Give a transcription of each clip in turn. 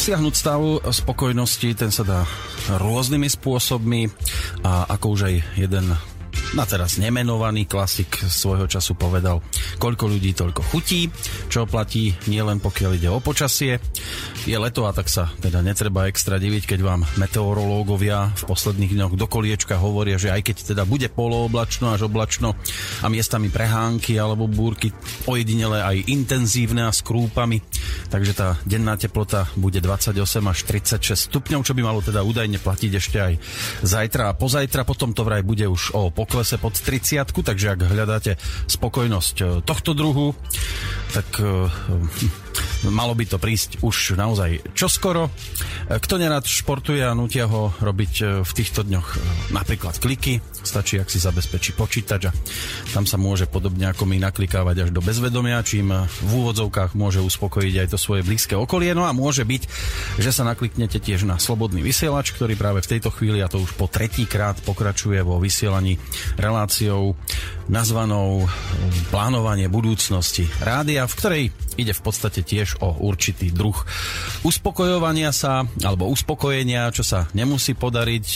Dosiahnuť stav spokojnosti, ten sa dá rôznymi spôsobmi a ako už aj jeden na teraz nemenovaný klasik svojho času povedal, koľko ľudí, toľko chutí, čo platí nielen pokiaľ ide o počasie. Je leto a tak sa teda netreba extra diviť, keď vám meteorológovia v posledných dňoch do koliečka hovoria, že aj keď teda bude polooblačno až oblačno a miestami prehánky alebo búrky, ojedinele aj intenzívne a s krúpami, takže tá denná teplota bude 28 až 36 stupňov, čo by malo teda údajne platiť ešte aj zajtra a pozajtra, potom to vraj bude už o poklese pod 30, takže ak hľadáte spokojnosť e, tohto druhu, tak e, malo by to prísť už naozaj čoskoro. E, kto nerad športuje a nutia ho robiť v týchto dňoch napríklad kliky, stačí, ak si zabezpečí počítač a tam sa môže podobne ako my naklikávať až do bezvedomia, čím v úvodzovkách môže uspokojiť aj to svoje blízke okolie. No a môže byť, že sa nakliknete tiež na slobodný vysielač, ktorý práve v tejto chvíli, a to už po tretíkrát pokračuje vo vysielaní reláciou nazvanou Plánovanie budúcnosti rádia, v ktorej ide v podstate tiež o určitý druh uspokojovania sa alebo uspokojenia, čo sa nemusí podariť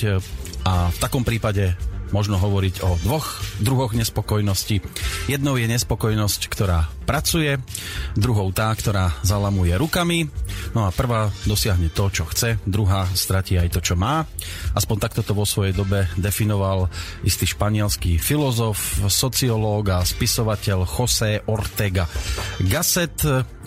a v takom prípade možno hovoriť o dvoch druhoch nespokojnosti. Jednou je nespokojnosť, ktorá pracuje, druhou tá, ktorá zalamuje rukami. No a prvá dosiahne to, čo chce, druhá stratí aj to, čo má. Aspoň takto to vo svojej dobe definoval istý španielský filozof, sociológ a spisovateľ José Ortega Gasset,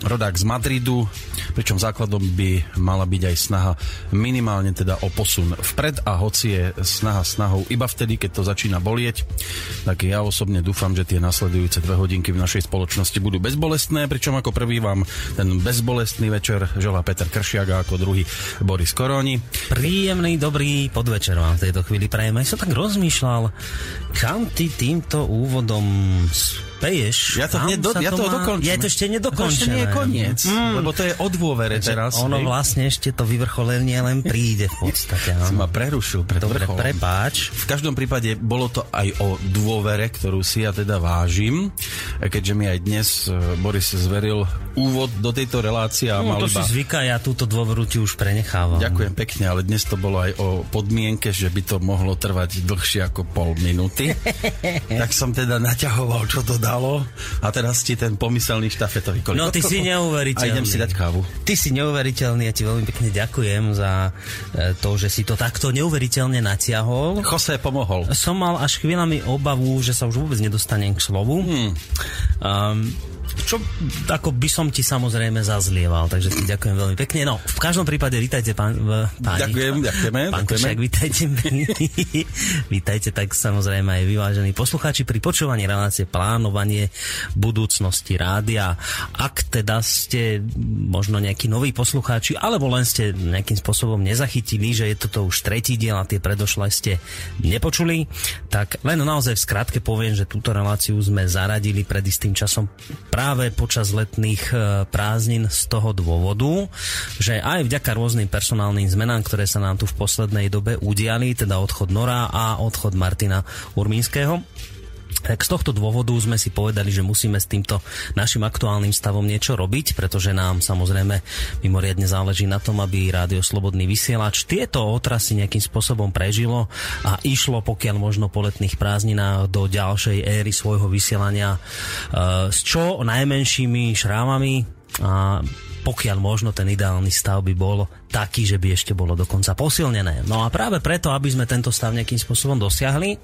rodák z Madridu, pričom základom by mala byť aj snaha minimálne teda o posun vpred a hoci je snaha snahou iba vtedy, keď to začína bolieť, tak ja osobne dúfam, že tie nasledujúce dve hodinky v našej spoločnosti budú bezbolestné, pričom ako prvý vám ten bezbolestný večer želá Peter Kršiak a ako druhý Boris Koroni. Príjemný, dobrý podvečer vám v tejto chvíli prajem. Ja som tak rozmýšľal, kam ty týmto úvodom peješ. Ja to, hneď do, ja to, má... dokončím. Ja to ešte nedokončím. To ešte nie je koniec, mm. lebo to je o dôvere Takže teraz. Ono hej. vlastne ešte to vyvrcholenie len príde v podstate. Si ma prerušil pred Dobre, vrcholom. prepáč. V každom prípade bolo to aj o dôvere, ktorú si ja teda vážim, keďže mi aj dnes e, Boris zveril úvod do tejto relácie. A no, mal to iba... si zvyká, ja túto dôveru ti už prenechávam. Ďakujem pekne, ale dnes to bolo aj o podmienke, že by to mohlo trvať dlhšie ako pol minúty. tak som teda naťahoval, čo to dalo a teraz ti ten pomyselný štafetový kolik. No ty si neuveriteľný. A idem si dať kávu. Ty si neuveriteľný, ja ti veľmi pekne ďakujem za e, to, že si to takto neuveriteľne natiahol. Jose pomohol. Som mal až chvíľami obavu, že sa už vôbec nedostanem k slovu. Hmm. Um, čo ako by som ti samozrejme zazlieval, takže ti ďakujem veľmi pekne. No, v každom prípade vítajte, pán, páni. Ďakujem, ďakujeme. Pán ďakujeme. Košak, vítajte. vítajte tak samozrejme aj vyvážení poslucháči pri počúvaní relácie plánovanie budúcnosti rádia. Ak teda ste možno nejakí noví poslucháči, alebo len ste nejakým spôsobom nezachytili, že je toto už tretí diel a tie predošlé ste nepočuli, tak len naozaj v skratke poviem, že túto reláciu sme zaradili pred istým časom práve počas letných e, prázdnin z toho dôvodu, že aj vďaka rôznym personálnym zmenám, ktoré sa nám tu v poslednej dobe udiali, teda odchod Nora a odchod Martina Urmínskeho, tak z tohto dôvodu sme si povedali, že musíme s týmto našim aktuálnym stavom niečo robiť, pretože nám samozrejme mimoriadne záleží na tom, aby Rádio Slobodný vysielač tieto otrasy nejakým spôsobom prežilo a išlo pokiaľ možno po letných prázdninách do ďalšej éry svojho vysielania uh, s čo najmenšími šrámami. A pokiaľ možno ten ideálny stav by bol taký, že by ešte bolo dokonca posilnené. No a práve preto, aby sme tento stav nejakým spôsobom dosiahli,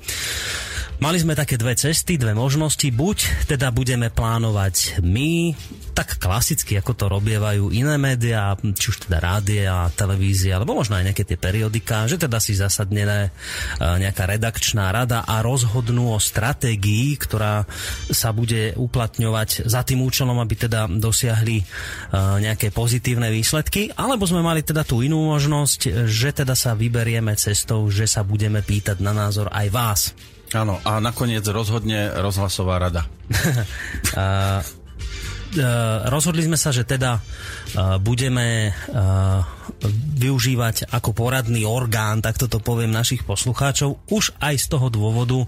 Mali sme také dve cesty, dve možnosti. Buď teda budeme plánovať my, tak klasicky, ako to robievajú iné médiá, či už teda rádie a televízia, alebo možno aj nejaké tie periodika, že teda si zasadne e, nejaká redakčná rada a rozhodnú o stratégii, ktorá sa bude uplatňovať za tým účelom, aby teda dosiahli e, nejaké pozitívne výsledky, alebo sme mali teda tú inú možnosť, že teda sa vyberieme cestou, že sa budeme pýtať na názor aj vás. Áno, a nakoniec rozhodne rozhlasová rada. a, rozhodli sme sa, že teda budeme využívať ako poradný orgán, tak toto poviem našich poslucháčov, už aj z toho dôvodu,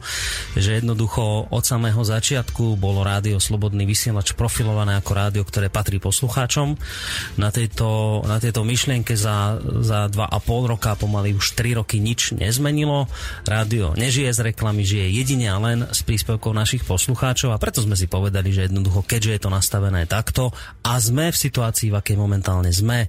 že jednoducho od samého začiatku bolo rádio Slobodný vysielač profilované ako rádio, ktoré patrí poslucháčom. Na tejto, na tejto myšlienke za, za dva a pol roka, pomaly už 3 roky nič nezmenilo. Rádio nežije z reklamy, žije jedine a len z príspevkov našich poslucháčov a preto sme si povedali, že jednoducho, keďže je to nastavené takto a sme v situácii, v akej momentálne sme,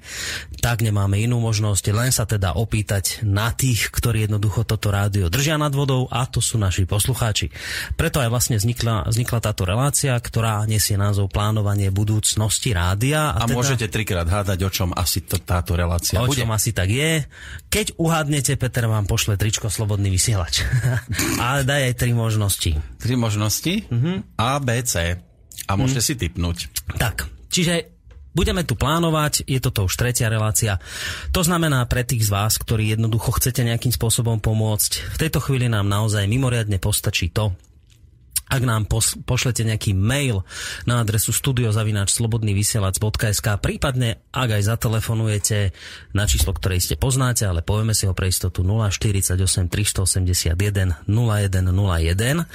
tak nemáme inú možnosť, len sa teda opýtať na tých, ktorí jednoducho toto rádio držia nad vodou a to sú naši poslucháči. Preto aj vlastne vznikla, vznikla táto relácia, ktorá nesie názov Plánovanie budúcnosti rádia. A, a teda, môžete trikrát hádať, o čom asi to, táto relácia o bude. čom asi tak je. Keď uhádnete, Peter vám pošle tričko Slobodný vysielač. a daj aj tri možnosti. Tri možnosti? Uh-huh. A, B, C. A môžete uh-huh. si typnúť. Tak, čiže Budeme tu plánovať, je toto už tretia relácia. To znamená pre tých z vás, ktorí jednoducho chcete nejakým spôsobom pomôcť, v tejto chvíli nám naozaj mimoriadne postačí to, ak nám pošlete nejaký mail na adresu studiozavináčslobodnývysielac.sk prípadne ak aj zatelefonujete na číslo, ktoré ste poznáte, ale povieme si ho pre istotu 048 381 0101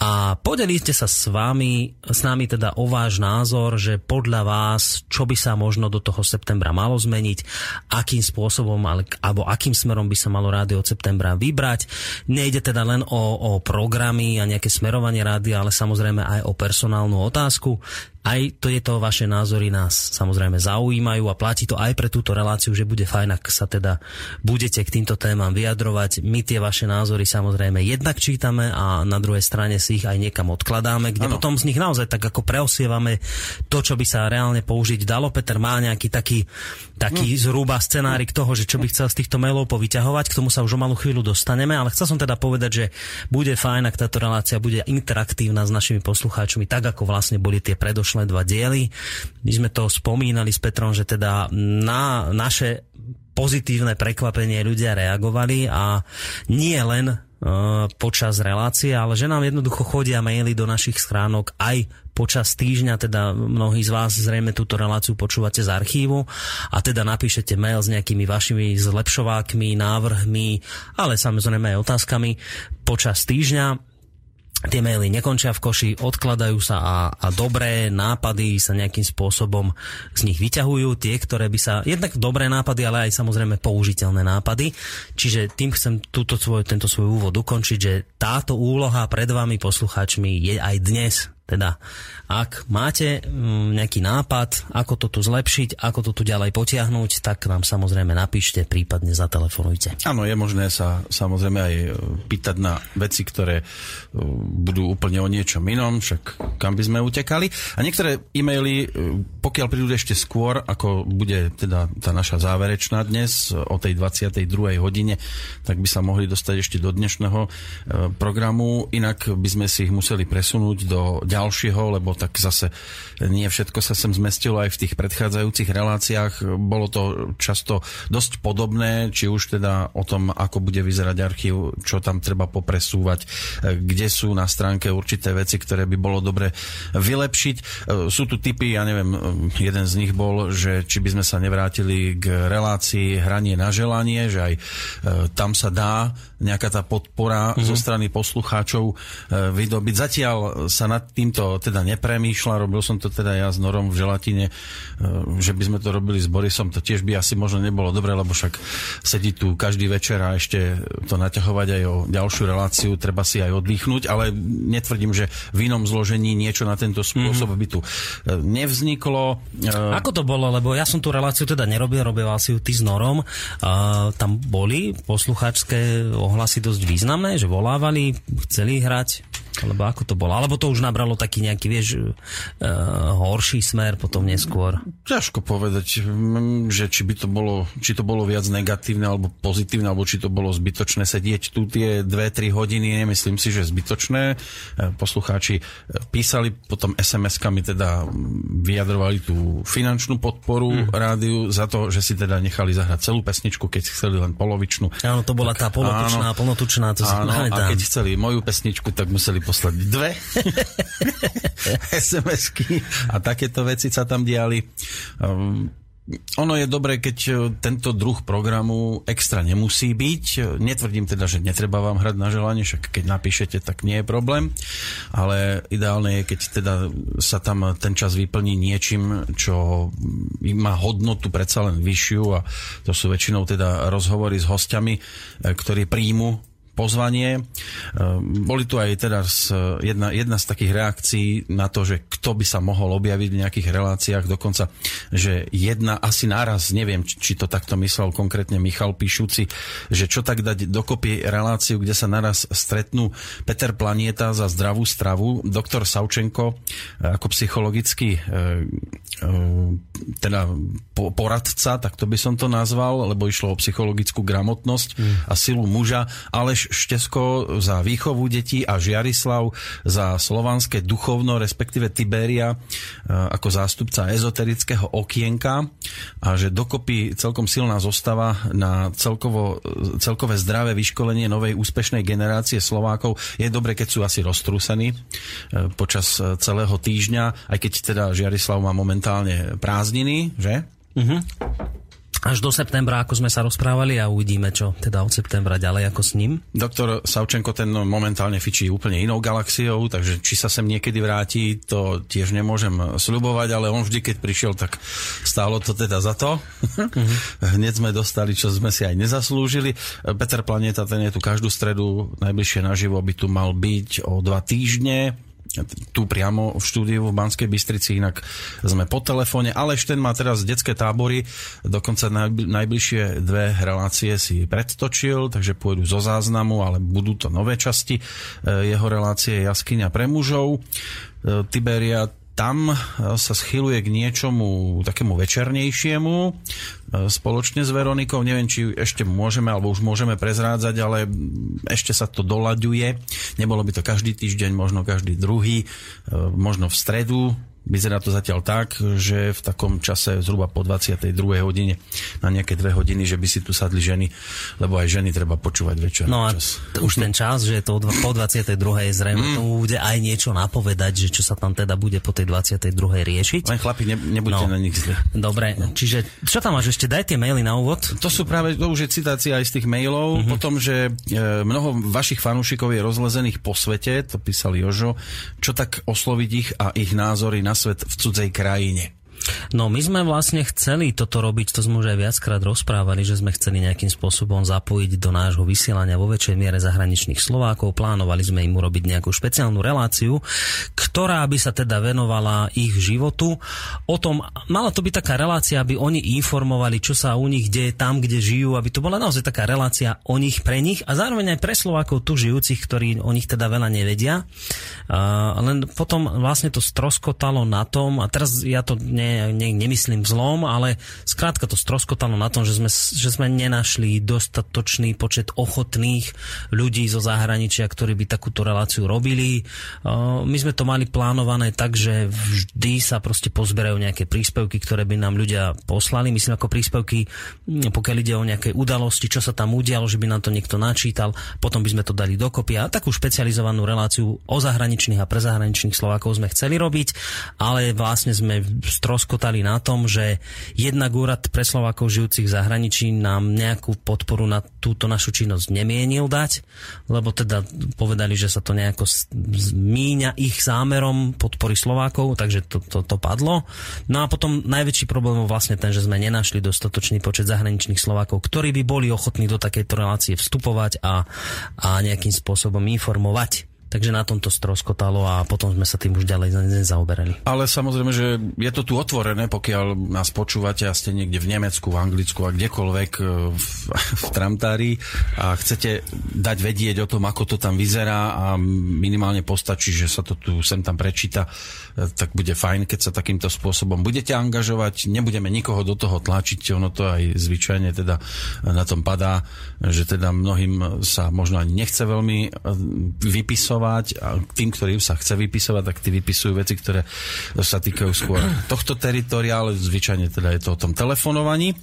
a podelíte sa s vami, s nami teda o váš názor, že podľa vás, čo by sa možno do toho septembra malo zmeniť, akým spôsobom, alebo akým smerom by sa malo rádio od septembra vybrať. Nejde teda len o, o programy a nejaké smerovanie rádia, ale samozrejme aj o personálnu otázku. Aj to je to vaše názory nás samozrejme zaujímajú a platí to aj pre túto reláciu, že bude fajn, ak sa teda budete k týmto témam vyjadrovať. My tie vaše názory samozrejme jednak čítame a na druhej strane si ich aj niekam odkladáme, kde ano. potom z nich naozaj tak ako preosievame to, čo by sa reálne použiť dalo. Peter má nejaký taký, taký no. zhruba scenárik toho, že čo by chcel z týchto mailov povyťahovať. K tomu sa už o malú chvíľu dostaneme, ale chcel som teda povedať, že bude fajn, ak táto relácia bude interaktívna s našimi poslucháčmi, tak ako vlastne boli tie predošlé predošlé dva diely. My sme to spomínali s Petrom, že teda na naše pozitívne prekvapenie ľudia reagovali a nie len uh, počas relácie, ale že nám jednoducho chodia maily do našich schránok aj počas týždňa, teda mnohí z vás zrejme túto reláciu počúvate z archívu a teda napíšete mail s nejakými vašimi zlepšovákmi, návrhmi, ale samozrejme aj otázkami počas týždňa tie maily nekončia v koši, odkladajú sa a, a dobré nápady sa nejakým spôsobom z nich vyťahujú, tie, ktoré by sa, jednak dobré nápady, ale aj samozrejme použiteľné nápady. Čiže tým chcem túto svoj, tento svoj úvod ukončiť, že táto úloha pred vami poslucháčmi je aj dnes teda ak máte mm, nejaký nápad, ako to tu zlepšiť, ako to tu ďalej potiahnuť, tak nám samozrejme napíšte, prípadne zatelefonujte. Áno, je možné sa samozrejme aj e, pýtať na veci, ktoré e, budú úplne o niečom inom, však kam by sme utekali. A niektoré e-maily, e, pokiaľ prídu ešte skôr, ako bude teda tá naša záverečná dnes o tej 22. hodine, tak by sa mohli dostať ešte do dnešného programu. Inak by sme si ich museli presunúť do ďalšieho ďalšieho, lebo tak zase nie všetko sa sem zmestilo aj v tých predchádzajúcich reláciách. Bolo to často dosť podobné, či už teda o tom, ako bude vyzerať archív, čo tam treba popresúvať, kde sú na stránke určité veci, ktoré by bolo dobre vylepšiť. Sú tu typy, ja neviem, jeden z nich bol, že či by sme sa nevrátili k relácii hranie na želanie, že aj e, tam sa dá nejaká tá podpora mm-hmm. zo strany poslucháčov e, vydobiť. Zatiaľ sa nad týmto teda nepremýšľa, robil som to teda ja s Norom v Želatine, e, že by sme to robili s Borisom, to tiež by asi možno nebolo dobre, lebo však sedí tu každý večer a ešte to naťahovať aj o ďalšiu reláciu, treba si aj oddychnúť, ale netvrdím, že v inom zložení niečo na tento spôsob mm-hmm. by tu e, nevzniklo. Ako to bolo, lebo ja som tú reláciu teda nerobil, robil si ju ty s Norom, tam boli posluchačské ohlasy dosť významné, že volávali, chceli hrať, alebo ako to bolo? Alebo to už nabralo taký nejaký, vieš, uh, horší smer potom neskôr? Ťažko povedať, že či by to bolo, či to bolo viac negatívne alebo pozitívne, alebo či to bolo zbytočné sedieť tu tie 2-3 hodiny. Nemyslím si, že zbytočné. E, poslucháči e, písali potom SMS-kami, teda vyjadrovali tú finančnú podporu mm. rádiu za to, že si teda nechali zahrať celú pesničku, keď chceli len polovičnú. Áno, to bola tak, tá polotučná, áno, plnotučná, to áno, si a keď chceli moju pesničku, tak museli poslať dve SMS-ky a takéto veci sa tam diali. Um, ono je dobré, keď e, tento druh programu extra nemusí byť. Netvrdím teda, že netreba vám hrať na želanie, však keď napíšete, tak nie je problém. Ale ideálne je, keď teda sa tam ten čas vyplní niečím, čo má hodnotu predsa len vyššiu a to sú väčšinou teda rozhovory s hostiami, e, ktorí príjmu pozvanie. E, boli tu aj teda jedna, jedna z takých reakcií na to, že kto by sa mohol objaviť v nejakých reláciách, dokonca, že jedna asi náraz, neviem, či to takto myslel konkrétne Michal Píšuci, že čo tak dať dokopy reláciu, kde sa naraz stretnú Peter Planieta za zdravú stravu, doktor Savčenko e, ako psychologický e, teda poradca, tak to by som to nazval, lebo išlo o psychologickú gramotnosť mm. a silu muža, Aleš Štesko za výchovu detí a Žiarislav za slovanské duchovno, respektíve Tiberia e, ako zástupca ezoterického okienka a že dokopy celkom silná zostava na celkovo, celkové zdravé vyškolenie novej úspešnej generácie Slovákov. Je dobre, keď sú asi roztrúsení e, počas celého týždňa, aj keď teda Žiarislav má momentálne prázdniny, že? Uh-huh až do septembra, ako sme sa rozprávali a uvidíme, čo teda od septembra ďalej ako s ním. Doktor Savčenko ten momentálne fičí úplne inou galaxiou, takže či sa sem niekedy vráti, to tiež nemôžem sľubovať, ale on vždy, keď prišiel, tak stálo to teda za to. Mm-hmm. Hneď sme dostali, čo sme si aj nezaslúžili. Peter Planeta, ten je tu každú stredu, najbližšie naživo by tu mal byť o dva týždne tu priamo v štúdiu v Banskej Bystrici, inak sme po telefóne. Aleš ten má teraz detské tábory, dokonca najbližšie dve relácie si predtočil, takže pôjdu zo záznamu, ale budú to nové časti. E, jeho relácie Jaskyňa pre mužov. E, Tiberia tam e, sa schyluje k niečomu takému večernejšiemu e, spoločne s Veronikou. Neviem, či ešte môžeme, alebo už môžeme prezrádzať, ale ešte sa to dolaďuje. Nebolo by to každý týždeň, možno každý druhý, e, možno v stredu, Vyzerá to zatiaľ tak, že v takom čase zhruba po 22. hodine na nejaké dve hodiny, že by si tu sadli ženy, lebo aj ženy treba počúvať večer. No a čas. už ten čas, že je to po 22. je zrejme, mm. tomu bude aj niečo napovedať, že čo sa tam teda bude po tej 22. riešiť. Len chlapi, ne, nebuďte no. na nich zle. Dobre, no. čiže čo tam máš ešte? Daj tie maily na úvod. To sú práve, to už je citácia aj z tých mailov, mm-hmm. potom, že e, mnoho vašich fanúšikov je rozlezených po svete, to písal Jožo, čo tak osloviť ich a ich názory na svet v cudzej krajine. No my sme vlastne chceli toto robiť, to sme už aj viackrát rozprávali, že sme chceli nejakým spôsobom zapojiť do nášho vysielania vo väčšej miere zahraničných Slovákov. Plánovali sme im urobiť nejakú špeciálnu reláciu, ktorá by sa teda venovala ich životu. O tom, mala to byť taká relácia, aby oni informovali, čo sa u nich deje tam, kde žijú, aby to bola naozaj taká relácia o nich, pre nich a zároveň aj pre Slovákov tu žijúcich, ktorí o nich teda veľa nevedia. Uh, len potom vlastne to stroskotalo na tom, a teraz ja to ne, ne, nemyslím zlom, ale skrátka to stroskotalo na tom, že sme, že sme nenašli dostatočný počet ochotných ľudí zo zahraničia, ktorí by takúto reláciu robili. My sme to mali plánované tak, že vždy sa proste pozberajú nejaké príspevky, ktoré by nám ľudia poslali. Myslím ako príspevky, pokiaľ ide o nejaké udalosti, čo sa tam udialo, že by nám to niekto načítal, potom by sme to dali dokopy a takú špecializovanú reláciu o zahraničných a prezahraničných Slovákov sme chceli robiť, ale vlastne sme stros stroskotali na tom, že jednak úrad pre Slovákov žijúcich v zahraničí nám nejakú podporu na túto našu činnosť nemienil dať, lebo teda povedali, že sa to nejako zmíňa ich zámerom podpory Slovákov, takže to, to, to padlo. No a potom najväčší problém je vlastne ten, že sme nenašli dostatočný počet zahraničných Slovákov, ktorí by boli ochotní do takejto relácie vstupovať a, a nejakým spôsobom informovať Takže na tomto stroskotalo a potom sme sa tým už ďalej nezaoberali. Ale samozrejme, že je to tu otvorené, pokiaľ nás počúvate a ste niekde v Nemecku, v Anglicku a kdekoľvek e, v, v tramtári a chcete dať vedieť o tom, ako to tam vyzerá a minimálne postačí, že sa to tu sem tam prečíta, e, tak bude fajn, keď sa takýmto spôsobom budete angažovať. Nebudeme nikoho do toho tlačiť, ono to aj zvyčajne teda na tom padá, že teda mnohým sa možno ani nechce veľmi e, vypisovať vypisovať a tým, ktorým sa chce vypisovať, tak tí vypisujú veci, ktoré sa týkajú skôr tohto teritoria, ale zvyčajne teda je to o tom telefonovaní. E,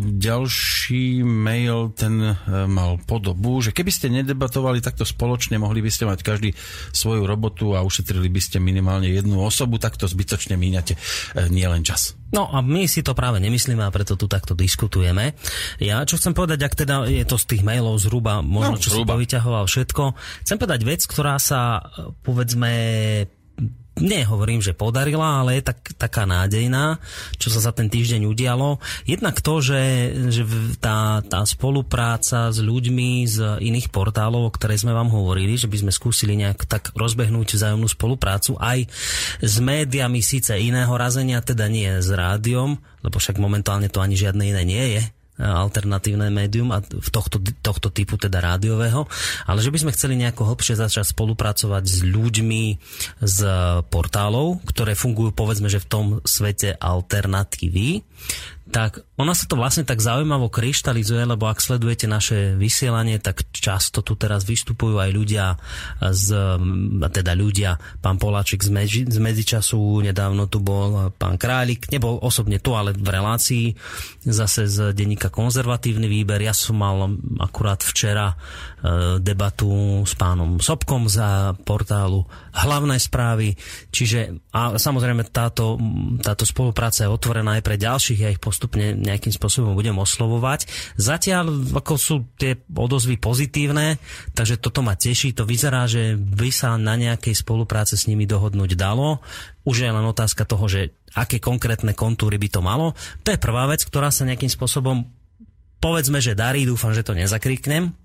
ďalší mail, ten e, mal podobu, že keby ste nedebatovali takto spoločne, mohli by ste mať každý svoju robotu a ušetrili by ste minimálne jednu osobu, tak to zbytočne míňate e, nielen čas. No a my si to práve nemyslíme a preto tu takto diskutujeme. Ja čo chcem povedať, ak teda je to z tých mailov zhruba, možno no, čo zhruba. si povyťahoval všetko, chcem povedať vec, ktorá sa povedzme nehovorím, že podarila, ale je tak, taká nádejná, čo sa za ten týždeň udialo. Jednak to, že, že tá, tá spolupráca s ľuďmi z iných portálov, o ktorej sme vám hovorili, že by sme skúsili nejak tak rozbehnúť vzájomnú spoluprácu aj s médiami síce iného razenia, teda nie s rádiom, lebo však momentálne to ani žiadne iné nie je, alternatívne médium a v tohto, tohto typu teda rádiového, ale že by sme chceli nejako hlbšie začať spolupracovať s ľuďmi z portálov, ktoré fungujú povedzme, že v tom svete alternatívy, tak ona sa to vlastne tak zaujímavo kryštalizuje, lebo ak sledujete naše vysielanie, tak často tu teraz vystupujú aj ľudia z, teda ľudia, pán Poláčik z, medzi, z medzičasu, nedávno tu bol pán Králik, nebol osobne tu, ale v relácii zase z denníka konzervatívny výber. Ja som mal akurát včera debatu s pánom Sobkom za portálu hlavné správy, čiže a samozrejme táto, táto spolupráca je otvorená aj pre ďalších, ja ich postupne nejakým spôsobom budem oslovovať. Zatiaľ ako sú tie odozvy pozitívne, takže toto ma teší. To vyzerá, že by sa na nejakej spolupráce s nimi dohodnúť dalo. Už je len otázka toho, že aké konkrétne kontúry by to malo. To je prvá vec, ktorá sa nejakým spôsobom povedzme, že darí, dúfam, že to nezakriknem.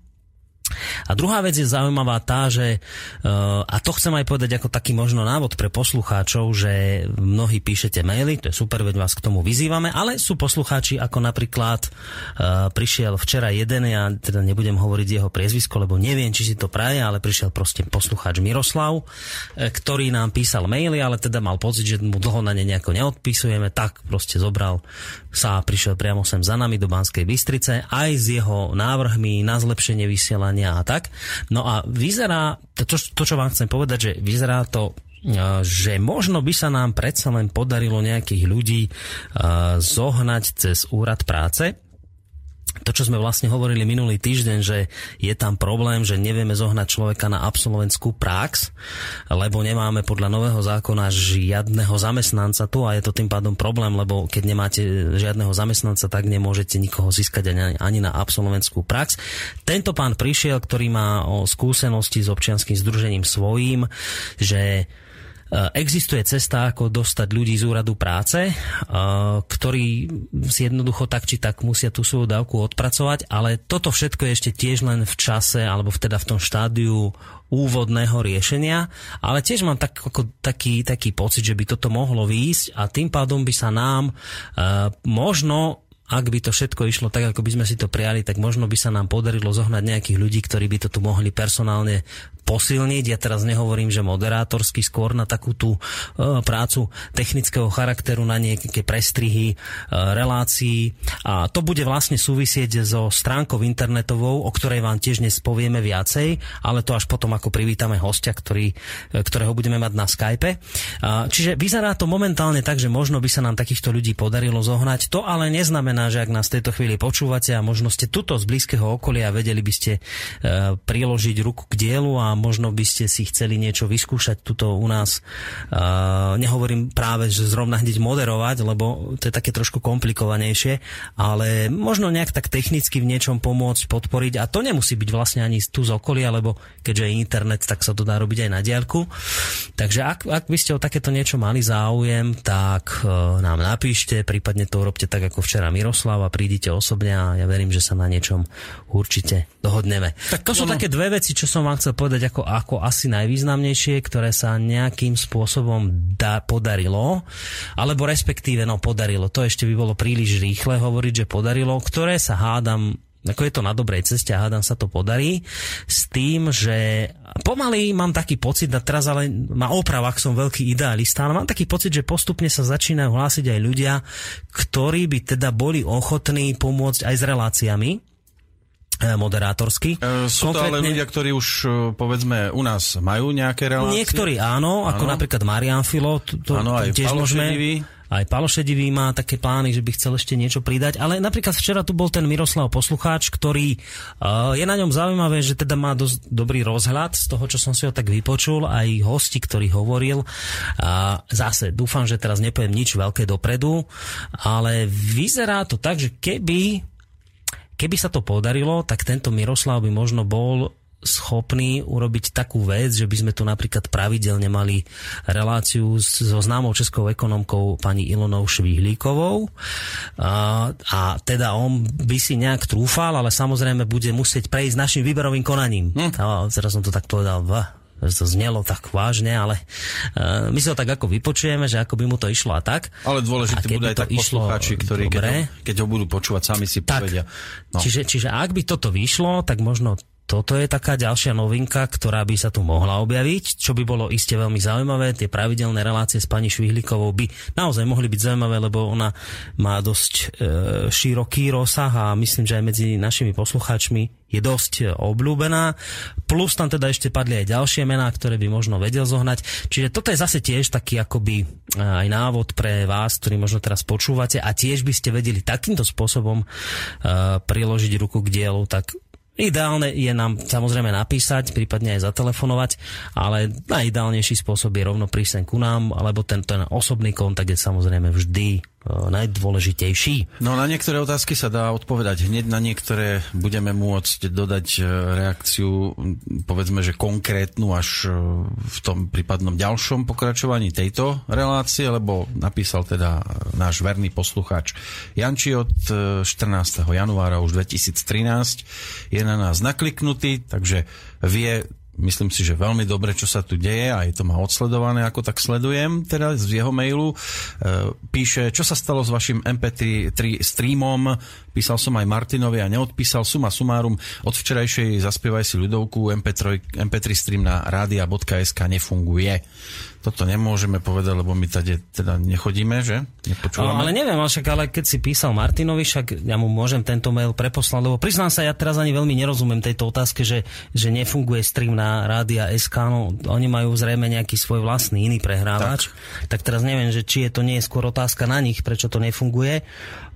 A druhá vec je zaujímavá tá, že, eh, a to chcem aj povedať ako taký možno návod pre poslucháčov, že mnohí píšete maily, to je super, veď vás k tomu vyzývame, ale sú poslucháči ako napríklad uh, prišiel včera jeden, ja teda nebudem hovoriť jeho priezvisko, lebo neviem, či si to praje, ale prišiel proste poslucháč Miroslav, eh, ktorý nám písal maily, ale teda mal pocit, že mu dlho na ne nejako neodpisujeme, tak proste zobral sa a prišiel priamo sem za nami do Banskej Bystrice aj s jeho návrhmi na zlepšenie vysielania vzdelávania a tak. No a vyzerá, to, to čo vám chcem povedať, že vyzerá to e, že možno by sa nám predsa len podarilo nejakých ľudí uh, zohnať cez úrad práce, to, čo sme vlastne hovorili minulý týždeň, že je tam problém, že nevieme zohnať človeka na absolventskú prax, lebo nemáme podľa nového zákona žiadneho zamestnanca tu a je to tým pádom problém, lebo keď nemáte žiadneho zamestnanca, tak nemôžete nikoho získať ani, ani na absolventskú prax. Tento pán prišiel, ktorý má o skúsenosti s občianským združením svojím, že existuje cesta, ako dostať ľudí z úradu práce, eh, ktorí si jednoducho tak či tak musia tú svoju dávku odpracovať, ale toto všetko je ešte tiež len v čase, alebo teda v tom štádiu úvodného riešenia, ale tiež mám tak, ako, taký, taký pocit, že by toto mohlo výjsť a tým pádom by sa nám uh, možno ak by to všetko išlo tak, ako by sme si to prijali, tak možno by sa nám podarilo zohnať nejakých ľudí, ktorí by to tu mohli personálne posilniť. Ja teraz nehovorím, že moderátorsky, skôr na takú tú e, prácu technického charakteru, na nejaké prestrihy, e, relácií. A to bude vlastne súvisieť so stránkou internetovou, o ktorej vám tiež dnes povieme viacej, ale to až potom, ako privítame hostia, ktorý, e, ktorého budeme mať na Skype. Čiže vyzerá to momentálne tak, že možno by sa nám takýchto ľudí podarilo zohnať. To ale neznamená, že ak nás v tejto chvíli počúvate a možno ste tuto z blízkeho okolia vedeli by ste priložiť ruku k dielu a možno by ste si chceli niečo vyskúšať tuto u nás. Uh, nehovorím práve, že zrovna hneď moderovať, lebo to je také trošku komplikovanejšie, ale možno nejak tak technicky v niečom pomôcť, podporiť a to nemusí byť vlastne ani tu z okolia, lebo keďže je internet, tak sa to dá robiť aj na diaľku. Takže ak, ak by ste o takéto niečo mali záujem, tak uh, nám napíšte, prípadne to urobte tak ako včera Miroslav a prídite osobne a ja verím, že sa na niečom určite dohodneme. Tak to sú ono... také dve veci, čo som vám chcel povedať ako, ako asi najvýznamnejšie, ktoré sa nejakým spôsobom da, podarilo, alebo respektíve, no podarilo, to ešte by bolo príliš rýchle hovoriť, že podarilo, ktoré sa hádam ako je to na dobrej ceste a hádam sa to podarí, s tým, že pomaly mám taký pocit, a teraz ale ma oprav, ak som veľký idealista, ale mám taký pocit, že postupne sa začínajú hlásiť aj ľudia, ktorí by teda boli ochotní pomôcť aj s reláciami, moderátorsky. E, sú Konkrétne, to ale ľudia, ktorí už e, povedzme u nás majú nejaké relácie? Niektorí áno, ako áno. napríklad Marian Filo, to, to, áno, aj tiež môžeme, aj Palo Šedivý má také plány, že by chcel ešte niečo pridať, ale napríklad včera tu bol ten Miroslav poslucháč, ktorý uh, je na ňom zaujímavé, že teda má dosť dobrý rozhľad z toho, čo som si ho tak vypočul, aj hosti, ktorý hovoril. A zase dúfam, že teraz nepoviem nič veľké dopredu, ale vyzerá to tak, že keby keby sa to podarilo, tak tento Miroslav by možno bol schopní urobiť takú vec, že by sme tu napríklad pravidelne mali reláciu so známou českou ekonomkou pani Ilonou Švihlíkovou a, a teda on by si nejak trúfal, ale samozrejme bude musieť prejsť našim výberovým konaním. Hm. A teraz som to tak povedal, to znelo tak vážne, ale uh, my si ho tak ako vypočujeme, že ako by mu to išlo a tak. Ale dôležité budú aj tak poslucháči, ktorí keď ho, keď ho budú počúvať, sami si tak, povedia. No. Čiže, čiže ak by toto vyšlo, tak možno toto je taká ďalšia novinka, ktorá by sa tu mohla objaviť, čo by bolo iste veľmi zaujímavé. Tie pravidelné relácie s pani Švihlikovou by naozaj mohli byť zaujímavé, lebo ona má dosť e, široký rozsah a myslím, že aj medzi našimi poslucháčmi je dosť e, obľúbená. Plus tam teda ešte padli aj ďalšie mená, ktoré by možno vedel zohnať. Čiže toto je zase tiež taký akoby e, aj návod pre vás, ktorý možno teraz počúvate a tiež by ste vedeli takýmto spôsobom uh, priložiť ruku k dielu, tak Ideálne je nám samozrejme napísať, prípadne aj zatelefonovať, ale najideálnejší spôsob je rovno prísť ku nám, alebo ten, ten osobný kontakt je samozrejme vždy najdôležitejší? No na niektoré otázky sa dá odpovedať hneď, na niektoré budeme môcť dodať e, reakciu, povedzme, že konkrétnu až e, v tom prípadnom ďalšom pokračovaní tejto relácie, lebo napísal teda náš verný poslucháč Janči od 14. E, januára už 2013 je na nás nakliknutý, takže vie myslím si, že veľmi dobre, čo sa tu deje, aj to má odsledované, ako tak sledujem, teda z jeho mailu. E, píše, čo sa stalo s vašim MP3 streamom, písal som aj Martinovi a neodpísal suma sumárum, od včerajšej zaspievaj si ľudovku, MP3, MP3 stream na radia.sk nefunguje toto nemôžeme povedať, lebo my tady teda nechodíme, že? Nepočúvame. Ale neviem, však ale keď si písal Martinovi, však ja mu môžem tento mail preposlať, lebo priznám sa, ja teraz ani veľmi nerozumiem tejto otázke, že, že nefunguje stream na rádia SK, no oni majú zrejme nejaký svoj vlastný iný prehrávač, tak. tak teraz neviem, že či je to nie je skôr otázka na nich, prečo to nefunguje.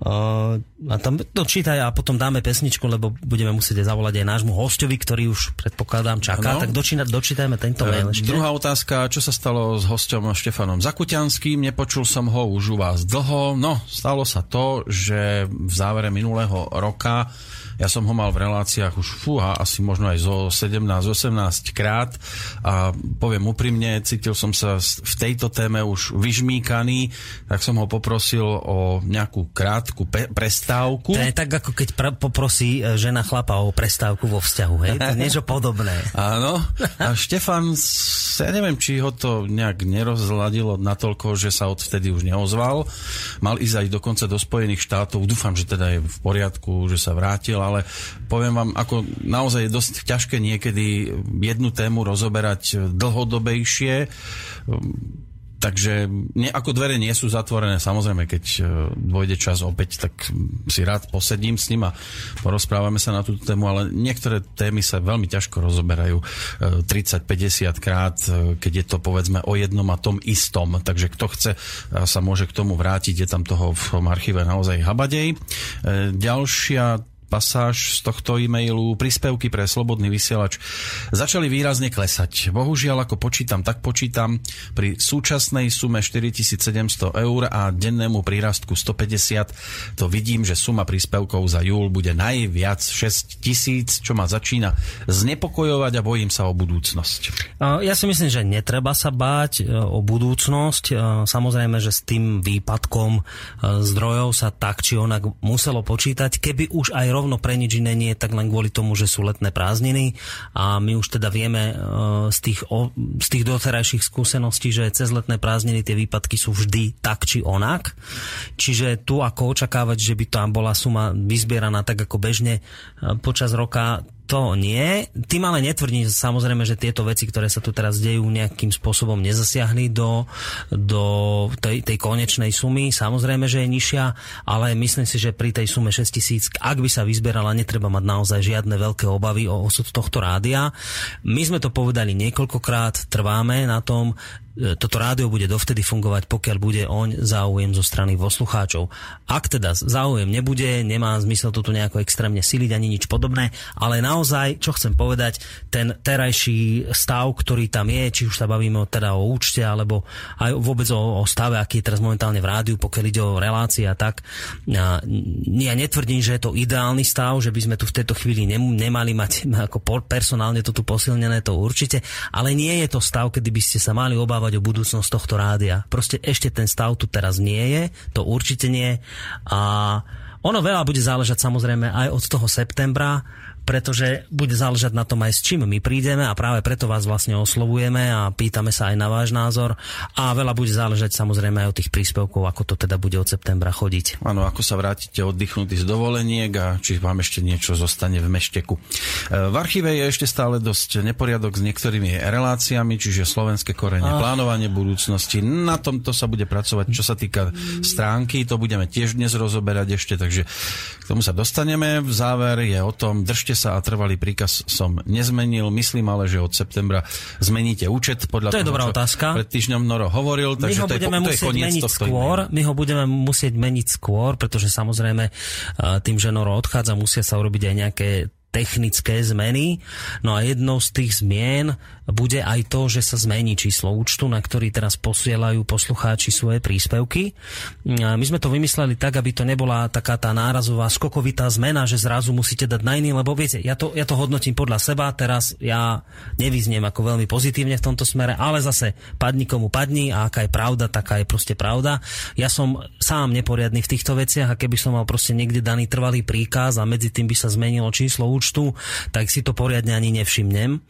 Uh, a tam to čítaj a potom dáme pesničku, lebo budeme musieť zavolať aj nášmu hostovi, ktorý už predpokladám čaká. No. Tak dočína, dočítajme tento mail ešte. Druhá otázka, čo sa stalo s hostom Štefanom Zakuťanským? Nepočul som ho už u vás dlho. No, stalo sa to, že v závere minulého roka ja som ho mal v reláciách už fúha, asi možno aj zo 17-18 krát a poviem úprimne, cítil som sa v tejto téme už vyžmíkaný, tak som ho poprosil o nejakú krátku pe- prestávku. To je tak, ako keď pr- poprosí e, žena chlapa o prestávku vo vzťahu, hej? To niečo podobné. Áno. A Štefan, ja neviem, či ho to nejak nerozladilo natoľko, že sa odvtedy už neozval. Mal ísť aj dokonca do Spojených štátov. Dúfam, že teda je v poriadku, že sa vrátil, ale poviem vám, ako naozaj je dosť ťažké niekedy jednu tému rozoberať dlhodobejšie. Takže nie, ako dvere nie sú zatvorené, samozrejme, keď e, dôjde čas opäť, tak si rád posedím s ním a porozprávame sa na túto tému, ale niektoré témy sa veľmi ťažko rozoberajú 30-50 e, krát, e, keď je to povedzme o jednom a tom istom. Takže kto chce, sa môže k tomu vrátiť, je tam toho v tom archíve naozaj habadej. Ďalšia pasáž z tohto e-mailu, príspevky pre slobodný vysielač začali výrazne klesať. Bohužiaľ, ako počítam, tak počítam, pri súčasnej sume 4700 eur a dennému prírastku 150, to vidím, že suma príspevkov za júl bude najviac 6000, čo ma začína znepokojovať a bojím sa o budúcnosť. Ja si myslím, že netreba sa báť e, o budúcnosť. E, samozrejme, že s tým výpadkom e, zdrojov sa tak či onak muselo počítať, keby už aj rovno pre nič iné nie, tak len kvôli tomu, že sú letné prázdniny a my už teda vieme e, z tých, z tých doterajších skúseností, že cez letné prázdniny tie výpadky sú vždy tak či onak. Čiže tu ako očakávať, že by tam bola suma vyzbieraná tak ako bežne e, počas roka, to nie. Tým ale netvrdím samozrejme, že tieto veci, ktoré sa tu teraz dejú, nejakým spôsobom nezasiahli do, do tej, tej konečnej sumy. Samozrejme, že je nižšia, ale myslím si, že pri tej sume 6 tisíc, ak by sa vyzberala, netreba mať naozaj žiadne veľké obavy o osud tohto rádia. My sme to povedali niekoľkokrát, trváme na tom, E, toto rádio bude dovtedy fungovať, pokiaľ bude oň záujem zo strany poslucháčov. Ak teda záujem nebude, nemá zmysel to tu nejako extrémne siliť ani nič podobné, ale naozaj, čo chcem povedať, ten terajší stav, ktorý tam je, či už sa bavíme teda o účte, alebo aj vôbec o, o stave, aký je teraz momentálne v rádiu, pokiaľ ide o relácie a tak. Ja, ja netvrdím, že je to ideálny stav, že by sme tu v tejto chvíli nemali mať ako personálne to tu posilnené, to určite, ale nie je to stav, kedy by ste sa mali obávať o budúcnosť tohto rádia. Proste ešte ten stav tu teraz nie je, to určite nie. A ono veľa bude záležať samozrejme aj od toho septembra, pretože bude záležať na tom aj s čím my prídeme a práve preto vás vlastne oslovujeme a pýtame sa aj na váš názor a veľa bude záležať samozrejme aj od tých príspevkov, ako to teda bude od septembra chodiť. Áno, ako sa vrátite oddychnutí z dovoleniek a či vám ešte niečo zostane v mešteku. E, v archíve je ešte stále dosť neporiadok s niektorými reláciami, čiže slovenské korene, ah. plánovanie budúcnosti. Na tomto sa bude pracovať, čo sa týka stránky, to budeme tiež dnes rozoberať ešte, takže k tomu sa dostaneme. V záver je o tom, držte Snažte sa a trvalý príkaz som nezmenil. Myslím ale, že od septembra zmeníte účet podľa to toho, je dobrá otázka. pred týždňom Noro hovoril. My ho to je, to je meniť skôr. My ho budeme musieť meniť skôr, pretože samozrejme tým, že Noro odchádza, musia sa urobiť aj nejaké technické zmeny. No a jednou z tých zmien bude aj to, že sa zmení číslo účtu, na ktorý teraz posielajú poslucháči svoje príspevky. My sme to vymysleli tak, aby to nebola taká tá nárazová skokovitá zmena, že zrazu musíte dať na iný, lebo viete, ja to, ja to hodnotím podľa seba, teraz ja nevyzniem ako veľmi pozitívne v tomto smere, ale zase padni komu padni a aká je pravda, taká je proste pravda. Ja som sám neporiadny v týchto veciach a keby som mal proste niekde daný trvalý príkaz a medzi tým by sa zmenilo číslo účtu, tak si to poriadne ani nevšimnem.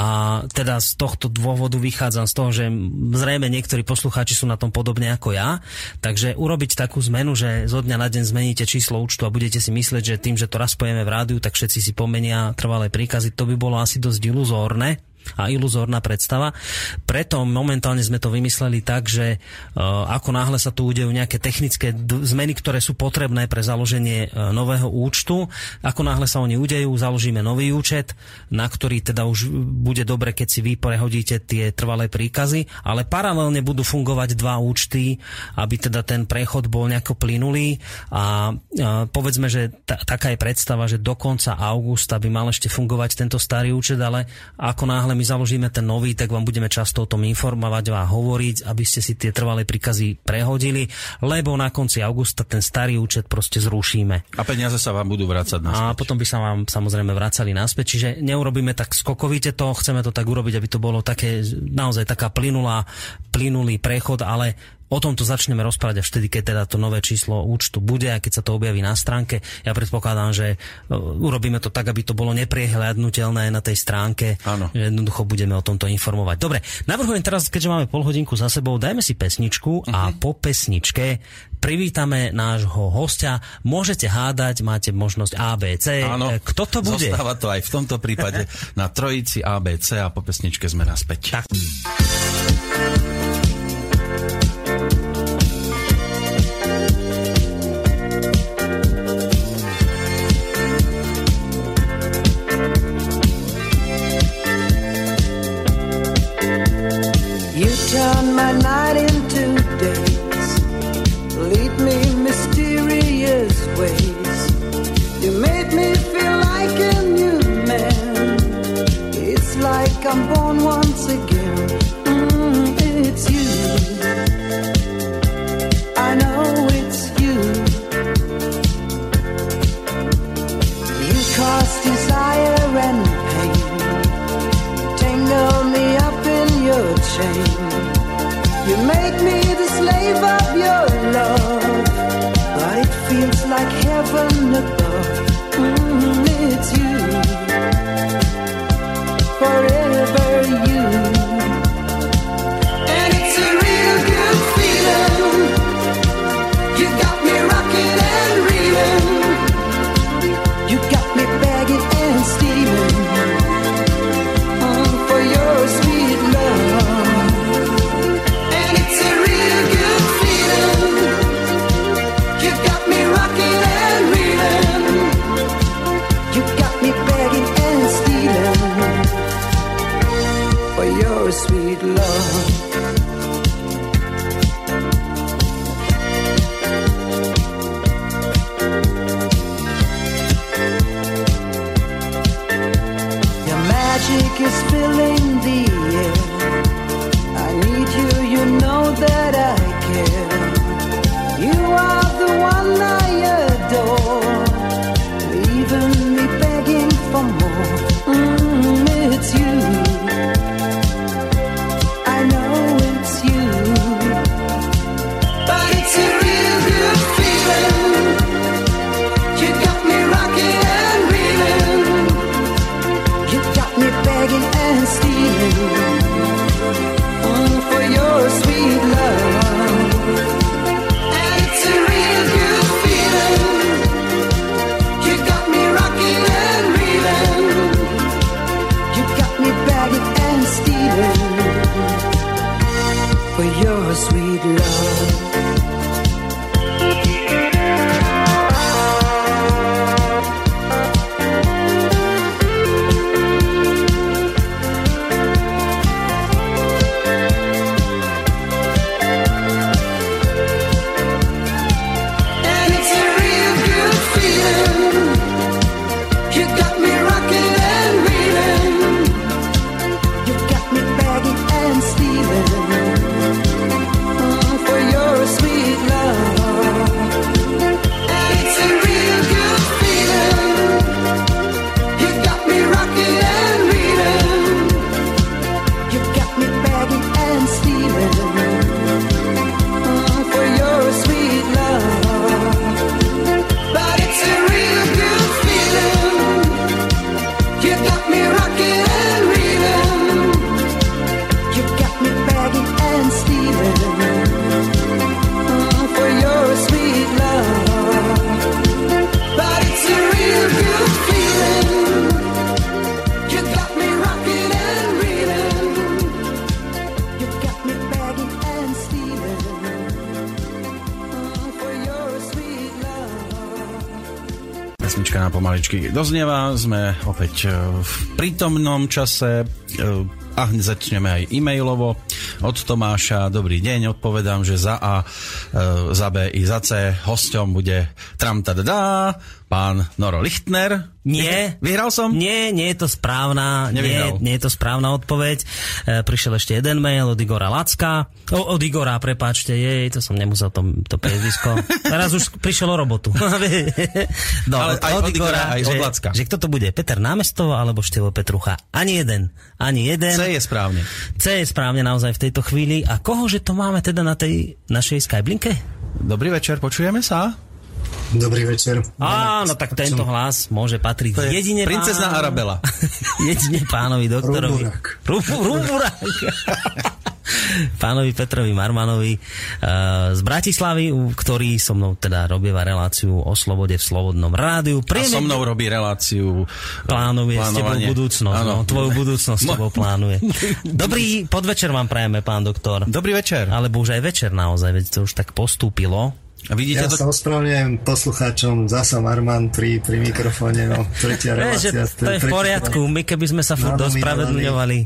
A teda z tohto dôvodu vychádzam z toho, že zrejme niektorí poslucháči sú na tom podobne ako ja, takže urobiť takú zmenu, že zo dňa na deň zmeníte číslo účtu a budete si myslieť, že tým, že to raz pojeme v rádiu, tak všetci si pomenia trvalé príkazy, to by bolo asi dosť iluzórne a iluzórna predstava. Preto momentálne sme to vymysleli tak, že uh, ako náhle sa tu udejú nejaké technické zmeny, ktoré sú potrebné pre založenie uh, nového účtu, ako náhle sa oni udejú, založíme nový účet, na ktorý teda už bude dobre, keď si vy prehodíte tie trvalé príkazy, ale paralelne budú fungovať dva účty, aby teda ten prechod bol nejako plynulý a uh, povedzme, že taká je predstava, že do konca augusta by mal ešte fungovať tento starý účet, ale ako náhle my založíme ten nový, tak vám budeme často o tom informovať a hovoriť, aby ste si tie trvalé príkazy prehodili, lebo na konci augusta ten starý účet proste zrušíme. A peniaze sa vám budú vrácať naspäť. A potom by sa vám samozrejme vracali naspäť, čiže neurobíme tak skokovite to, chceme to tak urobiť, aby to bolo také, naozaj taká plynulá, plynulý prechod, ale O tomto začneme rozprávať až vtedy, keď teda to nové číslo účtu bude a keď sa to objaví na stránke. Ja predpokladám, že e, urobíme to tak, aby to bolo nepriehľadnutelné na tej stránke. Áno. Jednoducho budeme o tomto informovať. Dobre, navrhujem teraz, keďže máme pol hodinku za sebou, dajme si pesničku a uh-huh. po pesničke privítame nášho hostia. Môžete hádať, máte možnosť ABC. Áno, Kto to bude? Zostáva to aj v tomto prípade na trojici ABC a po pesničke sme naspäť. Tak. Turn my night into days. Lead me mysterious ways. You made me feel like a new man. It's like I'm born once again. Mm, it's you. I know it's you. You cause desire and pain. Tangle me up in your chain. You make me the slave of your love, but it feels like heaven above. Mm, it's you, forever is spilling pomaličky doznieva, sme opäť e, v prítomnom čase e, a hneď začneme aj e-mailovo od Tomáša. Dobrý deň, odpovedám, že za A, e, za B i za C hosťom bude tram tadadá, pán Noro Lichtner. Nie. Vyhral som? Nie, nie je to správna, nie, Nevyhral. nie je to správna odpoveď. Prišiel ešte jeden mail od Igora Lacka. O, od Igora, prepáčte, jej, to som nemusel to, to priezvisko. Teraz už prišiel o robotu. no, Ale aj od Igora, aj že, od Lacka. Že kto to bude, Peter Námestov alebo Števo Petrucha? Ani jeden. Ani jeden. C je správne. C je správne naozaj v tejto chvíli. A kohože to máme teda na tej našej Skyblinke? Dobrý večer, počujeme sa? Dobrý večer. Áno, tak tento hlas môže patriť To je jedine princezná pánu- Arabela. jedine pánovi doktorovi. Rumburák. Rum- Rumburák. pánovi Petrovi Marmanovi uh, z Bratislavy, u- ktorý so mnou teda robieva reláciu o slobode v Slobodnom rádiu. A so mnou robí reláciu plánuje s tebou plánovanie. budúcnosť. Áno. No, tvoju budúcnosť s tebou plánuje. Dobrý podvečer vám prajeme, pán doktor. Dobrý večer. Alebo už aj večer naozaj, veď to už tak postúpilo. Vidíte Ja to? sa ospravedlňujem poslucháčom, zasa Arman pri, pri mikrofóne, no, tretia relácia. to je v poriadku. My keby sme sa furt ospravedlňovali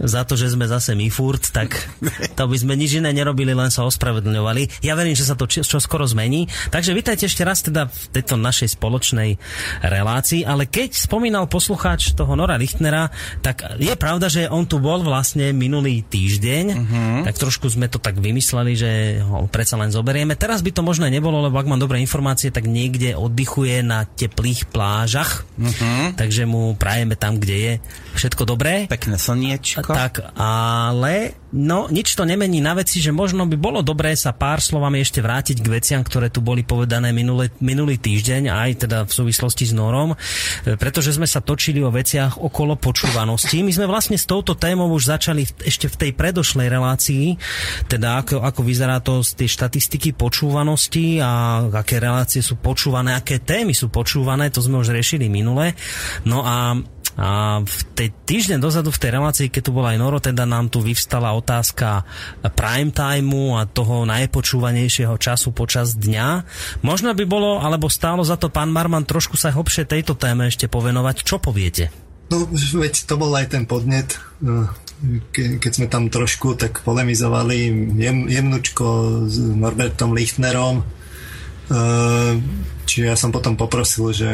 za to, že sme zase my furt, tak to by sme nič iné nerobili, len sa ospravedlňovali. Ja verím, že sa to či- čo skoro zmení. Takže vítajte ešte raz teda v tejto našej spoločnej relácii. Ale keď spomínal poslucháč toho Nora Lichtnera, tak je pravda, že on tu bol vlastne minulý týždeň. Tak trošku sme to tak vymysleli, že ho predsa len zoberieme. Teraz by to možno nebolo, lebo ak mám dobré informácie, tak niekde oddychuje na teplých plážach. Takže mu prajeme tam, kde je všetko dobré. Pekné slniečko. Tak, ale no, nič to nemení na veci, že možno by bolo dobré sa pár slovami ešte vrátiť k veciam, ktoré tu boli povedané minulý, minulý týždeň, aj teda v súvislosti s Norom, e, pretože sme sa točili o veciach okolo počúvanosti. My sme vlastne s touto témou už začali ešte v tej predošlej relácii, teda ako, ako vyzerá to z tej štatistiky počúvanosti a aké relácie sú počúvané, aké témy sú počúvané, to sme už riešili minule. No a a v tej týždeň dozadu v tej relácii, keď tu bola aj Noro, teda nám tu vyvstala otázka prime timeu a toho najpočúvanejšieho času počas dňa. Možno by bolo, alebo stálo za to pán Marman trošku sa hlbšie tejto téme ešte povenovať. Čo poviete? No, veď to bol aj ten podnet, eh, ke, keď sme tam trošku tak polemizovali jem, jemnučko s Norbertom Lichtnerom. Eh, Čiže ja som potom poprosil, že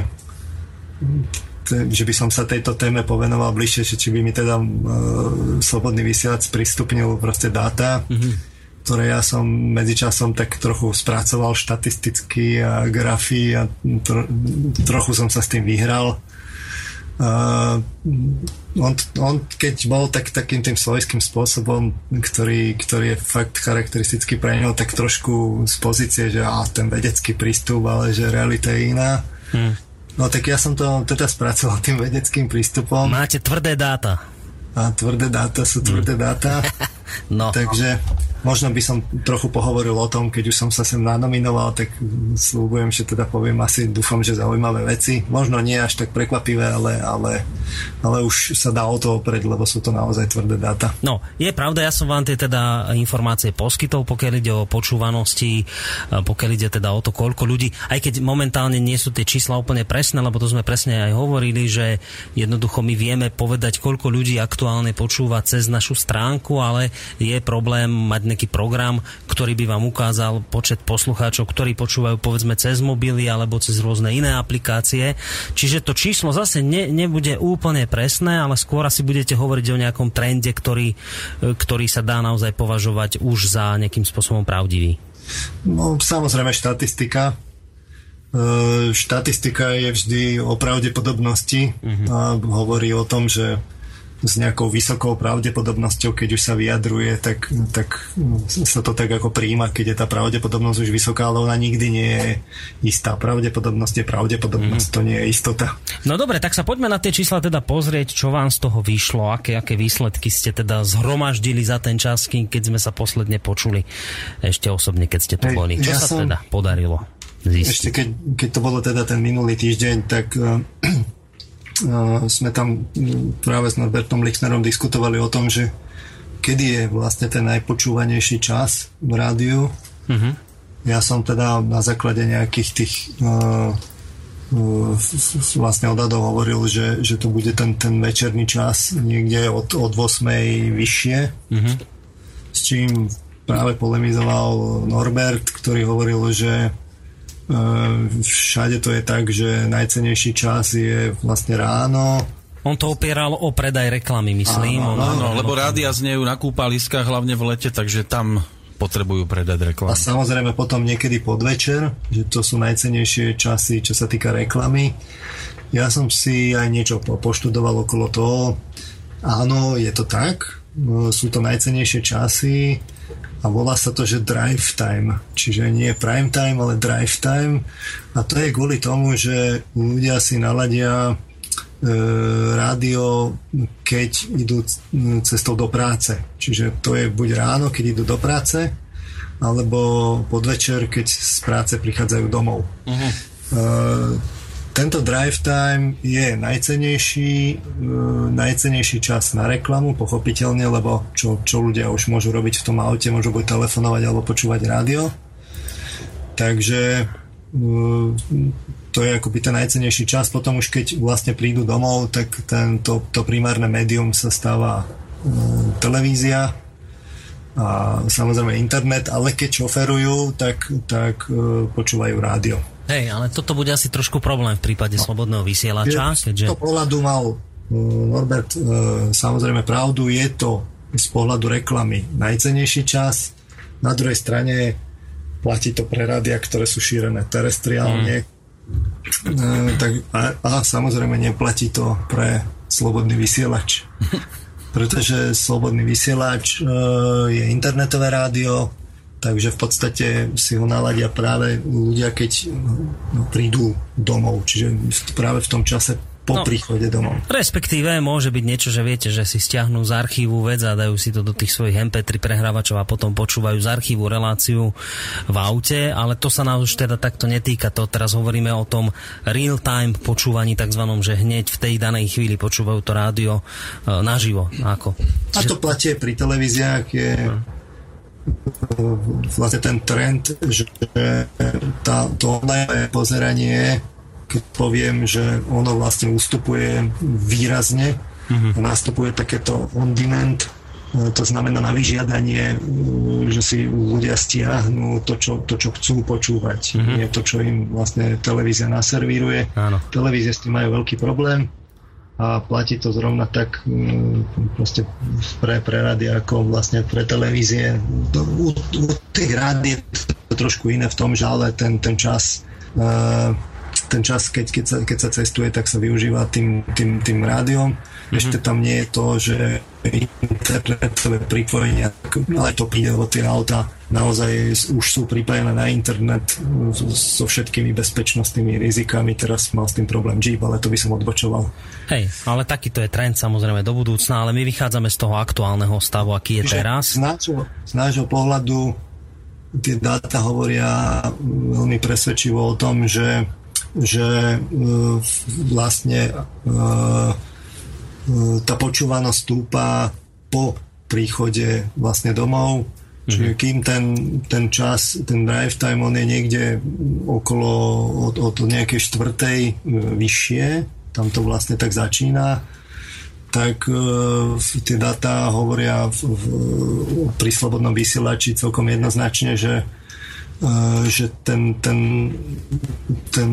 že by som sa tejto téme povenoval bližšie, že či by mi teda uh, Slobodný vysielač pristupnil proste dáta, mm-hmm. ktoré ja som medzičasom tak trochu spracoval štatisticky a grafy a tro, trochu som sa s tým vyhral. Uh, on, on keď bol tak, takým tým svojským spôsobom, ktorý, ktorý je fakt charakteristický pre neho, tak trošku z pozície, že á, ten vedecký prístup, ale že realita je iná. Hmm. No tak ja som to teda spracoval tým vedeckým prístupom. Máte tvrdé dáta. A tvrdé dáta sú tvrdé hmm. dáta. no. Takže Možno by som trochu pohovoril o tom, keď už som sa sem nanominoval, tak slúbujem, že teda poviem asi, dúfam, že zaujímavé veci. Možno nie až tak prekvapivé, ale, ale, ale už sa dá o to opreť, lebo sú to naozaj tvrdé dáta. No, je pravda, ja som vám tie teda informácie poskytol, pokiaľ ide o počúvanosti, pokiaľ ide teda o to, koľko ľudí, aj keď momentálne nie sú tie čísla úplne presné, lebo to sme presne aj hovorili, že jednoducho my vieme povedať, koľko ľudí aktuálne počúva cez našu stránku, ale je problém mať nejaký program, ktorý by vám ukázal počet poslucháčov, ktorí počúvajú povedzme cez mobily alebo cez rôzne iné aplikácie. Čiže to číslo zase ne, nebude úplne presné, ale skôr asi budete hovoriť o nejakom trende, ktorý, e, ktorý sa dá naozaj považovať už za nejakým spôsobom pravdivý. No, samozrejme štatistika. E, štatistika je vždy o pravdepodobnosti uh-huh. a hovorí o tom, že s nejakou vysokou pravdepodobnosťou, keď už sa vyjadruje, tak, tak sa to tak ako príjima, keď je tá pravdepodobnosť už vysoká, ale ona nikdy nie je istá. Pravdepodobnosť je pravdepodobnosť, mm. to nie je istota. No dobre, tak sa poďme na tie čísla teda pozrieť, čo vám z toho vyšlo, aké, aké výsledky ste teda zhromaždili za ten čas, keď sme sa posledne počuli ešte osobne, keď ste tu boli. Čo ja sa som... teda podarilo? Zistiť? Ešte keď, keď to bolo teda ten minulý týždeň, tak uh, sme tam práve s Norbertom Lichnerom diskutovali o tom, že kedy je vlastne ten najpočúvanejší čas v rádiu. Uh-huh. Ja som teda na základe nejakých tých uh, uh, vlastne odhadov hovoril, že, že to bude ten, ten večerný čas niekde od, od 8. vyššie. Uh-huh. S čím práve polemizoval Norbert, ktorý hovoril, že všade to je tak, že najcenejší čas je vlastne ráno. On to opieral o predaj reklamy, myslím. Áno, áno, áno lebo rádia znejú na kúpaliskách, hlavne v lete, takže tam potrebujú predať reklamu. A samozrejme potom niekedy podvečer, že to sú najcenejšie časy, čo sa týka reklamy. Ja som si aj niečo poštudoval okolo toho. Áno, je to tak. Sú to najcenejšie časy a volá sa to, že drive time, čiže nie prime time, ale drive time a to je kvôli tomu, že ľudia si naladia e, rádio, keď idú cestou do práce. Čiže to je buď ráno, keď idú do práce, alebo podvečer, keď z práce prichádzajú domov. Uh-huh. E, tento drive time je najcenejší, uh, najcenejší čas na reklamu, pochopiteľne, lebo čo, čo ľudia už môžu robiť v tom aute, môžu buď telefonovať alebo počúvať rádio. Takže uh, to je akoby ten najcenejší čas. Potom už keď vlastne prídu domov, tak tento, to primárne médium sa stáva uh, televízia a samozrejme internet, ale keď šoferujú, tak, tak počúvajú rádio. Hej, ale toto bude asi trošku problém v prípade no. slobodného vysielača. Je, keďže... To pohľadu mal uh, Norbert uh, samozrejme pravdu, je to z pohľadu reklamy najcenejší čas. Na druhej strane platí to pre rádia, ktoré sú šírené terestriálne. Mm. Uh, tak, a, a samozrejme neplatí to pre slobodný vysielač. Pretože slobodný vysielač uh, je internetové rádio, Takže v podstate si ho naladia práve ľudia, keď no, prídu domov. Čiže práve v tom čase po no, príchode domov. Respektíve môže byť niečo, že viete, že si stiahnú z archívu vec a dajú si to do tých svojich MP3 prehrávačov a potom počúvajú z archívu reláciu v aute, ale to sa nás už teda takto netýka. To teraz hovoríme o tom real-time počúvaní takzvanom, že hneď v tej danej chvíli počúvajú to rádio e, naživo. Ako? A to platí pri televíziách, je... Hm vlastne ten trend, že tá, to online pozeranie, keď poviem, že ono vlastne ustupuje výrazne, mm-hmm. nastupuje takéto on-demand, e, to znamená na vyžiadanie, e, že si ľudia stiahnu to, čo, to, čo chcú počúvať. Mm-hmm. Nie to, čo im vlastne televízia naservíruje. Áno. Televízie s tým majú veľký problém. A platí to zrovna tak mm, proste pre, pre rady ako vlastne pre televízie. U, u tých rád je to trošku iné v tom, že ale ten, ten čas uh, ten čas, keď, keď, sa, keď sa cestuje, tak sa využíva tým, tým, tým rádiom. Mm-hmm. Ešte tam nie je to, že internetové pripojenia, ale to príde, lebo tie auta naozaj už sú pripojené na internet so všetkými bezpečnostnými rizikami. Teraz mal s tým problém Jeep, ale to by som odbočoval. Hej, ale takýto je trend samozrejme do budúcna, ale my vychádzame z toho aktuálneho stavu, aký je Čiže teraz. Z nášho, z nášho pohľadu tie dáta hovoria veľmi presvedčivo o tom, že že e, vlastne e, tá počúvanosť stúpa po príchode vlastne domov, Čiže mhm. kým ten, ten čas, ten drive time, on je niekde okolo od, od nejakej štvrtej vyššie, tam to vlastne tak začína, tak e, tie dáta hovoria v, v, pri slobodnom vysielači celkom jednoznačne, že že ten, ten, ten,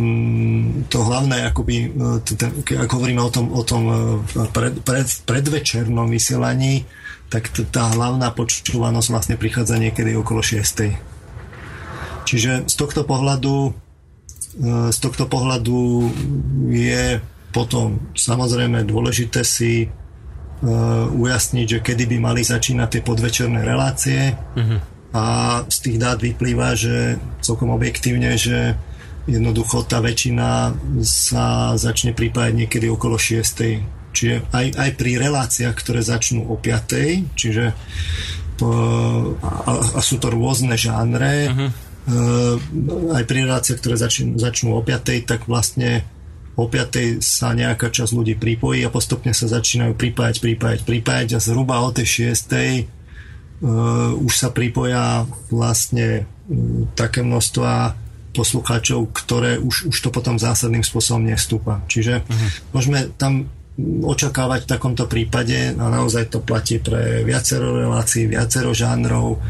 to hlavné, akoby, eh, ten, ak hovoríme o tom, o tom eh, pred, pred, predvečernom vysielaní, tak t- tá hlavná počúvanosť vlastne prichádza niekedy okolo 6. Čiže z tohto pohľadu z tohto pohľadu je potom samozrejme dôležité si ujasniť, že kedy by mali začínať tie podvečerné relácie. Uh-huh a z tých dát vyplýva, že celkom objektívne, že jednoducho tá väčšina sa začne pripájať niekedy okolo 6. Čiže aj, aj pri reláciách, ktoré začnú o 5. Čiže a, a sú to rôzne žánre, uh-huh. aj pri reláciách, ktoré začnú, začnú o 5. tak vlastne o 5. sa nejaká časť ľudí pripojí a postupne sa začínajú pripájať, pripájať, pripájať a zhruba o tej 6 uh, už sa pripoja vlastne uh, také množstva poslucháčov, ktoré už, už to potom zásadným spôsobom nestúpa. Čiže uh-huh. môžeme tam očakávať v takomto prípade, a naozaj to platí pre viacero relácií, viacero žánrov,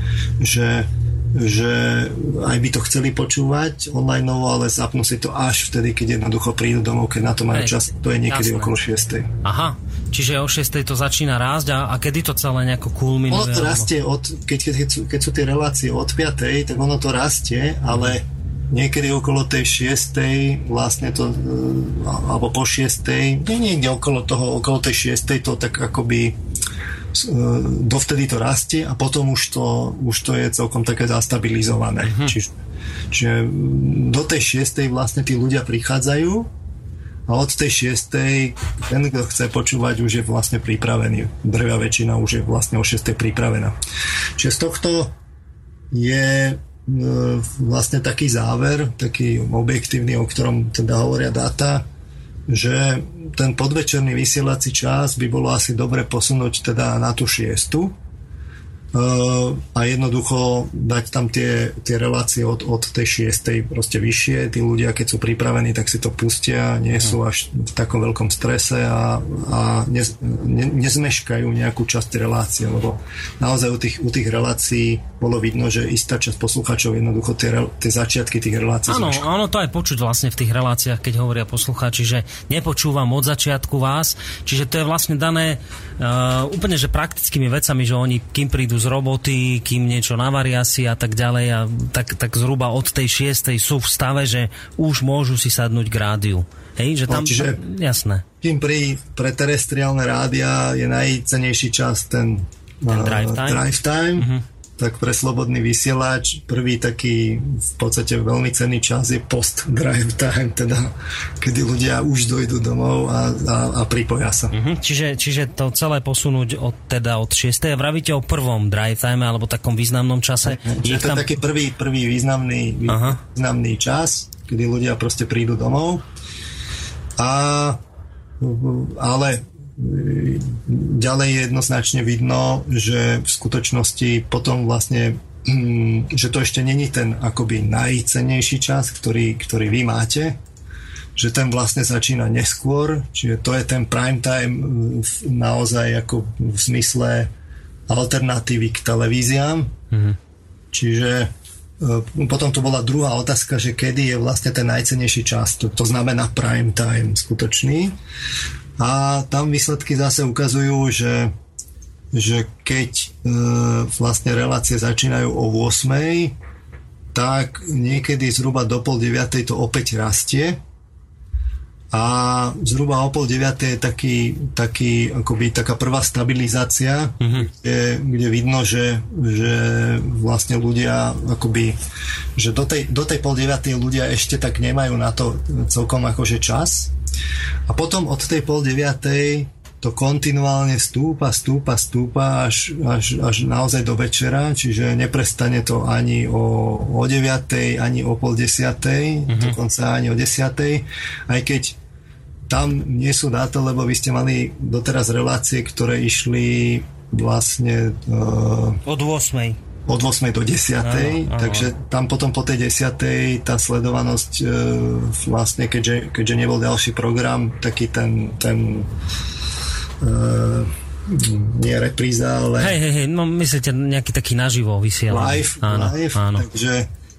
že že aj by to chceli počúvať online, ale zapnú si to až vtedy, keď jednoducho prídu domov, keď na to majú čas. To je niekedy jasné. okolo 6. Aha, čiže o 6. to začína rásť a, a kedy to celé nejako kulminuje? Ono to rastie, od, keď, keď, keď, sú, keď sú tie relácie od 5. tak ono to rastie, ale niekedy okolo tej 6. vlastne to, e, alebo po 6. nie niekde okolo toho, okolo tej 6. to tak akoby E, dovtedy to rastie a potom už to, už to je celkom také zastabilizované. Uh-huh. Čiže, čiže do tej šiestej vlastne tí ľudia prichádzajú a od tej šiestej ten, kto chce počúvať, už je vlastne pripravený. Drvia väčšina už je vlastne o šiestej pripravená. Čiže z tohto je e, vlastne taký záver, taký objektívny, o ktorom teda hovoria dáta, že ten podvečerný vysielací čas by bolo asi dobre posunúť teda na tú šiestu, a jednoducho dať tam tie, tie relácie od, od tej šiestej proste vyššie. Tí ľudia, keď sú pripravení, tak si to pustia, nie sú mhm. až v takom veľkom strese a, a ne, ne, nezmeškajú nejakú časť relácie, lebo naozaj u tých, u tých relácií bolo vidno, že istá časť poslucháčov jednoducho tie, tie začiatky tých relácií Áno, áno, to aj počuť vlastne v tých reláciách, keď hovoria poslucháči, že nepočúvam od začiatku vás, čiže to je vlastne dané uh, úplne, že praktickými vecami, že oni, kým prídu z roboty, kým niečo navaria si a tak ďalej a tak, tak zhruba od tej šiestej sú v stave, že už môžu si sadnúť k rádiu. Hej, že no, tam, no, čiže jasné. Kým pri, pre terestriálne rádia je najcenejší čas ten, ten drive time, drive time uh-huh tak pre slobodný vysielač prvý taký v podstate veľmi cenný čas je post drive time, teda kedy ľudia už dojdú domov a, a, a pripoja sa. Uh-huh. Čiže, čiže to celé posunúť od, teda od 6. vravíte o prvom drive time alebo takom významnom čase? Čiže to tam... je taký prvý, prvý významný, uh-huh. významný čas, kedy ľudia proste prídu domov a ale ďalej jednoznačne vidno, že v skutočnosti potom vlastne že to ešte není ten akoby najcenejší čas, ktorý, ktorý vy máte, že ten vlastne začína neskôr, čiže to je ten prime time naozaj ako v zmysle alternatívy k televíziám. Mm-hmm. Čiže e, potom tu bola druhá otázka, že kedy je vlastne ten najcenejší čas, to, to znamená prime time skutočný. A tam výsledky zase ukazujú, že, že keď e, vlastne relácie začínajú o 8, tak niekedy zhruba do pol 9 to opäť rastie a zhruba o pol 9 je taký, taký, akoby taká prvá stabilizácia, mm-hmm. kde, kde vidno, že, že vlastne ľudia akoby, že do tej, do tej pol 9 ľudia ešte tak nemajú na to celkom akože čas a potom od tej pol 9 to kontinuálne stúpa, stúpa, stúpa až, až, až naozaj do večera, čiže neprestane to ani o, o 9, ani o pol 10, mm-hmm. dokonca ani o 10, aj keď tam nie sú dáta, lebo vy ste mali doteraz relácie, ktoré išli vlastne... Uh, od 8 od 8. do 10. Áno, áno. Takže tam potom po tej 10. tá sledovanosť uh, vlastne, keďže, keďže nebol ďalší program, taký ten, ten uh, nie repríza, ale... Hej, hej, hej, no myslíte nejaký taký naživo vysielaný. Live, áno, live, áno. takže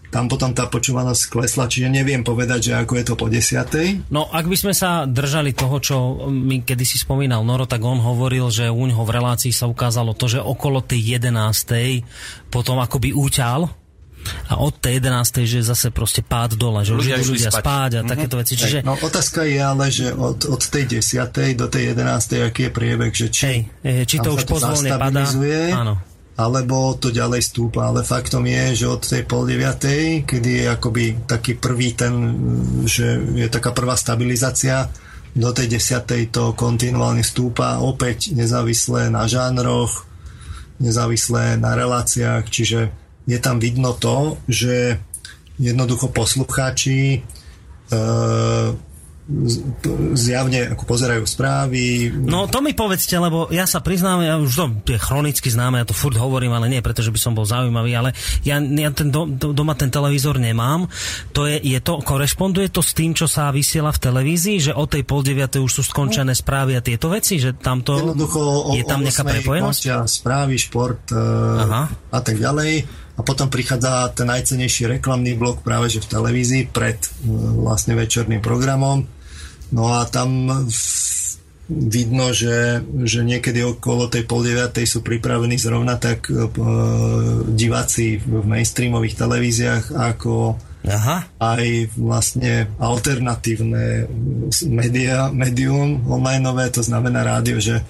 tam potom tá počúvanosť klesla, čiže neviem povedať, že ako je to po desiatej. No, ak by sme sa držali toho, čo mi kedysi spomínal Noro, tak on hovoril, že u ňoho v relácii sa ukázalo to, že okolo tej jedenástej potom akoby úťal a od tej 11. že zase proste pád dole, že ľudia už ľudia spať, spať a mm-hmm. takéto veci. Čiže... No otázka je ale, že od, od tej 10. do tej 11. aký je priebeh, že či, Hej, či to už pozvolne padá. Áno alebo to ďalej stúpa. Ale faktom je, že od tej pol deviatej, kedy je akoby taký prvý ten, že je taká prvá stabilizácia, do tej desiatej to kontinuálne stúpa, opäť nezávisle na žánroch, nezávisle na reláciách, čiže je tam vidno to, že jednoducho poslucháči e, zjavne ako pozerajú správy. No to mi povedzte, lebo ja sa priznám, ja už to je chronicky známe, ja to furt hovorím, ale nie pretože by som bol zaujímavý, ale ja, ja ten do, doma ten televízor nemám. To je, je to, korešponduje to s tým, čo sa vysiela v televízii, že o tej pol deviatej už sú skončené správy a tieto veci, že tam to je tam nejaká prepojenosť? správy, šport e, Aha. a tak ďalej a potom prichádza ten najcenejší reklamný blok práve že v televízii pred e, vlastne večerným programom No a tam vidno, že, že niekedy okolo tej pol deviatej sú pripravení zrovna tak uh, diváci v mainstreamových televíziách ako Aha. aj vlastne alternatívne media, medium onlineové, to znamená rádio, že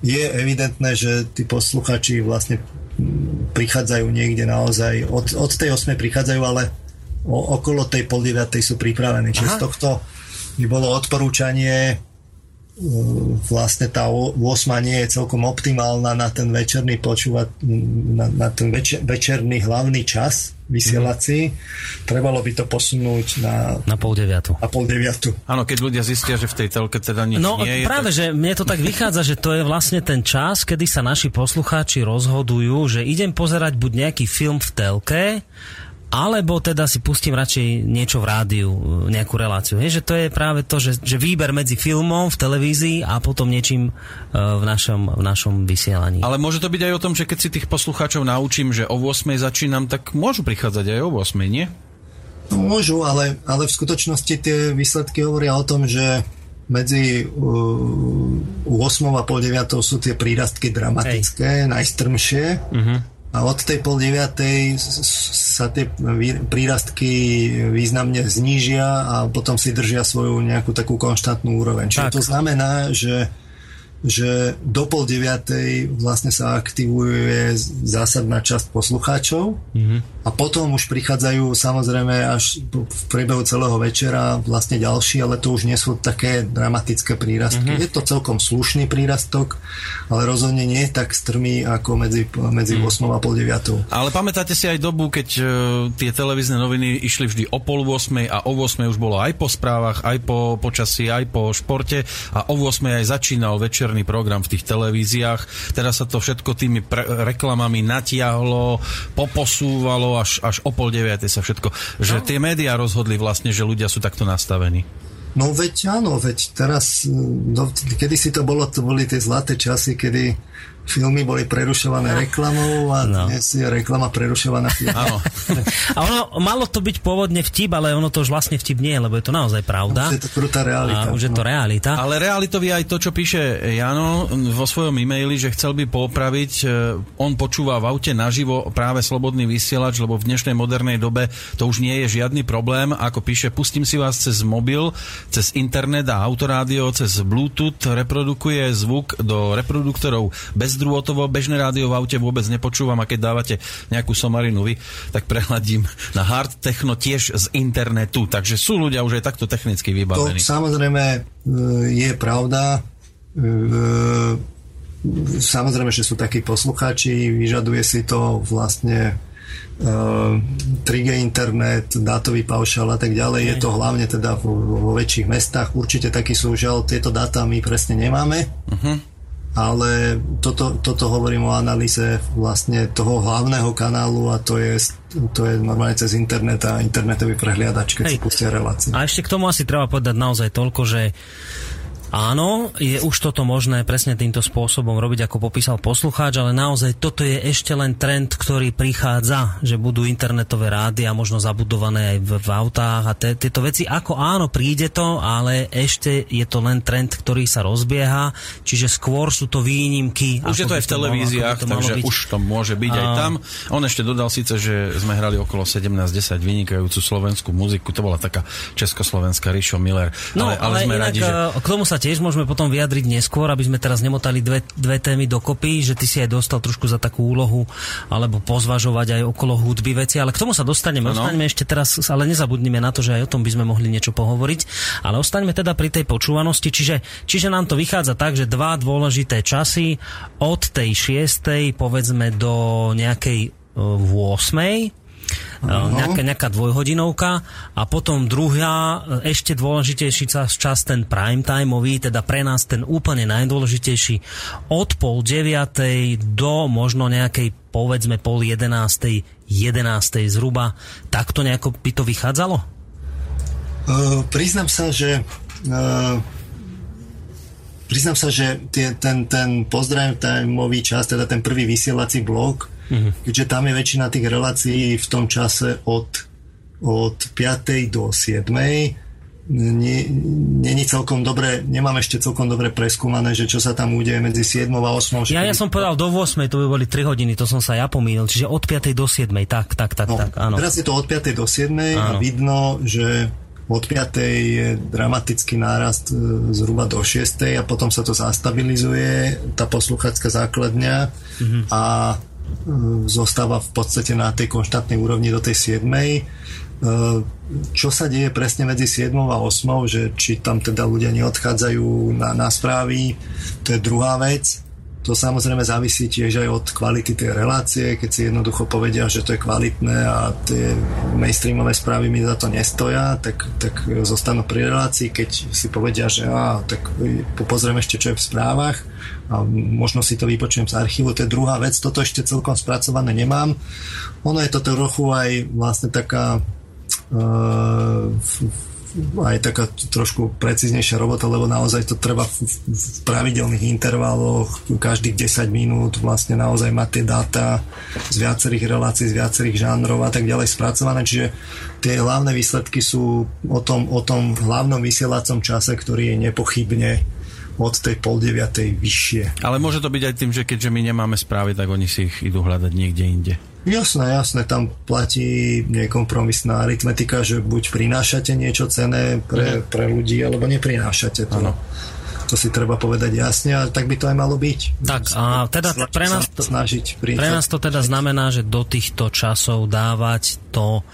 je evidentné, že tí posluchači vlastne prichádzajú niekde naozaj, od, od tej 8 prichádzajú, ale o, okolo tej pol deviatej sú pripravení. Čiže z tohto bolo odporúčanie vlastne tá 8 nie je celkom optimálna na ten večerný počúvať, na, na ten večer, večerný hlavný čas vysielací. Mm-hmm. Trebalo by to posunúť na... Na pol deviatu. Na pol deviatu. Áno, keď ľudia zistia, že v tej telke teda nič no, nie je... práve, tak... že mne to tak vychádza, že to je vlastne ten čas, kedy sa naši poslucháči rozhodujú, že idem pozerať buď nejaký film v telke, alebo teda si pustím radšej niečo v rádiu, nejakú reláciu. Je, že to je práve to, že, že výber medzi filmom v televízii a potom niečím uh, v, našom, v našom vysielaní. Ale môže to byť aj o tom, že keď si tých poslucháčov naučím, že o 8 začínam, tak môžu prichádzať aj o 8, nie? No, môžu, ale, ale v skutočnosti tie výsledky hovoria o tom, že medzi uh, 8 a pol 9 sú tie prírastky dramatické, Hej. najstrmšie. Uh-huh a od tej pol deviatej sa tie prírastky významne znížia a potom si držia svoju nejakú takú konštantnú úroveň. Čiže tak. to znamená, že že do pol deviatej vlastne sa aktivuje zásadná časť poslucháčov mm-hmm. A potom už prichádzajú samozrejme až v priebehu celého večera vlastne ďalší, ale to už nie sú také dramatické prírastky. Mm-hmm. Je to celkom slušný prírastok, ale rozhodne nie je tak strmý ako medzi, medzi mm. 8 a pol 9. Ale pamätáte si aj dobu, keď uh, tie televízne noviny išli vždy o pol 8 a o 8 už bolo aj po správach, aj po počasí, aj po športe a o 8 aj začínal večer večerný program v tých televíziách. Teraz sa to všetko tými pre- reklamami natiahlo, poposúvalo, až, až o pol deviate sa všetko. Že no. tie médiá rozhodli vlastne, že ľudia sú takto nastavení. No veď áno, veď teraz, no, kedy si to bolo, to boli tie zlaté časy, kedy filmy boli prerušované reklamou a No. dnes je reklama prerušovaná filmom. A ono, malo to byť pôvodne vtip, ale ono to už vlastne vtip nie je, lebo je to naozaj pravda. Je to krutá realita. A už je to no. realita. Ale realitou je aj to, čo píše Jano vo svojom e-maili, že chcel by poopraviť, e, on počúva v aute naživo práve slobodný vysielač, lebo v dnešnej modernej dobe to už nie je žiadny problém. Ako píše, pustím si vás cez mobil, cez internet a autorádio, cez Bluetooth, reprodukuje zvuk do reproduktorov bezdrôtovo, bežné rádio v aute vôbec nepočúvam a keď dávate nejakú somarinu vy, tak prehľadím na hard techno tiež z internetu. Takže sú ľudia už aj takto technicky To vybavení. samozrejme e, je pravda. E, Samozrejme, že sú takí poslucháči, vyžaduje si to vlastne uh, 3G internet, dátový paušal a tak ďalej. Je to hlavne teda vo, vo väčších mestách. Určite takí sú, žiaľ, tieto dáta my presne nemáme. Ale toto, toto hovorím o analýze vlastne toho hlavného kanálu a to je, to je normálne cez internet a internetový prehliadač, keď Hej. si pustia relácie. A ešte k tomu asi treba povedať naozaj toľko, že Áno, je už toto možné presne týmto spôsobom robiť, ako popísal poslucháč, ale naozaj toto je ešte len trend, ktorý prichádza, že budú internetové rádia možno zabudované aj v, v autách a te, tieto veci. Ako áno, príde to, ale ešte je to len trend, ktorý sa rozbieha, čiže skôr sú to výnimky. Už je to aj v televíziách, to malo takže byť. už to môže byť aj A- tam. On ešte dodal síce, že sme hrali okolo 17-10 vynikajúcu slovenskú muziku. To bola taká československá Rišo Miller. No, ale, ale, sme inak, radi, že... e, k tomu sa tiež môžeme potom vyjadriť neskôr, aby sme teraz nemotali dve, dve témy dokopy, že ty si aj dostal trošku za takú úlohu, alebo pozvažovať aj okolo hudby veci, ale k tomu sa dostaneme. Áno. Ostaňme ešte teraz, ale nezabudnime na to, že aj o tom by sme mohli niečo pohovoriť, ale ostaňme teda pri tej počúvanosti, čiže, čiže nám to vychádza tak, že dva dôležité časy od tej šiestej, povedzme do nejakej e, 8. Uh, nejaká, nejaká dvojhodinovka a potom druhá, e, ešte dôležitejší čas, čas ten prime timeový, teda pre nás ten úplne najdôležitejší od pol deviatej do možno nejakej povedzme pol jedenástej, jedenástej zhruba. Takto nejako by to vychádzalo? Uh, priznám sa, že uh, priznám sa, že tie, ten, ten pozdrav timeový čas, teda ten prvý vysielací blok, mm-hmm. keďže tam je väčšina tých relácií v tom čase od, od 5. do 7. Nie, není celkom dobre, nemám ešte celkom dobre preskúmané, že čo sa tam udeje medzi 7 a 8. že Ja, ja som povedal do 8, to by boli 3 hodiny, to som sa ja pomýlil, čiže od 5. do 7, tak, tak, tak, No, tak, áno. Teraz je to od 5. do 7. a Áno. vidno, že od 5. je dramatický nárast e, zhruba do 6. a potom sa to zastabilizuje, tá posluchácká základňa Mhm. a zostáva v podstate na tej konštantnej úrovni do tej 7. E, Čo sa deje presne medzi 7. a 8. že či tam teda ľudia neodchádzajú na, na správy, to je druhá vec. To samozrejme závisí tiež aj od kvality tej relácie, keď si jednoducho povedia, že to je kvalitné a tie mainstreamové správy mi za to nestoja, tak, tak zostanú pri relácii, keď si povedia, že á, tak pozriem ešte, čo je v správach a možno si to vypočujem z archívu, to je druhá vec, toto ešte celkom spracované nemám. Ono je to trochu aj vlastne taká uh, aj taká trošku precíznejšia robota, lebo naozaj to treba v, v, pravidelných intervaloch, každých 10 minút vlastne naozaj mať tie dáta z viacerých relácií, z viacerých žánrov a tak ďalej spracované, čiže tie hlavné výsledky sú o tom, o tom hlavnom vysielacom čase, ktorý je nepochybne od tej pol deviatej vyššie. Ale môže to byť aj tým, že keďže my nemáme správy, tak oni si ich idú hľadať niekde inde. Jasné, jasné, tam platí nekompromisná aritmetika, že buď prinášate niečo cené pre, pre ľudí, alebo neprinášate to. Áno. To si treba povedať jasne, ale tak by to aj malo byť. Tak a teda Snažiť pre nás to, snažiť pre nás to teda znamená, že do týchto časov dávať to,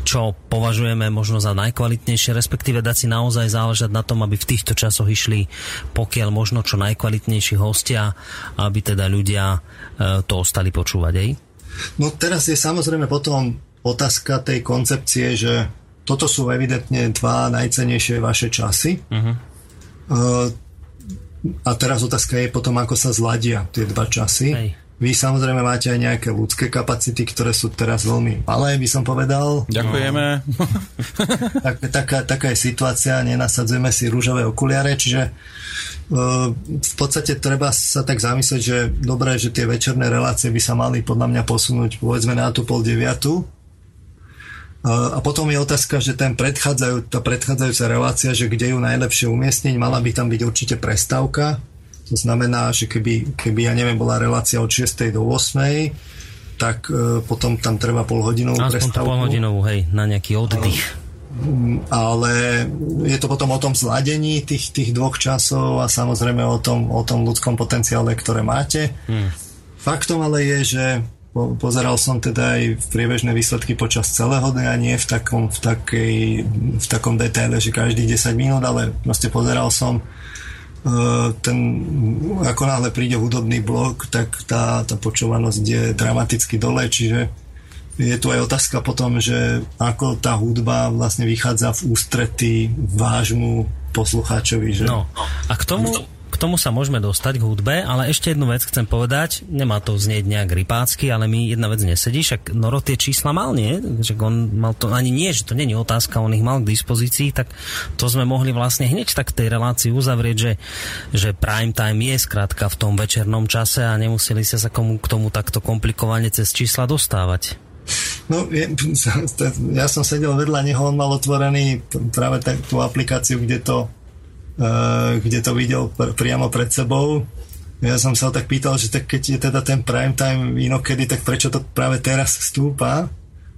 čo považujeme možno za najkvalitnejšie, respektíve dať si naozaj záležať na tom, aby v týchto časoch išli pokiaľ možno čo najkvalitnejší hostia, aby teda ľudia e, to ostali počúvať, ej? No teraz je samozrejme potom otázka tej koncepcie, že toto sú evidentne dva najcenejšie vaše časy. Uh-huh. A teraz otázka je potom, ako sa zladia tie dva časy. Hej. Vy samozrejme máte aj nejaké ľudské kapacity, ktoré sú teraz veľmi malé, by som povedal. Ďakujeme. tak, taká, taká je situácia, nenasadzujeme si rúžové okuliare, čiže v podstate treba sa tak zamyslieť, že dobré, že tie večerné relácie by sa mali podľa mňa posunúť povedzme na tú pol deviatu. A potom je otázka, že ten predchádzajú, tá predchádzajúca relácia, že kde ju najlepšie umiestniť, mala by tam byť určite prestávka. To znamená, že keby, keby ja neviem, bola relácia od 6. do 8. tak e, potom tam treba pol hodinovú Aspoň prestávku. pol hodinovú, hej, na nejaký oddych. ale je to potom o tom zladení tých, tých dvoch časov a samozrejme o tom, o tom ľudskom potenciále, ktoré máte. Hmm. Faktom ale je, že po, pozeral som teda aj v priebežné výsledky počas celého dňa, nie v takom, v, takej, v takom detaile, že každých 10 minút, ale proste pozeral som ten, ako náhle príde hudobný blok, tak tá, tá počúvanosť je dramaticky dole, čiže je tu aj otázka potom, že ako tá hudba vlastne vychádza v ústretí vášmu poslucháčovi. Že... No. A k tomu, k tomu sa môžeme dostať k hudbe, ale ešte jednu vec chcem povedať, nemá to znieť nejak rypácky, ale mi jedna vec nesedí, však Noro tie čísla mal, nie? Že on mal to, ani nie, že to není otázka, on ich mal k dispozícii, tak to sme mohli vlastne hneď tak tej relácii uzavrieť, že, že prime time je skrátka v tom večernom čase a nemuseli sa komu, k tomu takto komplikovane cez čísla dostávať. No, je, ja som sedel vedľa neho, on mal otvorený práve tak, tú aplikáciu, kde to, kde to videl pr- priamo pred sebou. Ja som sa ho tak pýtal, že tak keď je teda ten prime time inokedy, tak prečo to práve teraz stúpa?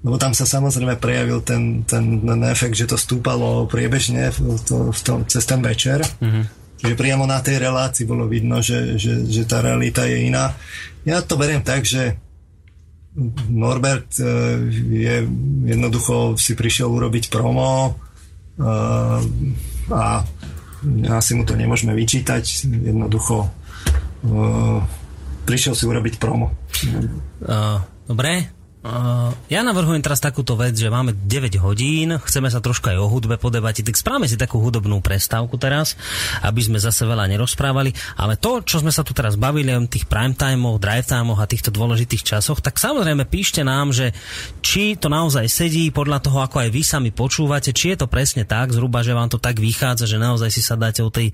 Lebo tam sa samozrejme prejavil ten, ten, ten efekt, že to stúpalo priebežne v, to, v tom, cez ten večer. Mm-hmm. Čiže priamo na tej relácii bolo vidno, že, že, že tá realita je iná. Ja to beriem tak, že Norbert e, je jednoducho si prišiel urobiť promo e, a asi mu to nemôžeme vyčítať. Jednoducho e, prišiel si urobiť promo. Dobre, Uh, ja navrhujem teraz takúto vec, že máme 9 hodín, chceme sa troška aj o hudbe podebatiť, tak správame si takú hudobnú prestávku teraz, aby sme zase veľa nerozprávali, ale to, čo sme sa tu teraz bavili o tých prime timeoch, drive timeoch a týchto dôležitých časoch, tak samozrejme píšte nám, že či to naozaj sedí podľa toho, ako aj vy sami počúvate, či je to presne tak, zhruba, že vám to tak vychádza, že naozaj si sa dáte o tej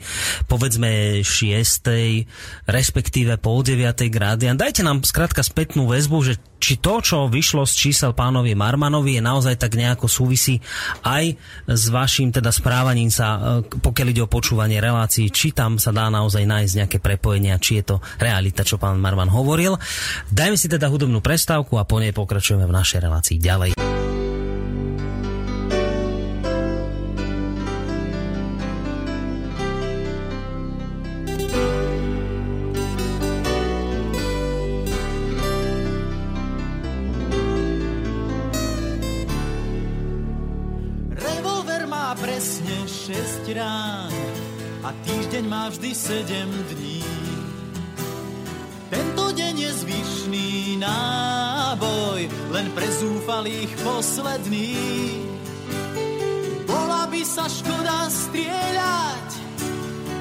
povedzme 6. respektíve pol 9. grády a dajte nám skrátka spätnú väzbu, že či to, čo vyšlo z čísel pánovi Marmanovi, je naozaj tak nejako súvisí aj s vašim teda správaním sa, e, pokiaľ ide o počúvanie relácií, či tam sa dá naozaj nájsť nejaké prepojenia, či je to realita, čo pán Marman hovoril. Dajme si teda hudobnú prestávku a po nej pokračujeme v našej relácii ďalej. Sedem dní. Tento deň je zvyšný náboj, len pre zúfalých posledný. Bola by sa škoda strieľať,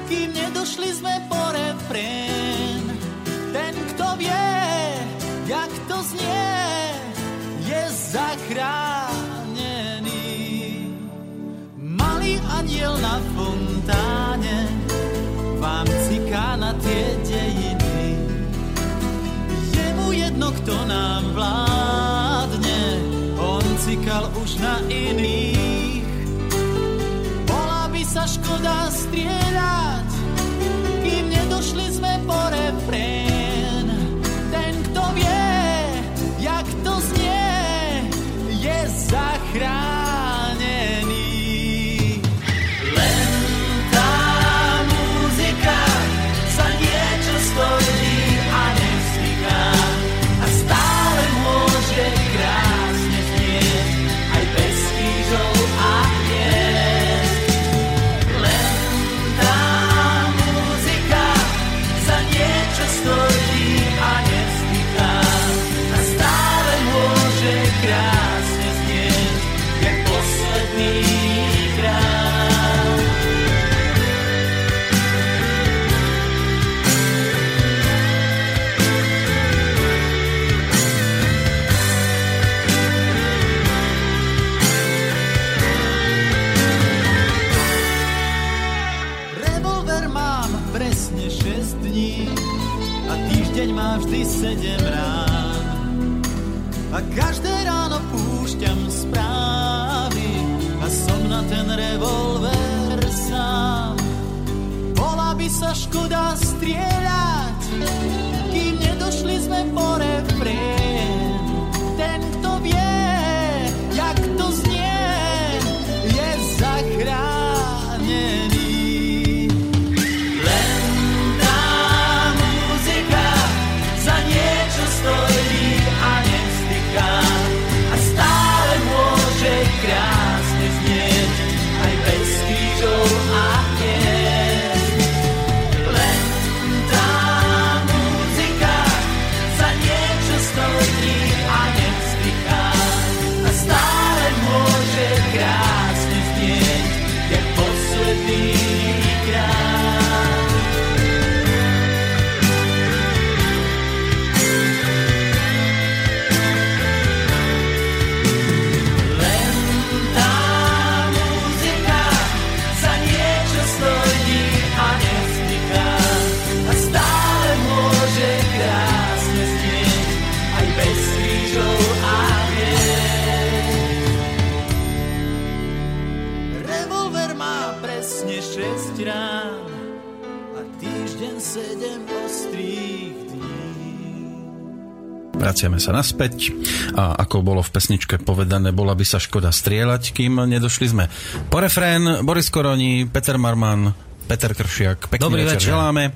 kým nedošli sme po refrén. Ten, kto vie, jak to znie, je zachránený. Malý aniel na fontáne na tie dejiny. Je mu jedno, kto nám vládne, on cikal už na iných. Bola by sa škoda strieľať, kým nedošli sme po A každé Vraciame sa naspäť a ako bolo v pesničke povedané, bola by sa škoda strieľať, kým nedošli sme po refrén. Boris Koroni, Peter Marman, Peter Kršiak, pekný Dobrý večer, večer. želáme.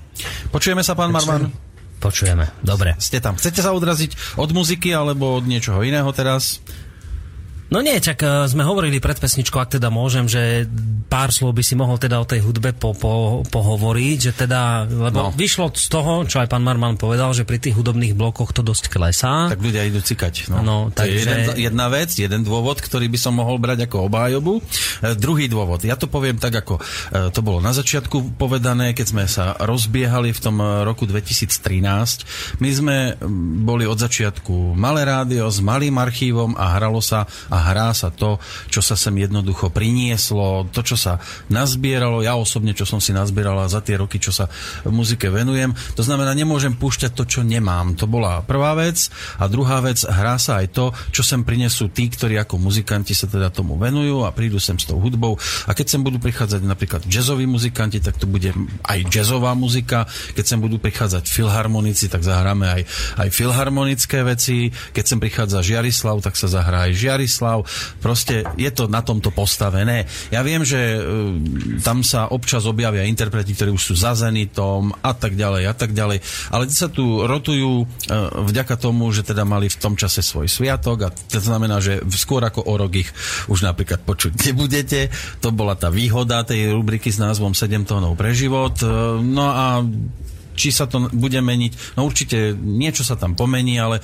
Počujeme sa, pán Marman? Počujeme, dobre. Ste tam. Chcete sa odraziť od muziky alebo od niečoho iného teraz? No nie, čak eh, sme hovorili pred pesničkou, ak teda môžem, že pár slov by si mohol teda o tej hudbe po, po, pohovoriť, že teda, lebo No. vyšlo z toho, čo aj pán Marman povedal, že pri tých hudobných blokoch to dosť klesá. Tak ľudia idú cikať. No. No, to je takže- jeden, jedna vec, jeden dôvod, ktorý by som mohol brať ako obájobu. E, druhý dôvod, ja to poviem tak, ako e, to bolo na začiatku povedané, keď sme sa rozbiehali v tom e, roku 2013. My sme boli od začiatku malé rádio s malým archívom a hralo sa a hrá sa to, čo sa sem jednoducho prinieslo, to, čo sa nazbieralo, ja osobne, čo som si nazbierala za tie roky, čo sa muzike venujem. To znamená, nemôžem púšťať to, čo nemám. To bola prvá vec. A druhá vec, hrá sa aj to, čo sem prinesú tí, ktorí ako muzikanti sa teda tomu venujú a prídu sem s tou hudbou. A keď sem budú prichádzať napríklad jazzoví muzikanti, tak to bude aj jazzová muzika. Keď sem budú prichádzať filharmonici, tak zahráme aj, aj filharmonické veci. Keď sem prichádza Žiarislav, tak sa zahrá aj Žiarislav. Proste je to na tomto postavené. Ja viem, že e, tam sa občas objavia interpreti, ktorí už sú za Zenitom a tak ďalej a tak ďalej. Ale sa tu rotujú e, vďaka tomu, že teda mali v tom čase svoj sviatok a to znamená, že skôr ako o rok ich už napríklad počuť nebudete. To bola tá výhoda tej rubriky s názvom 7 tónov pre život. E, No a či sa to bude meniť. No určite niečo sa tam pomení, ale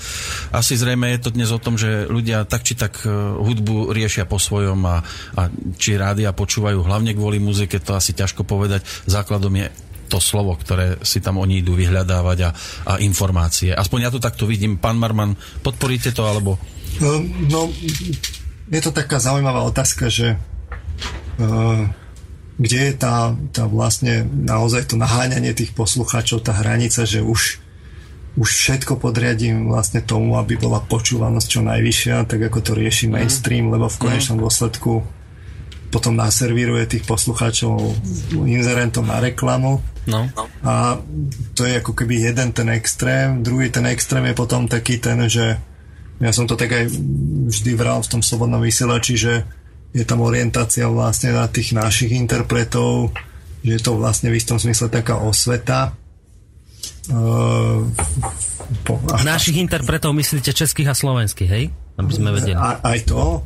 asi zrejme je to dnes o tom, že ľudia tak či tak e, hudbu riešia po svojom a, a či rádia počúvajú hlavne kvôli muzike, to asi ťažko povedať. Základom je to slovo, ktoré si tam oni idú vyhľadávať a, a informácie. Aspoň ja to takto vidím. Pán Marman, podporíte to, alebo... No, no, je to taká zaujímavá otázka, že uh, kde je tá, tá vlastne naozaj to naháňanie tých poslucháčov, tá hranica, že už, už všetko podriadím vlastne tomu, aby bola počúvanosť čo najvyššia, tak ako to rieši mainstream, lebo v konečnom dôsledku potom naservíruje tých poslucháčov inzerentom na reklamu. No. A to je ako keby jeden ten extrém. Druhý ten extrém je potom taký ten, že ja som to tak aj vždy vral v tom slobodnom vysielači, že je tam orientácia vlastne na tých našich interpretov, že je to vlastne v istom smysle taká osveta. Uh, po, a, Našich interpretov myslíte českých a slovenských, hej? Aby sme vedeli. a, aj to,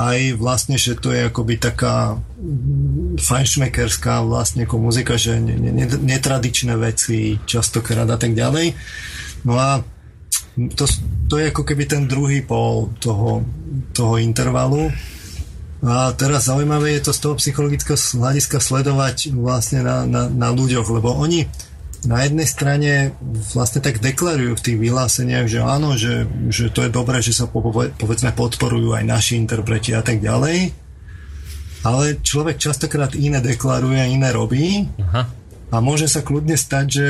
aj vlastne, že to je akoby taká mm, fajnšmekerská vlastne ako muzika, že ne, ne, ne- netradičné veci častokrát a tak ďalej. No a to, to je ako keby ten druhý pol toho, toho intervalu. A teraz zaujímavé je to z toho psychologického hľadiska sledovať vlastne na, na, na ľuďoch, lebo oni na jednej strane vlastne tak deklarujú v tých vyhláseniach, že áno, že, že to je dobré, že sa po, po- povedzme podporujú aj naši interpreti a tak ďalej. Ale človek častokrát iné deklaruje, iné robí Aha. A môže sa kľudne stať, že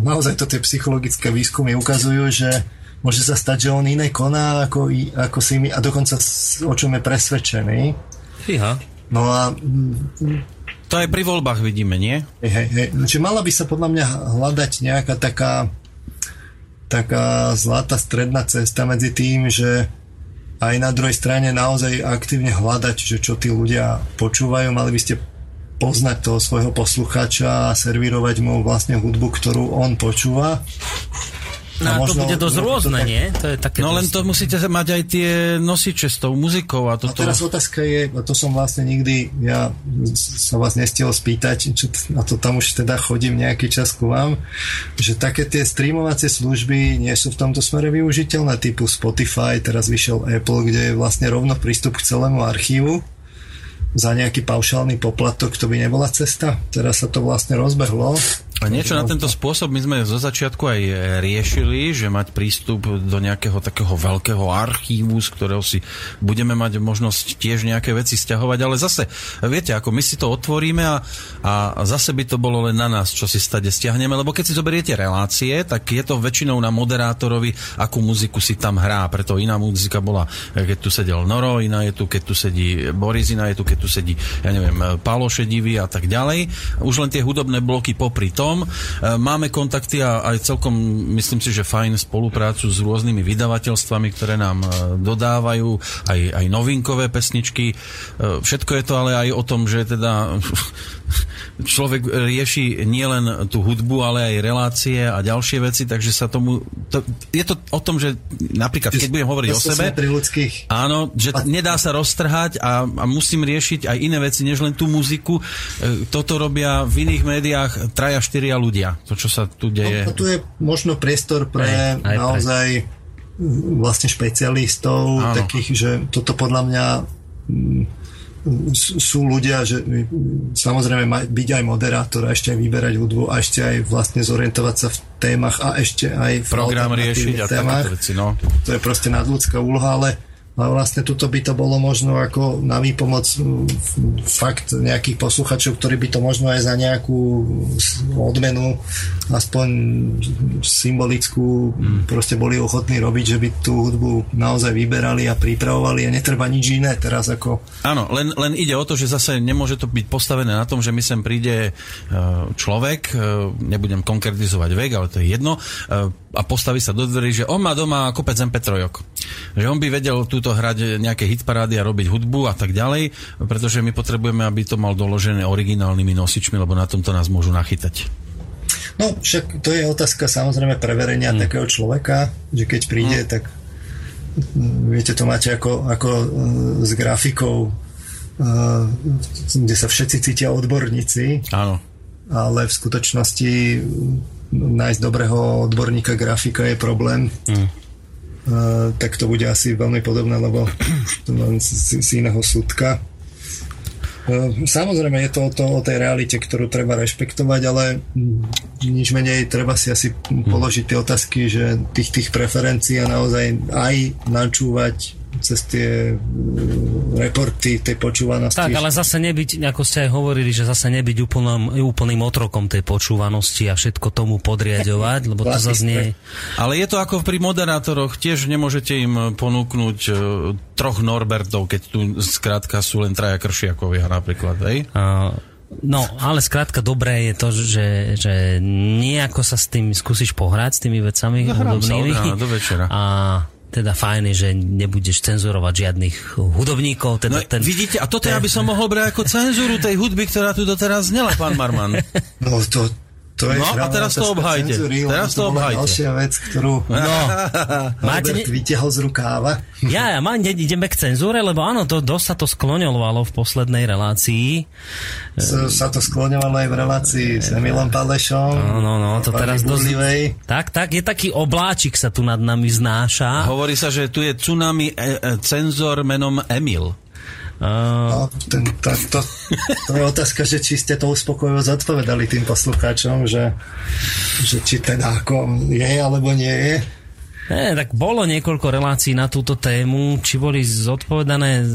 naozaj to tie psychologické výskumy ukazujú, že môže sa stať, že on iné koná ako, ako si my a dokonca o čom je presvedčený. Fíha. No a To aj pri voľbách vidíme, nie? Hej, hej, hej. Čiže mala by sa podľa mňa hľadať nejaká taká taká zlatá stredná cesta medzi tým, že aj na druhej strane naozaj aktívne hľadať, že čo tí ľudia počúvajú. Mali by ste poznať toho svojho poslucháča a servírovať mu vlastne hudbu, ktorú on počúva. No a to možno- bude dosť to rôzne, tak- nie? To je také No len to musíte mať aj tie nosiče s tou muzikou a A toto... teraz otázka je, a to som vlastne nikdy, ja sa vás nestiel spýtať, čo, a to tam už teda chodím nejaký čas ku vám, že také tie streamovacie služby nie sú v tomto smere využiteľné, typu Spotify, teraz vyšiel Apple, kde je vlastne rovno prístup k celému archívu za nejaký paušálny poplatok, to by nebola cesta. Teraz sa to vlastne rozbehlo. A niečo na tento spôsob my sme zo začiatku aj riešili, že mať prístup do nejakého takého veľkého archívu, z ktorého si budeme mať možnosť tiež nejaké veci stiahovať, ale zase, viete, ako my si to otvoríme a, a zase by to bolo len na nás, čo si stade stiahneme, lebo keď si zoberiete relácie, tak je to väčšinou na moderátorovi, akú muziku si tam hrá, preto iná muzika bola, keď tu sedel Noro, iná je tu, keď tu sedí Boris, iná je tu, keď tu sedí, ja neviem, Pálo Šedivý a tak ďalej. Už len tie hudobné bloky popri tom. E, Máme kontakty a aj celkom, myslím si, že fajn spoluprácu s rôznymi vydavateľstvami, ktoré nám e, dodávajú aj, aj novinkové pesničky. E, Všetko je to ale aj o tom, že teda človek rieši nielen tú hudbu, ale aj relácie a ďalšie veci, takže sa tomu... To, je to o tom, že napríklad, keď budem hovoriť o Zase sebe, pri ľudských Áno, že nedá sa roztrhať a, a musím riešiť aj iné veci, než len tú muziku. E, Toto robia v iných médiách traja, štyria ľudia. To, čo sa tu deje. No, a tu je možno priestor pre Aj, aj naozaj vlastne špecialistov, Áno. takých, že toto podľa mňa sú ľudia, že samozrejme byť aj moderátor a ešte aj vyberať hudbu a ešte aj vlastne zorientovať sa v témach a ešte aj v Program riešiť a témach. veci, no. To je proste nadľudská úloha, ale ale vlastne tuto by to bolo možno ako na výpomoc fakt nejakých posluchačov, ktorí by to možno aj za nejakú odmenu aspoň symbolickú Hmm. proste boli ochotní robiť, že by tú hudbu naozaj vyberali a pripravovali a netreba nič iné teraz ako Áno, len, len ide o to, že zase nemôže to byť postavené na tom, že mi sem príde e, človek, e, nebudem konkretizovať vek, ale to je jedno, e, a postaví sa do dverí, že on má doma kopec MP3. Že on by vedel túto hrať nejaké hitparády a robiť hudbu a tak ďalej, pretože my potrebujeme, aby to mal doložené originálnymi nosičmi, lebo na tomto nás môžu nachytať. No však to je otázka samozrejme preverenia hmm. takého človeka, že keď príde, hmm. tak mm, viete, to máte ako, ako uh, s grafikou, uh, kde sa všetci cítia odborníci, Áno. ale v skutočnosti mm, nájsť dobrého odborníka grafika je problém. Mm. Tak to bude asi veľmi podobné, lebo len z, z iného súdka. Samozrejme je to o, to o tej realite, ktorú treba rešpektovať, ale nič menej treba si asi položiť tie otázky, že tých, tých preferencií a naozaj aj načúvať cez tie mm, reporty tej počúvanosti. Tak, ale zase nebyť, ako ste aj hovorili, že zase nebyť úplným, úplným otrokom tej počúvanosti a všetko tomu podriadovať, lebo to zase nie... Ale je to ako pri moderátoroch, tiež nemôžete im ponúknuť e, troch Norbertov, keď tu skrátka sú len traja kršiakovia napríklad, hej? Uh, no, ale skrátka dobré je to, že, že nejako sa s tým skúsiš pohrať, s tými vecami Zahrám sa hudobnými. od rána do večera. A teda fajn že nebudeš cenzurovať žiadnych hudobníkov. No, Teda ten, vidíte, a toto ja by som mohol brať ako cenzúru tej hudby, ktorá tu doteraz znela, pán Marman. No to, to je No, a teraz to obhajte. cenzúry, Teraz to bola obhajte. Ďalšia vec, ktorú No, máte, ne... vytiahol z rukáva. Ja, ja, má, ide- ideme k cenzúre, lebo áno, to dosť sa to skloňovalo v poslednej relácii. S- Sa to skloňovalo aj v relácii s Emilom Palešom. No, no, no, to teraz dosť... Tak, tak, je taký obláčik sa tu nad nami znáša. Hovorí sa, že tu je tsunami e, e, cenzor menom Emil. Uh, No, ten, tá, to, to je otázka, že či ste to uspokojivo zodpovedali tým poslucháčom, že, že či teda ako je alebo nie je. Ne, tak bolo niekoľko relácií na túto tému. Či boli zodpovedané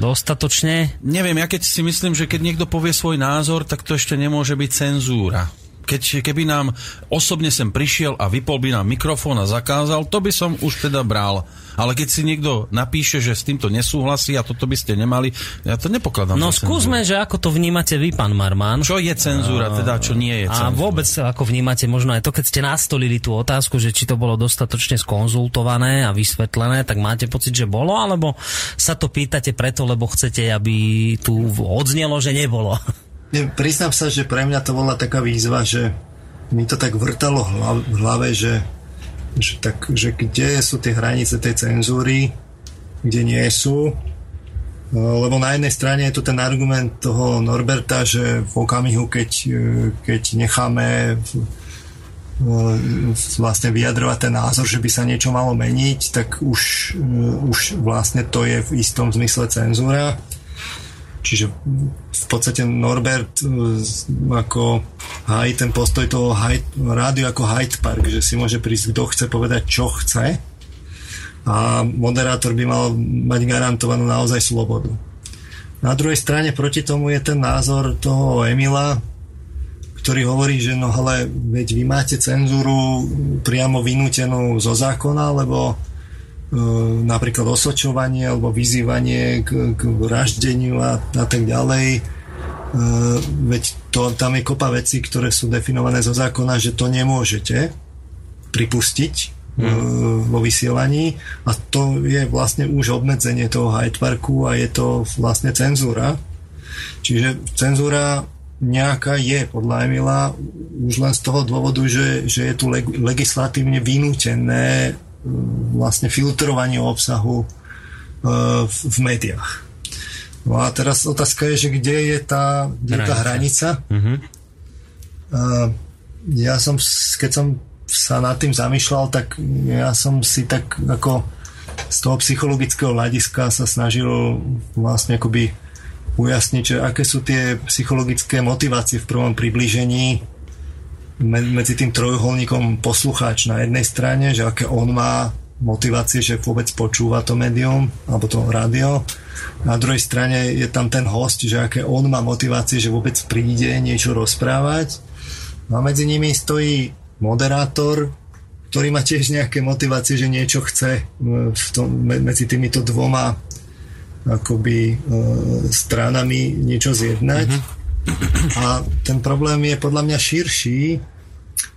dostatočne? Neviem, ja keď si myslím, že keď niekto povie svoj názor, tak to ešte nemôže byť cenzúra. Keď, keby nám osobne sem prišiel a vypol by nám mikrofón a zakázal, to by som už teda bral. Ale keď si niekto napíše, že s týmto nesúhlasí a toto by ste nemali, ja to nepokladám No skúsme, cenzúru. že ako to vnímate vy, pán Marman. Čo je cenzúra, teda čo nie je A cenzúra? vôbec ako vnímate možno aj to, keď ste nastolili tú otázku, že či to bolo dostatočne skonzultované a vysvetlené, tak máte pocit, že bolo, alebo sa to pýtate preto, lebo chcete, aby tu odznelo, že nebolo? Priznám sa, že pre mňa to bola taká výzva, že mi to tak vrtalo v hlave, že, že, tak, že kde sú tie hranice tej cenzúry, kde nie sú. No, Lebo na jednej strane je tu ten argument toho Norberta, že v okamihu, keď, e, keď necháme e, vlastne vyjadrovať ten názor, že by sa niečo malo meniť, tak už, e, už vlastne to je v istom zmysle cenzúra. Čiže v podstate Norbert e, ako hájí ten postoj toho rádiu ako Hyde Park, že si môže prísť kto chce povedať, čo chce a moderátor by mal mať garantovanú naozaj slobodu. Na druhej strane proti tomu je ten názor toho Emila, ktorý hovorí, že no ale veď vy máte cenzúru priamo vynútenú zo zákona, lebo napríklad osočovanie alebo vyzývanie k, k vraždeniu a, a tak ďalej. E, veď to, tam je kopa vecí, ktoré sú definované zo zákona, že to nemôžete pripustiť hmm. vo vysielaní a to je vlastne už obmedzenie toho Hyde Parku a je to vlastne cenzúra. Čiže cenzúra nejaká je podľa Emila už len z toho dôvodu, že, že je tu leg- legislatívne vynútené e, vlastne filtrovanie obsahu e, v, médiách. No a teraz otázka je, že kde je tá, kde je tá hranica. Mhm. Uh, ja som, keď som sa nad tým zamýšľal, tak ja som si tak ako z toho psychologického hľadiska sa snažil vlastne akoby ujasniť, že aké sú tie psychologické motivácie v prvom priblížení medzi tým trojuholníkom poslucháč na jednej strane, že aké on má motivácie, že vôbec počúva to médium alebo to rádio. Na druhej strane je tam ten host, že aké on má motivácie, že vôbec príde niečo rozprávať. No a medzi nimi stojí moderátor, ktorý má tiež nejaké motivácie, že niečo chce e, v tom, me- medzi týmito dvoma akoby e, stranami niečo zjednať. A ten problém je podľa mňa širší,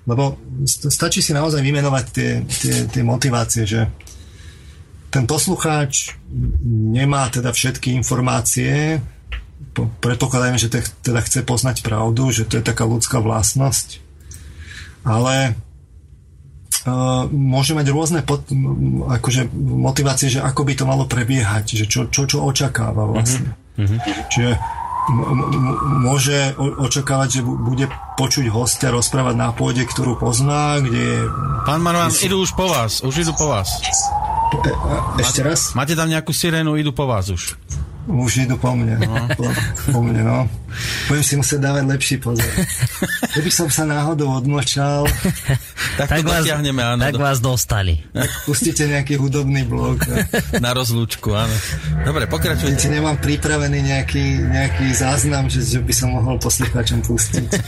lebo st- stačí si naozaj vymenovať tie, tie, tie motivácie, že ten poslucháč nemá teda všetky informácie, po- predpokladajme, že te- teda chce poznať pravdu, že to je taká ľudská vlastnosť, ale uh, môže mať rôzne pot, m- akože motivácie, že ako by to malo prebiehať, že čo, čo, čo očakáva vlastne. Čiže m- m- môže očakávať, že bu- bude počuť hostia rozprávať na pôde, ktorú pozná, kde je... Pán Marvan, idú už po vás, už idú po vás. E, a, ešte raz? Máte tam nejakú sirénu, idú po vás už. Už idú po mne. No. Po, po mne, no. Budem si musieť dávať lepší pozor. Keby som sa náhodou odmočal, Tak, Tak to vás, áno, tak do, vás dostali. pustíte nejaký hudobný blok. No. na rozlúčku, áno. Dobre, pokračujte. Nemám pripravený nejaký, nejaký záznam, že, že by som mohol poslucháčom pustiť.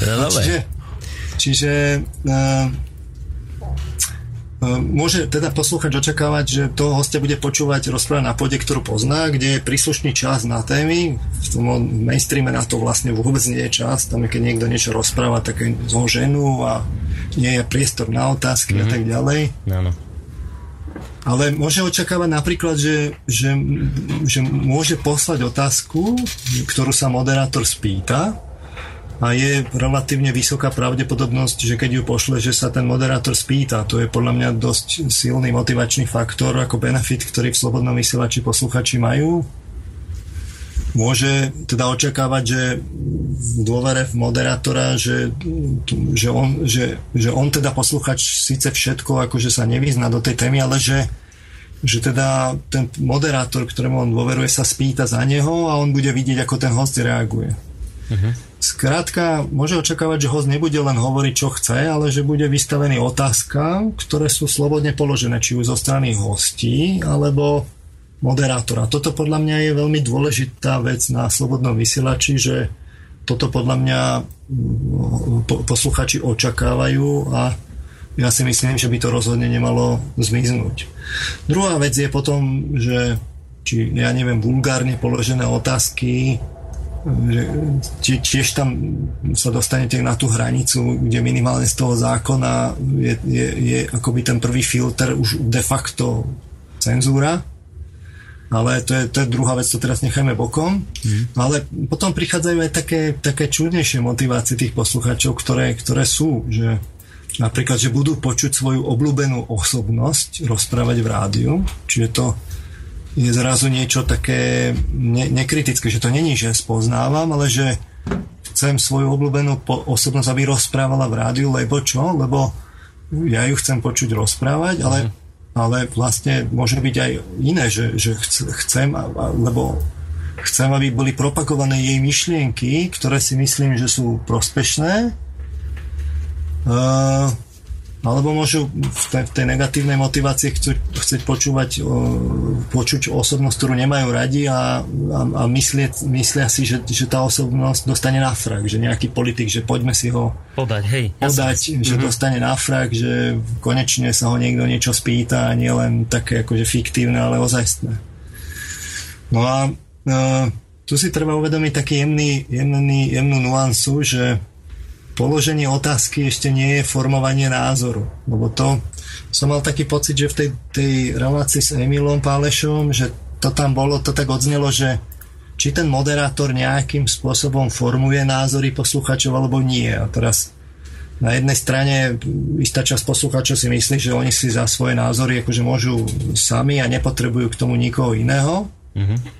No, dobre. Čiže, čiže uh, môže teda posluchač očakávať, že toho hostia bude počúvať rozprávať na pôde, ktorú pozná, kde je príslušný čas na témy. V tom mainstreame na to vlastne vôbec nie je čas. Tam je, keď niekto niečo rozpráva, tak je zo ženu a nie je priestor na otázky mm-hmm. a tak ďalej. Áno. Ale môže očakávať napríklad, že, že, že môže poslať otázku, ktorú sa moderátor spýta a je relatívne vysoká pravdepodobnosť, že keď ju pošle, že sa ten moderátor spýta. To je podľa mňa dosť silný motivačný faktor ako benefit, ktorý v slobodnom vysielači posluchači majú. Môže teda očakávať, že v dôvere v moderátora, že, že, on, že, že on teda posluchač síce všetko akože sa nevyzná do tej témy, ale že, že teda ten moderátor, ktorému on dôveruje, sa spýta za neho a on bude vidieť, ako ten host reaguje. Uh-huh. Skrátka, môže očakávať, že host nebude len hovoriť, čo chce, ale že bude vystavený otázkam, ktoré sú slobodne položené, či už zo strany hostí, alebo moderátora. Toto podľa mňa je veľmi dôležitá vec na slobodnom vysielači, že toto podľa mňa mm, posluchači očakávajú a ja si myslím, že by to rozhodne nemalo zmiznúť. Druhá vec je potom, že či ja neviem, vulgárne položené otázky, že tiež tam sa dostanete na tú hranicu, kde minimálne z toho zákona je, je, je akoby ten prvý filter už de facto cenzúra. Ale to je, to je druhá vec, to teraz nechajme bokom. Mm. Ale potom prichádzajú aj také, také čudnejšie motivácie tých poslucháčov, ktoré, ktoré sú, že napríklad, že budú počuť svoju obľúbenú osobnosť rozprávať v rádiu, čiže to je zrazu niečo také ne, nekritické, že to není, že spoznávam, ale že chcem svoju obľúbenú osobnosť, aby rozprávala v rádiu, lebo čo? Lebo ja ju chcem počuť rozprávať, ale, mm. ale vlastne môže byť aj iné, že, že chcem, lebo chcem, aby boli propagované jej myšlienky, ktoré si myslím, že sú prospešné. Uh, alebo môžu v tej, v tej negatívnej motivácii chcú, chcieť počúvať, počuť osobnosť, ktorú nemajú radi a, a, a myslia, myslia si, že, že tá osobnosť dostane na frak, že nejaký politik, že poďme si ho podať, hej, podať že mm-hmm. dostane na frak, že konečne sa ho niekto niečo spýta a nie len také akože fiktívne, ale ozajstné. No a uh, tu si treba uvedomiť taký jemný, jemný, jemnú nuansu, že položenie otázky ešte nie je formovanie názoru. Lebo to som mal taký pocit, že v tej, tej relácii s Emilom Pálešom, že to tam bolo, to tak odznelo, že či ten moderátor nejakým spôsobom formuje názory posluchačov alebo nie. A teraz na jednej strane istá časť posluchačov si myslí, že oni si za svoje názory akože môžu sami a nepotrebujú k tomu nikoho iného. Mm-hmm.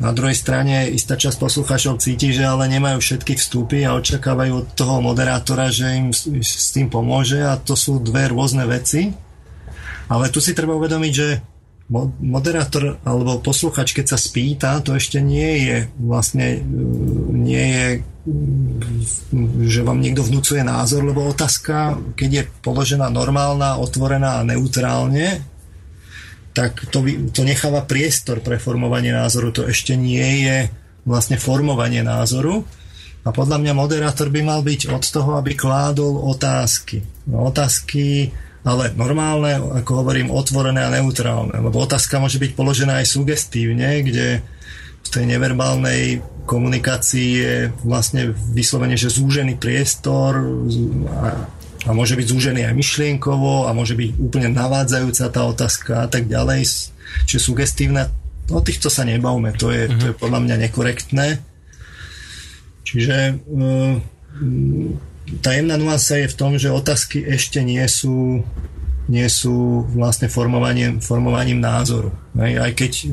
Na druhej strane istá časť poslucháčov cíti, že ale nemajú všetky vstupy a očakávajú od toho moderátora, že im s tým pomôže a to sú dve rôzne veci. Ale tu si treba uvedomiť, že moderátor alebo posluchač, keď sa spýta, to ešte nie je vlastne nie je že vám niekto vnúcuje názor, lebo otázka, keď je položená normálna, otvorená a neutrálne, tak to, to necháva priestor pre formovanie názoru. To ešte nie je vlastne formovanie názoru. A podľa mňa moderátor by mal byť od toho, aby kládol otázky. No, otázky, ale normálne, ako hovorím, otvorené a neutrálne. Lebo otázka môže byť položená aj sugestívne, kde v tej neverbálnej komunikácii je vlastne vyslovene, že zúžený priestor a môže byť zúžený aj myšlienkovo a môže byť úplne navádzajúca tá otázka a tak ďalej, čiže sugestívna. O týchto sa nebavme, to je, to je mhm. podľa mňa nekorektné. Čiže uh, tá jemná nuansa je v tom, že otázky ešte nie sú nie sú vlastne formovaním, formovaním názoru. Aj keď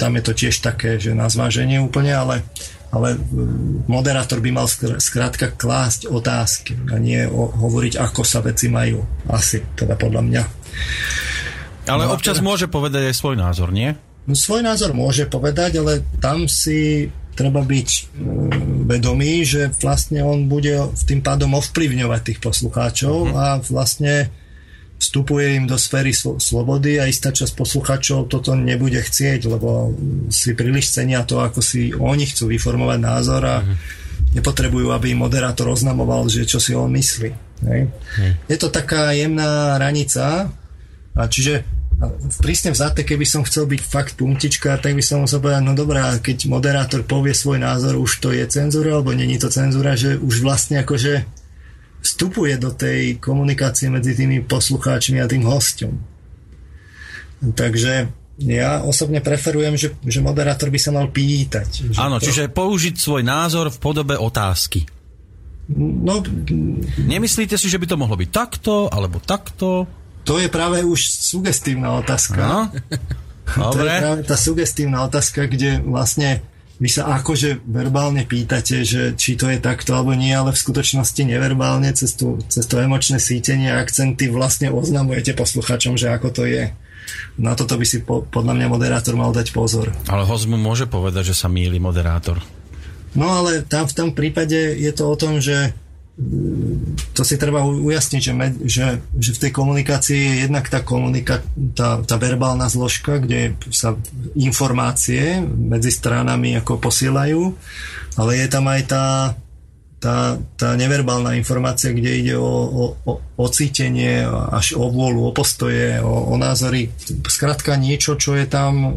tam je to tiež také, že na zváženie úplne, ale ale mm, moderátor by mal skrátka klásť otázky a nie o, hovoriť, ako sa veci majú. Asi, teda podľa mňa. Ale no, občas teda, môže povedať aj svoj názor, nie? No, svoj názor môže povedať, ale tam si treba byť um, vedomý, že vlastne on bude tým pádom ovplyvňovať tých poslucháčov uh-huh. a vlastne vstupuje im do sféry slobody a istá časť posluchačov toto nebude chcieť, lebo si príliš cenia to, ako si oni chcú vyformovať názor a mm-hmm. nepotrebujú, aby im moderátor oznamoval, že čo si on myslí. Hej. Mm. Je to taká jemná hranica a čiže prísne vzaté, keby som chcel byť fakt puntička, tak by som musel povedať, no dobrá, keď moderátor povie svoj názor, už to je cenzúra, alebo není to cenzúra, že už vlastne akože vstupuje do tej komunikácie medzi tými poslucháčmi a tým hostom. Takže ja osobne preferujem, že, že moderátor by sa mal pýtať. Áno, to... čiže použiť svoj názor v podobe otázky. No, Nemyslíte si, že by to mohlo byť takto, alebo takto? To je práve už sugestívna otázka. No. Dobre. to je práve tá sugestívna otázka, kde vlastne vy sa akože verbálne pýtate, že či to je takto alebo nie, ale v skutočnosti neverbálne cez, tú, cez to emočné sítenie a akcenty vlastne oznamujete posluchačom, že ako to je. Na toto by si po, podľa mňa moderátor mal dať pozor. Ale host mu môže povedať, že sa míli moderátor. No ale tam v tom prípade je to o tom, že to si treba ujasniť, že, že, že v tej komunikácii je jednak tá, komunika, tá, tá verbálna zložka, kde sa informácie medzi stranami ako posielajú, ale je tam aj tá, tá, tá neverbálna informácia, kde ide o, o, o, cítenie, až o vôľu, o postoje, o, o názory. Skrátka niečo, čo je tam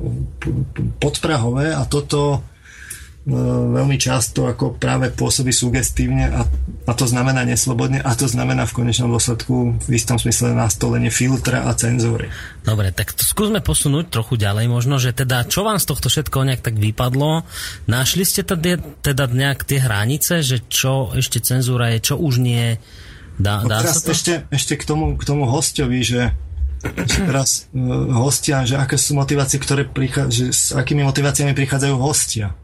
podprahové a toto veľmi často ako práve pôsobí sugestívne a, a to znamená neslobodne a to znamená v konečnom dôsledku v istom smysle nastolenie filtra a cenzúry. Dobre, tak to skúsme posunúť trochu ďalej možno, že teda čo vám z tohto všetko nejak tak vypadlo? Našli ste teda, teda nejak tie hranice, že čo ešte cenzúra je, čo už nie? Dá, no dá teraz sa to? Ešte, ešte k tomu, k tomu hostovi, že teraz uh, hostia, že aké sú motivácie, ktoré prichádzajú, že s akými motiváciami prichádzajú hostia.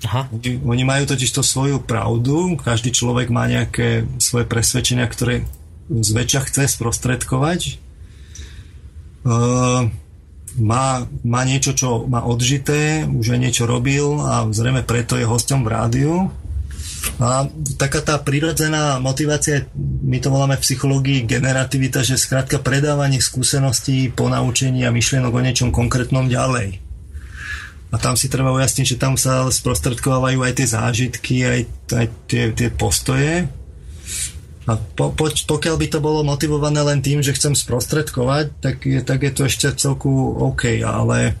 Aha. Oni, majú totiž to svoju pravdu, každý človek má nejaké svoje presvedčenia, ktoré zväčša chce sprostredkovať. Uh, má, má niečo, čo má odžité, už aj niečo robil a zrejme preto je hostom v rádiu. A taká tá prirodzená motivácia, my to voláme v psychológii generativita, že skrátka predávanie skúseností, ponaučení a myšlienok o niečom konkrétnom ďalej. A tam si treba ujasniť, že tam sa sprostredkovávajú aj tie zážitky, aj, aj tie, tie postoje. A po, po, pokiaľ by to bolo motivované len tým, že chcem sprostredkovať, tak je, tak je to ešte celku OK, ale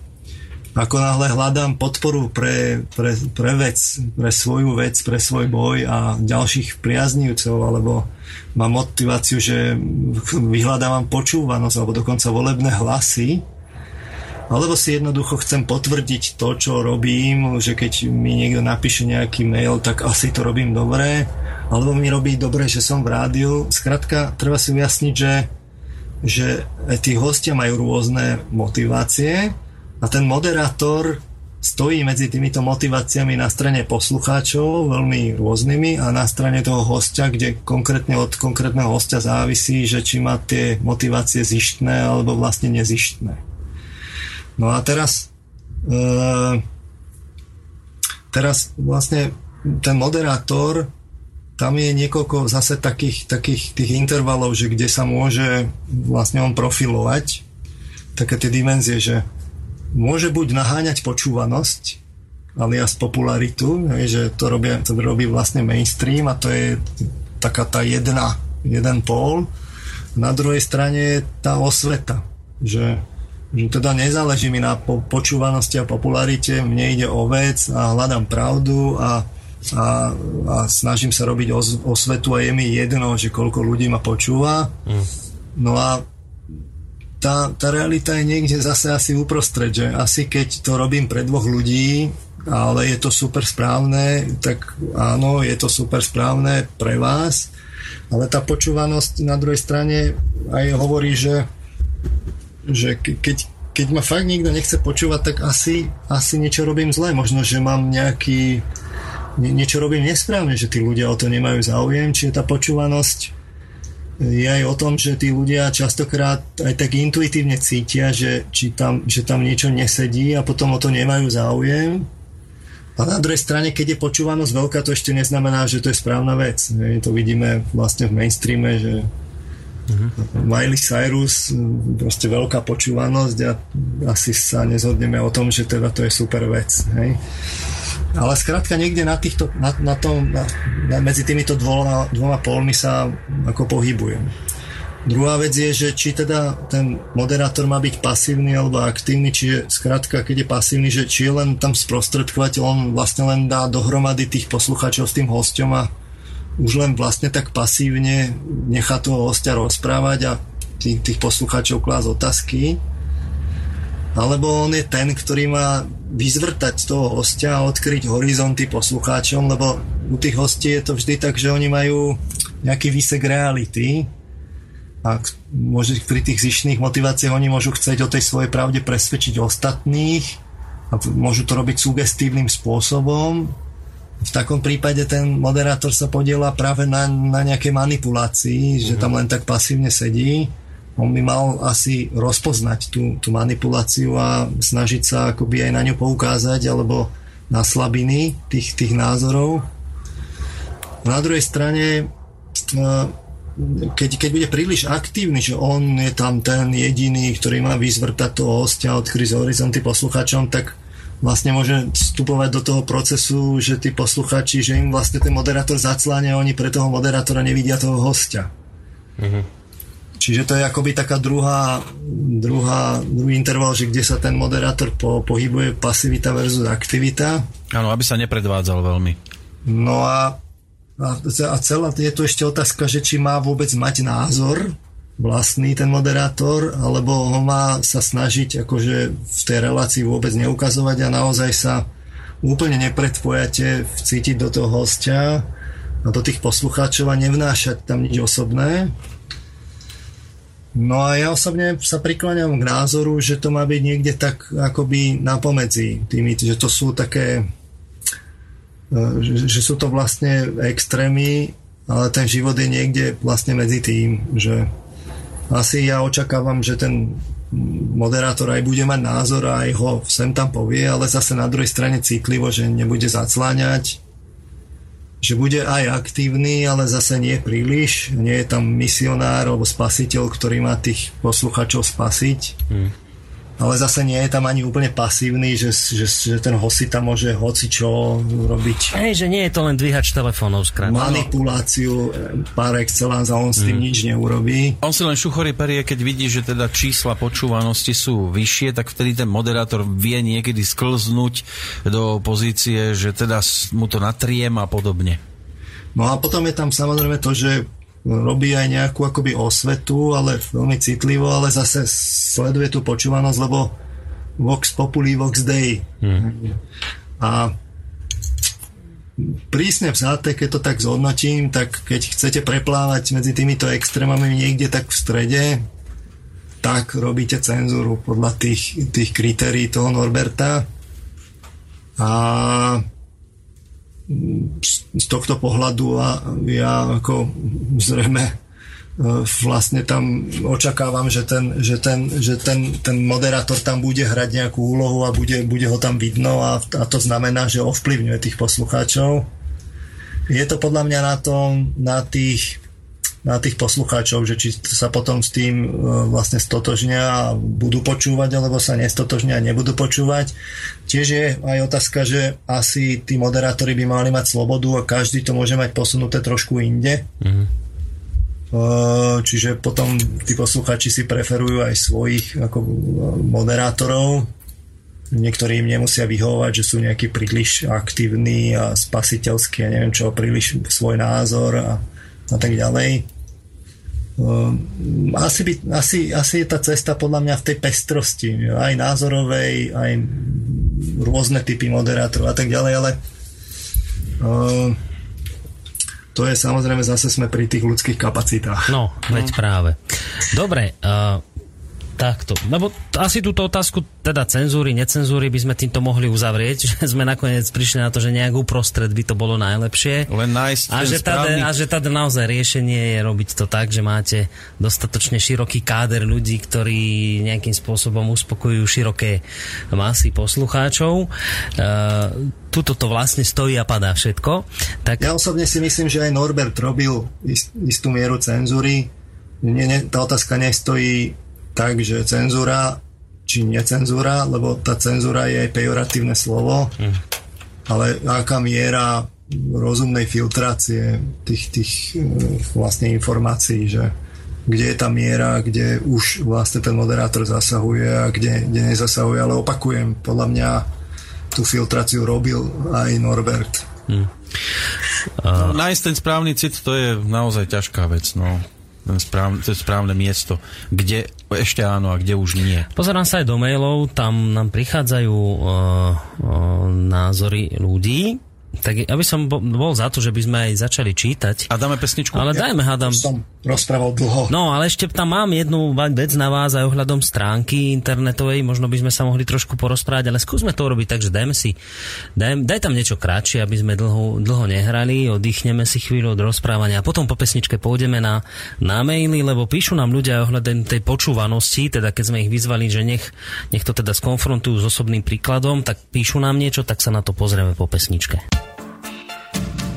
ako náhle hľadám podporu pre, pre, pre vec, pre svoju vec, pre svoj boj a ďalších priaznívcov, alebo mám motiváciu, že vyhľadávam počúvanosť alebo dokonca volebné hlasy, alebo si jednoducho chcem potvrdiť to, čo robím, že keď mi niekto napíše nejaký mail, tak asi to robím dobre, alebo mi robí dobre, že som v rádiu. Skrátka, treba si ujasniť, že, že tí hostia majú rôzne motivácie a ten moderátor stojí medzi týmito motiváciami na strane poslucháčov, veľmi rôznymi, a na strane toho hostia, kde konkrétne od konkrétneho hostia závisí, že či má tie motivácie zištné alebo vlastne nezištné. No a teraz e, teraz vlastne ten moderátor tam je niekoľko zase takých, takých tých intervalov, že kde sa môže vlastne on profilovať také tie dimenzie, že môže buď naháňať počúvanosť alias popularitu, že to robí, to robí vlastne mainstream a to je taká tá jedna, jeden pól. Na druhej strane je tá osveta, že teda nezáleží mi na po- počúvanosti a popularite, mne ide o vec a hľadám pravdu a, a, a snažím sa robiť os- osvetu a je mi jedno, že koľko ľudí ma počúva. Mm. No a tá, tá realita je niekde zase asi uprostred, že asi keď to robím pre dvoch ľudí, ale je to super správne, tak áno, je to super správne pre vás, ale tá počúvanosť na druhej strane aj hovorí, že že keď, keď ma fakt nikto nechce počúvať, tak asi, asi niečo robím zle. Možno, že mám nejaký nie, niečo robím nesprávne, že tí ľudia o to nemajú záujem, čiže tá počúvanosť je aj o tom, že tí ľudia častokrát aj tak intuitívne cítia, že, či tam, že tam niečo nesedí a potom o to nemajú záujem. A na druhej strane, keď je počúvanosť veľká, to ešte neznamená, že to je správna vec. To vidíme vlastne v mainstreame, že Uh-huh. Miley Cyrus, proste veľká počúvanosť a asi sa nezhodneme o tom, že teda to je super vec. Hej? Ale skrátka niekde na týchto, na, na tom, na, na, medzi týmito dvoma, dvoma polmi sa ako pohybujem. Druhá vec je, že či teda ten moderátor má byť pasívny alebo aktívny, čiže skrátka, keď je pasívny, že či je len tam sprostredkovať, on vlastne len dá dohromady tých poslucháčov s tým hostom a už len vlastne tak pasívne nechá toho hostia rozprávať a tých, tých poslucháčov klás otázky. Alebo on je ten, ktorý má vyzvrtať toho hostia a odkryť horizonty poslucháčom, lebo u tých hostí je to vždy tak, že oni majú nejaký výsek reality a môže, pri tých zišných motiváciách oni môžu chcieť o tej svojej pravde presvedčiť ostatných a môžu to robiť sugestívnym spôsobom v takom prípade ten moderátor sa podiela práve na, na nejaké manipulácii, mm-hmm. že tam len tak pasívne sedí. On by mal asi rozpoznať tú, tú manipuláciu a snažiť sa akoby aj na ňu poukázať alebo na slabiny tých, tých názorov. Na druhej strane, uh, keď, keď bude príliš aktívny, že on je tam ten jediný, ktorý má vyzvrtať toho hostia, odkryť horizonty poslucháčom, tak vlastne môže vstupovať do toho procesu, že tí posluchači, že im vlastne ten moderátor zacláňa a oni pre toho moderátora nevidia toho hostia. Mm-hmm. Čiže to je akoby taká druhá, druhá, druhý interval, že kde sa ten moderátor po, pohybuje pasivita versus aktivita. Áno, aby sa nepredvádzal veľmi. No a, a, a celá je tu ešte otázka, že či má vôbec mať názor vlastný ten moderátor, alebo ho má sa snažiť akože v tej relácii vôbec neukazovať a naozaj sa úplne nepredpojate cítiť do toho hostia a do tých poslucháčov a nevnášať tam nič osobné. No a ja osobne sa prikláňam k názoru, že to má byť niekde tak akoby napomedzi tými, že to sú také e, že sú to vlastne extrémy, ale ten život je niekde vlastne medzi tým, že asi ja očakávam, že ten moderátor aj bude mať názor a aj ho sem tam povie, ale zase na druhej strane citlivo, že nebude zacláňať, že bude aj aktívny, ale zase nie príliš. Nie je tam misionár alebo spasiteľ, ktorý má tých posluchačov spasiť. Hmm ale zase nie je tam ani úplne pasívny, že, že, že ten hosi tam môže hoci čo robiť. Hej, že nie je to len dvíhač telefónov skrátka. Manipuláciu par excellence a on s tým mm. nič neurobí. On si len šuchory perie, keď vidí, že teda čísla počúvanosti sú vyššie, tak vtedy ten moderátor vie niekedy sklznúť do pozície, že teda mu to natriem a podobne. No a potom je tam samozrejme to, že robí aj nejakú akoby osvetu, ale veľmi citlivo, ale zase sleduje tú počúvanosť, lebo Vox Populi, Vox Dei. Hmm. A prísne vzaté, keď to tak zhodnotím, tak keď chcete preplávať medzi týmito extrémami niekde tak v strede, tak robíte cenzúru podľa tých, tých kritérií toho Norberta. A z tohto pohľadu a ja ako zrejme e, vlastne tam očakávam, že ten, že ten, že ten, ten moderátor tam bude hrať nejakú úlohu a bude, bude ho tam vidno a, a to znamená, že ovplyvňuje tých poslucháčov. Je to podľa mňa na tom, na tých na tých poslucháčov, že či sa potom s tým e, vlastne stotožnia a budú počúvať, alebo sa nestotožnia a nebudú počúvať. Tiež je aj otázka, že asi tí moderátori by mali mať slobodu a každý to môže mať posunuté trošku inde. Mm-hmm. Čiže potom tí poslucháči si preferujú aj svojich ako e, moderátorov. Niektorí im nemusia vyhovovať, že sú nejakí príliš aktívni a spasiteľskí a neviem čo, príliš svoj názor a a tak ďalej. Ehm, asi, by, asi, asi je tá cesta podľa mňa v tej pestrosti, aj názorovej, aj rôzne typy moderátorov a tak ďalej, ale uh, to je samozrejme zase sme pri tých ľudských kapacitách. No, veď no. práve. Dobre, uh, Takto. Lebo asi túto otázku, teda cenzúry, necenzúry by sme týmto mohli uzavrieť, že sme nakoniec prišli na to, že nejak uprostred by to bolo najlepšie. Len nájsť a že, tady, a že tady naozaj riešenie je robiť to tak, že máte dostatočne široký káder ľudí, ktorí nejakým spôsobom uspokojujú široké masy poslucháčov. Uh, tuto to vlastne stojí a padá všetko. Tak... Ja osobne si myslím, že aj Norbert robil istú mieru cenzúry. Nie, nie, tá otázka nestojí tak, že cenzúra či necenzúra, lebo tá cenzúra je aj pejoratívne slovo, mm. ale aká miera rozumnej filtrácie tých, tých eh, vlastne informácií, že kde je tá miera, kde už vlastne ten moderátor zasahuje a kde, kde nezasahuje, ale opakujem, podľa mňa tú filtráciu robil aj Norbert. Hmm. Uh... No, nájsť ten správny cit, to je naozaj ťažká vec. No ten správ, to správne miesto, kde ešte áno a kde už nie. Pozerám sa aj do mailov, tam nám prichádzajú uh, uh, názory ľudí, Tak ja by som bo- bol za to, že by sme aj začali čítať. A dáme pesničku? Ale dajme, hádam. Som rozprával dlho. No, ale ešte tam mám jednu vec na vás aj ohľadom stránky internetovej. Možno by sme sa mohli trošku porozprávať, ale skúsme to urobiť tak, že dajme si, daj, daj tam niečo kratšie, aby sme dlho, dlho nehrali, oddychneme si chvíľu od rozprávania a potom po pesničke pôjdeme na, na maily, lebo píšu nám ľudia ohľadom tej počúvanosti, teda keď sme ich vyzvali, že nech, nech to teda skonfrontujú s osobným príkladom, tak píšu nám niečo, tak sa na to pozrieme po pesničke. Je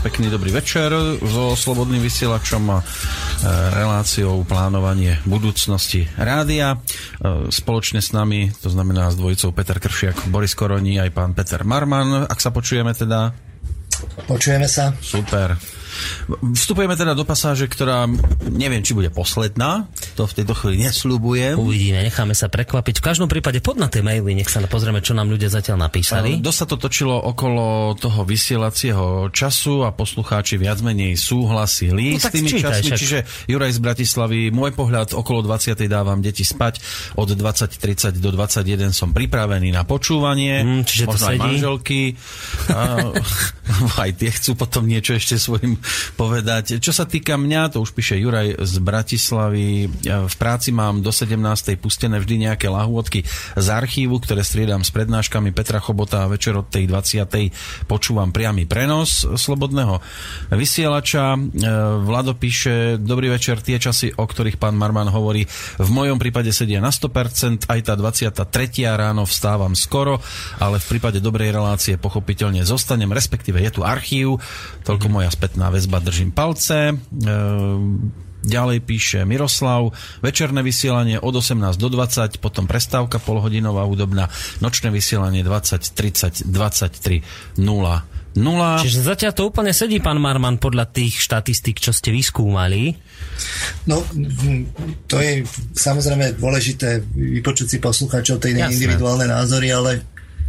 pekný dobrý večer so Slobodným vysielačom a e, reláciou plánovanie budúcnosti rádia. E, Spoločne s nami, to znamená s dvojicou Peter Kršiak, Boris Koroni aj pán Peter Marman, ak sa počujeme teda. Počujeme sa. Super. Vstupujeme teda do pasáže, ktorá neviem, či bude posledná, to v tejto chvíli nesľubujem. Uvidíme, necháme sa prekvapiť. V každom prípade pod na tie maily, nech sa pozrieme, čo nám ľudia zatiaľ napísali. Dosť sa to točilo okolo toho vysielacieho času a poslucháči viac menej súhlasili No s tými čítaj, časmi, však. čiže Juraj z Bratislavy, môj pohľad, okolo 20. dávam deti spať, od 20.30 do 21 som pripravený na počúvanie, Mm, čiže to možno aj sedí. manželky, a, aj tie chcú potom niečo ešte svojim povedať. Čo sa týka mňa, to už píše Juraj z Bratislavy, V práci mám do 17. pustené vždy nejaké lahôdky z archívu, ktoré striedam s prednáškami Petra Chobota a večer od tej 20. počúvam priamy prenos slobodného vysielača. Vlado píše, dobrý večer, tie časy, o ktorých pán Marman hovorí, v mojom prípade sedia na 100%, aj tá 23. ráno vstávam skoro, ale v prípade dobrej relácie pochopiteľne zostanem, respektíve je tu archív, toľko moja spätná väzba, držím palce. Ehm, Ďalej píše Miroslav, večerné vysielanie od 18 do 20, potom prestávka polhodinová hudobná, nočné vysielanie 20, 30, 23, 0, 0. Čiže zatiaľ to úplne sedí, pán Marman, podľa tých štatistík, čo ste vyskúmali. No, to je samozrejme dôležité vypočuť si poslucháčov tej Jasné. individuálne názory, ale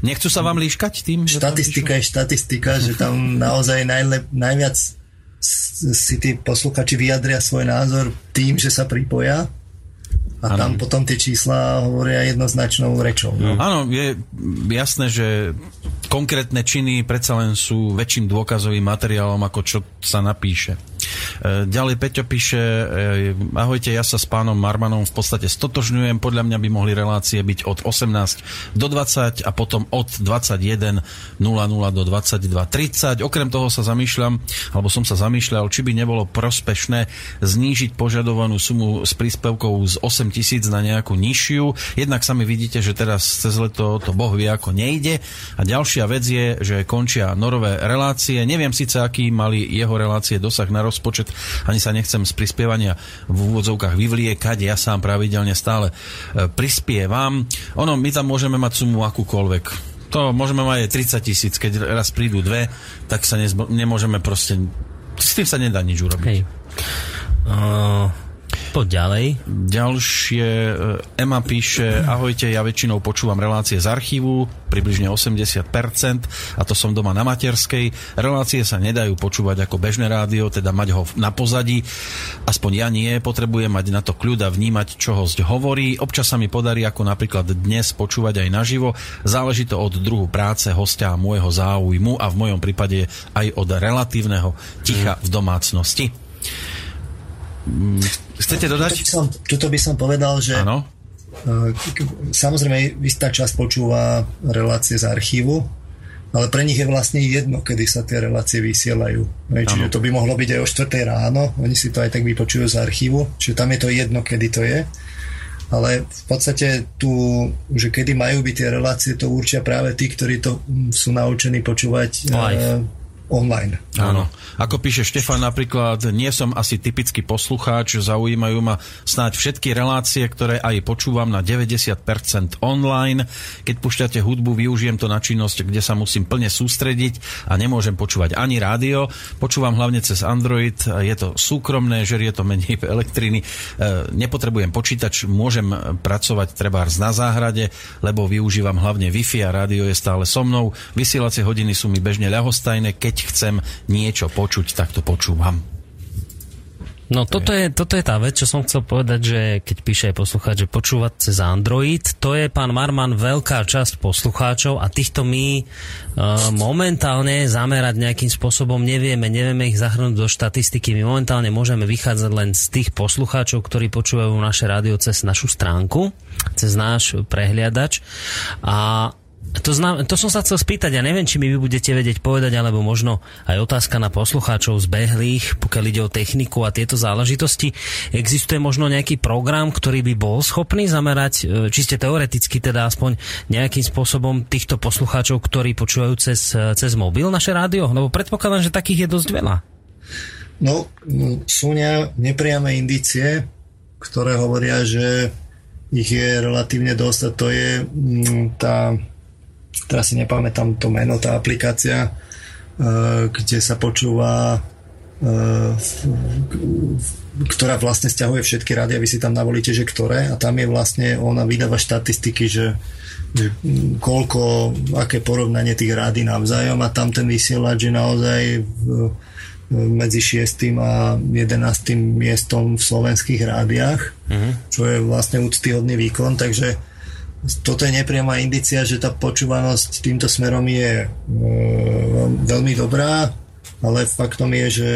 Nechcú sa vám líškať tým? štatistika je štatistika, že tam naozaj najlep, najviac si tí posluchači vyjadria svoj názor tým, že sa pripoja a Áno. tam potom tie čísla hovoria jednoznačnou rečou. No. Áno, je jasné, že konkrétne činy predsa len sú väčším dôkazovým materiálom, ako čo sa napíše. E, Ďalej Peťo píše, e, ahojte, ja sa s pánom Marmanom v podstate stotožňujem, podľa mňa by mohli relácie byť od 18 do 20 a potom od 21.00 do 22.30. Okrem toho sa zamýšľam, alebo som sa zamýšľal, či by nebolo prospešné znížiť požadovanú sumu s príspevkou z 8 tisíc na nejakú nižšiu. Jednak sami vidíte, že teraz cez leto to Boh vie ako nejde. A ďalšia vec je, že končia norové relácie. Neviem síce, aký mali jeho relácie dosah na rozpočet, ani sa nechcem z prispievania v úvodzovkách vyvliekať. Ja sám pravidelne stále e, prispievam. Ono, my tam môžeme mať sumu akúkoľvek. To môžeme mať aj 30 tisíc, keď raz prídu dve, tak sa nezmo- nemôžeme proste... S tým sa nedá nič urobiť. Hej. Uh, poď ďalej. Ďalšie, Ema píše, ahojte, ja väčšinou počúvam relácie z archívu, približne 80%, a to som doma na materskej. Relácie sa nedajú počúvať ako bežné rádio, teda mať ho na pozadí. Aspoň ja nie, potrebujem mať na to kľud a vnímať, čo host hovorí. Občas sa mi podarí, ako napríklad dnes, počúvať aj naživo. Záleží to od druhu práce, hostia a môjho záujmu a v mojom prípade aj od relatívneho ticha v domácnosti. Chcete Tuto by, dodať? som, tuto by som povedal, že k- k- samozrejme istá časť počúva relácie z archívu, ale pre nich je vlastne jedno, kedy sa tie relácie vysielajú. Hej, Čiže to by mohlo byť aj o 4 ráno, oni si to aj tak vypočujú z archívu, čiže tam je to jedno, kedy to je. Ale v podstate tu, že kedy majú byť tie relácie, to určia práve tí, ktorí to mm, sú naučení počúvať Live. Online. Áno. Ako píše Štefan napríklad, nie som asi typický poslucháč, zaujímajú ma snáď všetky relácie, ktoré aj počúvam na 90% online. Keď púšťate hudbu, využijem to na činnosť, kde sa musím plne sústrediť a nemôžem počúvať ani rádio. Počúvam hlavne cez Android, je to súkromné, žerie to menej elektriny. E, Nepotrebujem počítač, môžem pracovať trebárs na záhrade, lebo využívam hlavne Wi-Fi a rádio je stále so mnou. Vysielacie hodiny sú mi bežne ľahostajné, keď chcem niečo počuť, tak to počúvam. No toto je, toto je tá vec, čo som chcel povedať, že keď píše aj poslucháč, že počúvať cez Android, to je pán Marman veľká časť poslucháčov a týchto my uh, momentálne zamerať nejakým spôsobom nevieme, nevieme ich zahrnúť do štatistiky. My momentálne môžeme vychádzať len z tých poslucháčov, ktorí počúvajú naše rádio cez našu stránku, cez náš prehliadač a to, znam, to som sa chcel spýtať, ja neviem, či mi vy budete vedieť povedať, alebo možno aj otázka na poslucháčov zbehlých, pokiaľ ide o techniku a tieto záležitosti. Existuje možno nejaký program, ktorý by bol schopný zamerať, e, čiste teoreticky teda aspoň nejakým spôsobom týchto poslucháčov, ktorí počúvajú cez, e, cez mobil naše rádio? Lebo predpokladám, že takých je dosť veľa. No, mm, sú ne, nepriame indície, ktoré hovoria, že ich je relatívne dosť a to je mm, tá, teraz si nepamätám to meno, tá aplikácia, e, kde sa počúva e, ktorá vlastne stiahuje všetky rádia, vy si tam navolíte, že ktoré a tam je vlastne, ona vydáva štatistiky, že, že koľko, aké porovnanie tých rády navzájom a tam ten vysielač je naozaj v, medzi 6. a 11. miestom v slovenských rádiách, uh-huh. čo je vlastne úctyhodný výkon, takže toto je nepriama indicia, že tá počúvanosť týmto smerom je e, veľmi dobrá, ale faktom je, že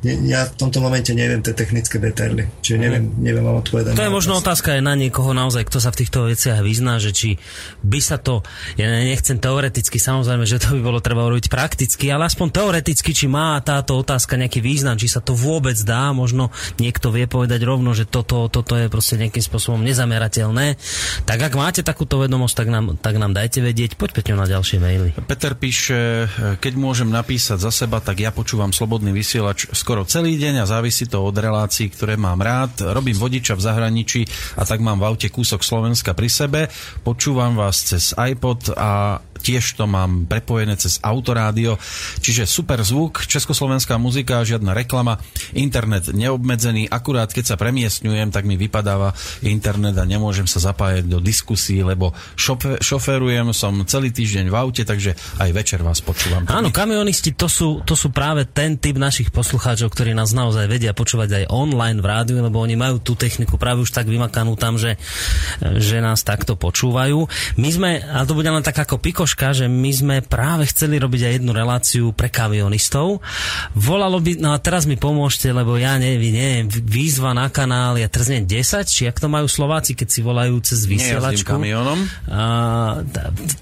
ja v tomto momente neviem tie technické detaily, čiže neviem, neviem vám odpovedať. To je možno otázka aj na niekoho naozaj, kto sa v týchto veciach vyzná, že či by sa to, ja nechcem teoreticky, samozrejme, že to by bolo treba urobiť prakticky, ale aspoň teoreticky, či má táto otázka nejaký význam, či sa to vôbec dá, možno niekto vie povedať rovno, že toto, toto je proste nejakým spôsobom nezamerateľné. Tak ak máte takúto vedomosť, tak nám, tak nám dajte vedieť. Poď Peťo na ďalšie maily. Peter píše, keď môžem napísať za seba, tak ja počúvam slobodný vysielač skoro celý deň a závisí to od relácií, ktoré mám rád. Robím vodiča v zahraničí a tak mám v aute kúsok Slovenska pri sebe. Počúvam vás cez iPod a tiež to mám prepojené cez autorádio, čiže super zvuk, československá muzika, žiadna reklama, internet neobmedzený, akurát keď sa premiestňujem, tak mi vypadáva internet a nemôžem sa zapájať do diskusí, lebo šofe, šoferujem, som celý týždeň v aute, takže aj večer vás počúvam. Áno, kamionisti, to sú, to sú práve ten typ našich poslucháčov, ktorí nás naozaj vedia počúvať aj online v rádiu, lebo oni majú tú techniku práve už tak vymakanú tam, že, že nás takto počúvajú. My sme, a to bude len tak ako pikoška, že my sme práve chceli robiť aj jednu reláciu pre kamionistov. Volalo by, no a teraz mi pomôžte, lebo ja neviem, neviem výzva na kanál, teraz neviem, 10, či ak to majú Slováci, keď si volajú cez vysielačku. kamionom.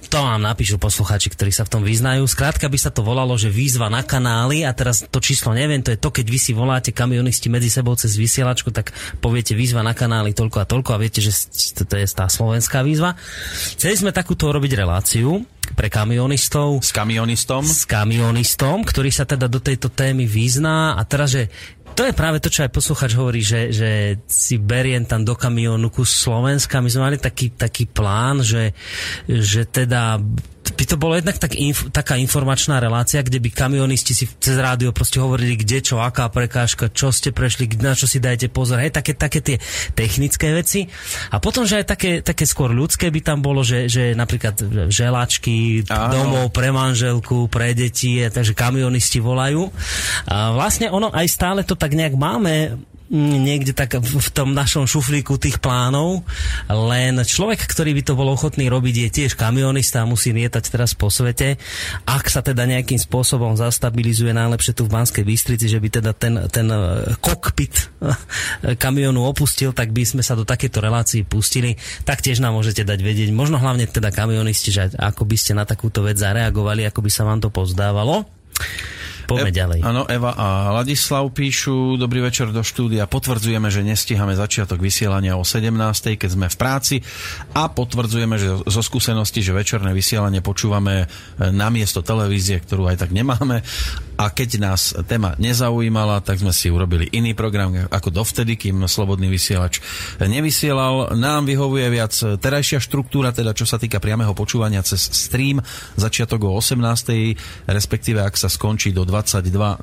To vám napíšu poslucháči, ktorí sa v tom vyznajú. Skrátka by sa to volalo, že výzva na kanály a teraz to číslo neviem, to je to, keď vy si voláte kamionisti medzi sebou cez vysielačku, tak poviete výzva na kanály toľko a toľko a viete, že to je tá slovenská výzva. Chceli sme takúto robiť reláciu pre kamionistov S kamionistom. s kamionistom, ktorý sa teda do tejto témy vyzná a teraz, že to je práve to, čo aj posluchač hovorí, že, že si beriem tam do kamionu kus Slovenska. My sme mali taký, taký plán, že, že teda by to bolo jednak tak inf, taká informačná relácia, kde by kamionisti si cez rádio proste hovorili, kde čo, aká prekážka, čo ste prešli, na čo si dajte pozor, hej, také, také tie technické veci. A potom, že aj také, také skôr ľudské by tam bolo, že, že napríklad želačky, Áno. domov pre manželku, pre deti, takže kamionisti volajú. A vlastne ono aj stále to tak nejak máme niekde tak v tom našom šuflíku tých plánov, len človek, ktorý by to bol ochotný robiť, je tiež kamionista a musí lietať teraz po svete. Ak sa teda nejakým spôsobom zastabilizuje najlepšie tu v Banskej Bystrici, že by teda ten, ten eh, kokpit eh, kamionu opustil, tak by sme sa do takéto relácii pustili. Tak tiež nám môžete dať vedieť, možno hlavne teda kamionisti, že ako by ste na takúto vec zareagovali, ako by sa vám to pozdávalo. Poďme ďalej. Áno, Eva a Ladislav píšu, dobrý večer do štúdia, potvrdzujeme, že nestíhame začiatok vysielania o 17. keď sme v práci a potvrdzujeme, že zo skúsenosti, že večerné vysielanie počúvame e, na miesto televízie, ktorú aj tak nemáme a keď nás téma nezaujímala, tak sme si urobili iný program ako dovtedy, kým Slobodný vysielač nevysielal. Nám vyhovuje viac terajšia štruktúra, teda čo sa týka priameho počúvania cez stream, začiatok o 18. respektíve ak sa skončí do 22.00.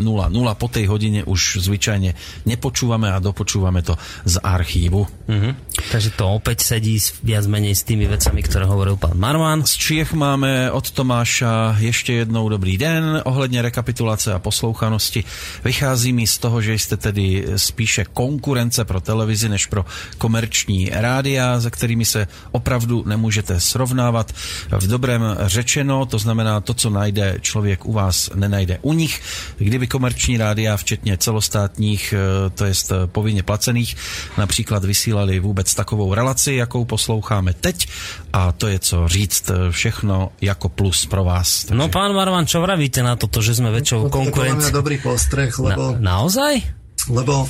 Po tej hodine už zvyčajne nepočúvame a dopočúvame to z archívu. Mhm. Takže to opäť sedí viac menej s tými vecami, ktoré hovoril pán Marman. Z Čiech máme od Tomáša ešte jednou dobrý den ohledne rekapitulácie a poslouchanosti. Vychází mi z toho, že ste tedy spíše konkurence pro televizi než pro komerční rádia, za kterými se opravdu nemůžete srovnávat. V dobrém řečeno, to znamená to, co najde člověk u vás, nenajde u nich. Kdyby komerční rádia, včetně celostátních, eh, to jest eh, povinně placených, například vysílali vůbec takovou relaci, jakou posloucháme teď, a to je co říct eh, všechno jako plus pro vás. Takže... No pán Marman, čo vravíte na toto, že sme väčšou To je podľa mňa konkurenciou? dobrý postreh, lebo, Na, naozaj? lebo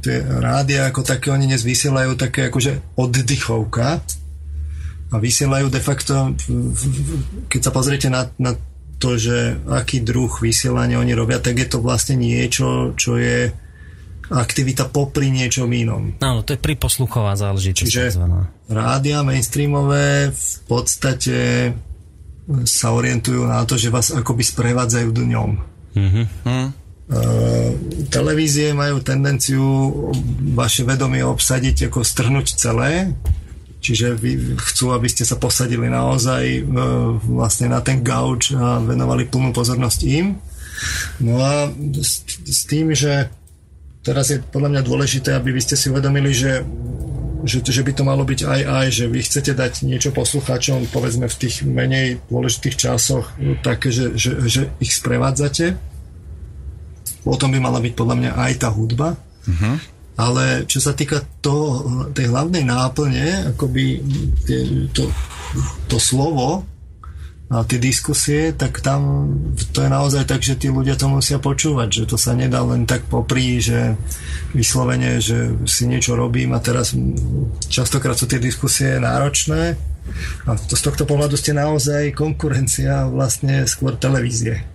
tie rádia ako také, oni dnes vysielajú také akože oddychovka a vysielajú de facto, keď sa pozriete na, na to, že aký druh vysielania oni robia, tak je to vlastne niečo, čo je aktivita popri niečom inom. Áno, to je priposluchová záležitosť. Čiže rádia mainstreamové v podstate sa orientujú na to, že vás akoby sprevádzajú dňom. Mhm. Hm? Uh, televízie majú tendenciu vaše vedomie obsadiť ako strhnúť celé, čiže vy chcú, aby ste sa posadili naozaj uh, vlastne na ten gauč a venovali plnú pozornosť im. No a s, s tým, že teraz je podľa mňa dôležité, aby vy ste si uvedomili, že že, že by to malo byť aj aj, že vy chcete dať niečo poslucháčom, povedzme v tých menej dôležitých časoch, no, také, že, že, že ich sprevádzate, potom by mala byť podľa mňa aj tá hudba. Uh-huh. Ale čo sa týka toho, tej hlavnej náplne, akoby to, to slovo a tie diskusie, tak tam to je naozaj tak, že tí ľudia to musia počúvať, že to sa nedá len tak poprí, že vyslovene, že si niečo robím a teraz častokrát sú tie diskusie náročné a to, z tohto pohľadu ste naozaj konkurencia vlastne skôr televízie.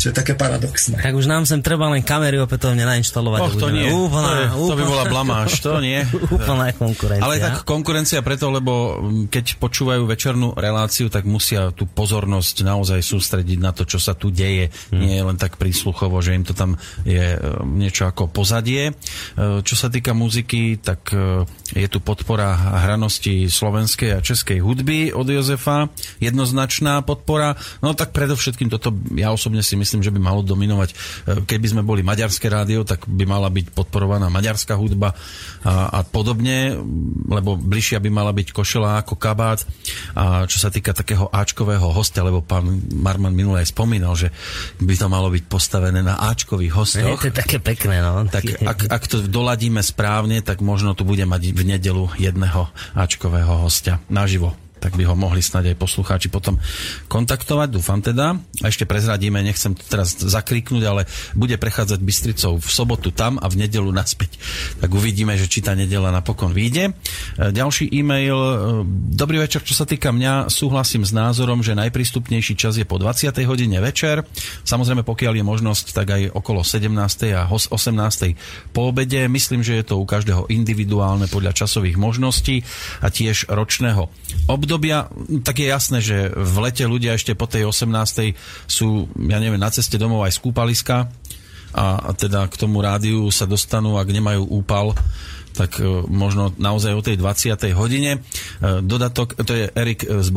Čo je také paradoxné. Tak už nám sem treba len kamery opätovne nainštalovať. Och, to nie. Úplná, to, je, to by bola blamáž, to nie. úplná konkurencia. Ale tak konkurencia preto, lebo mm, keď počúvajú večernú reláciu, tak musia tú pozornosť naozaj sústrediť na to, čo sa tu deje. Hmm. Nie je len tak prísluchovo, že im to tam je e, niečo ako pozadie. E, Čo sa týka muziky, tak e, je tu podpora hranosti slovenskej a českej hudby od Jozefa. Jednoznačná podpora. No tak predovšetkým toto ja osobne si myslím, že by malo dominovať. E, Keby sme boli maďarské rádio, tak by mala byť podporovaná maďarská hudba a, a podobne, lebo bližšia by mala byť košela ako kabát. A čo sa týka takého Ačkového hostia, lebo pán Marman minule aj spomínal, že by to malo byť postavené na Ačkových Je hostoch. to je také pekné, no. Tak ak, ak to doladíme správne, tak možno tu bude mať v nedelu jedného Ačkového hostia naživo tak by ho mohli snáď aj poslucháči potom kontaktovať, dúfam teda. A ešte prezradíme, nechcem to teraz zakriknúť, ale bude prechádzať Bystricou v sobotu tam a v nedelu naspäť. Tak uvidíme, že či tá nedela napokon vyjde. E, Ďalší e-mail. e, Dobrý večer, čo sa týka mňa, súhlasím s názorom, že najprístupnejší čas je po 20. hodine večer. Samozrejme, pokiaľ je možnosť, tak aj okolo 17. a hos- 18. po obede. Myslím, že je to u každého individuálne podľa časových možností a tiež ročného obdobia. Tak je jasné, že v lete ľudia ešte po tej 18. sú, ja neviem, na ceste domov aj z kúpaliska a a teda k tomu rádiu sa dostanú, ak nemajú úpal, tak e, možno naozaj o tej 20. hodine. E, Dodatok, to je Erik z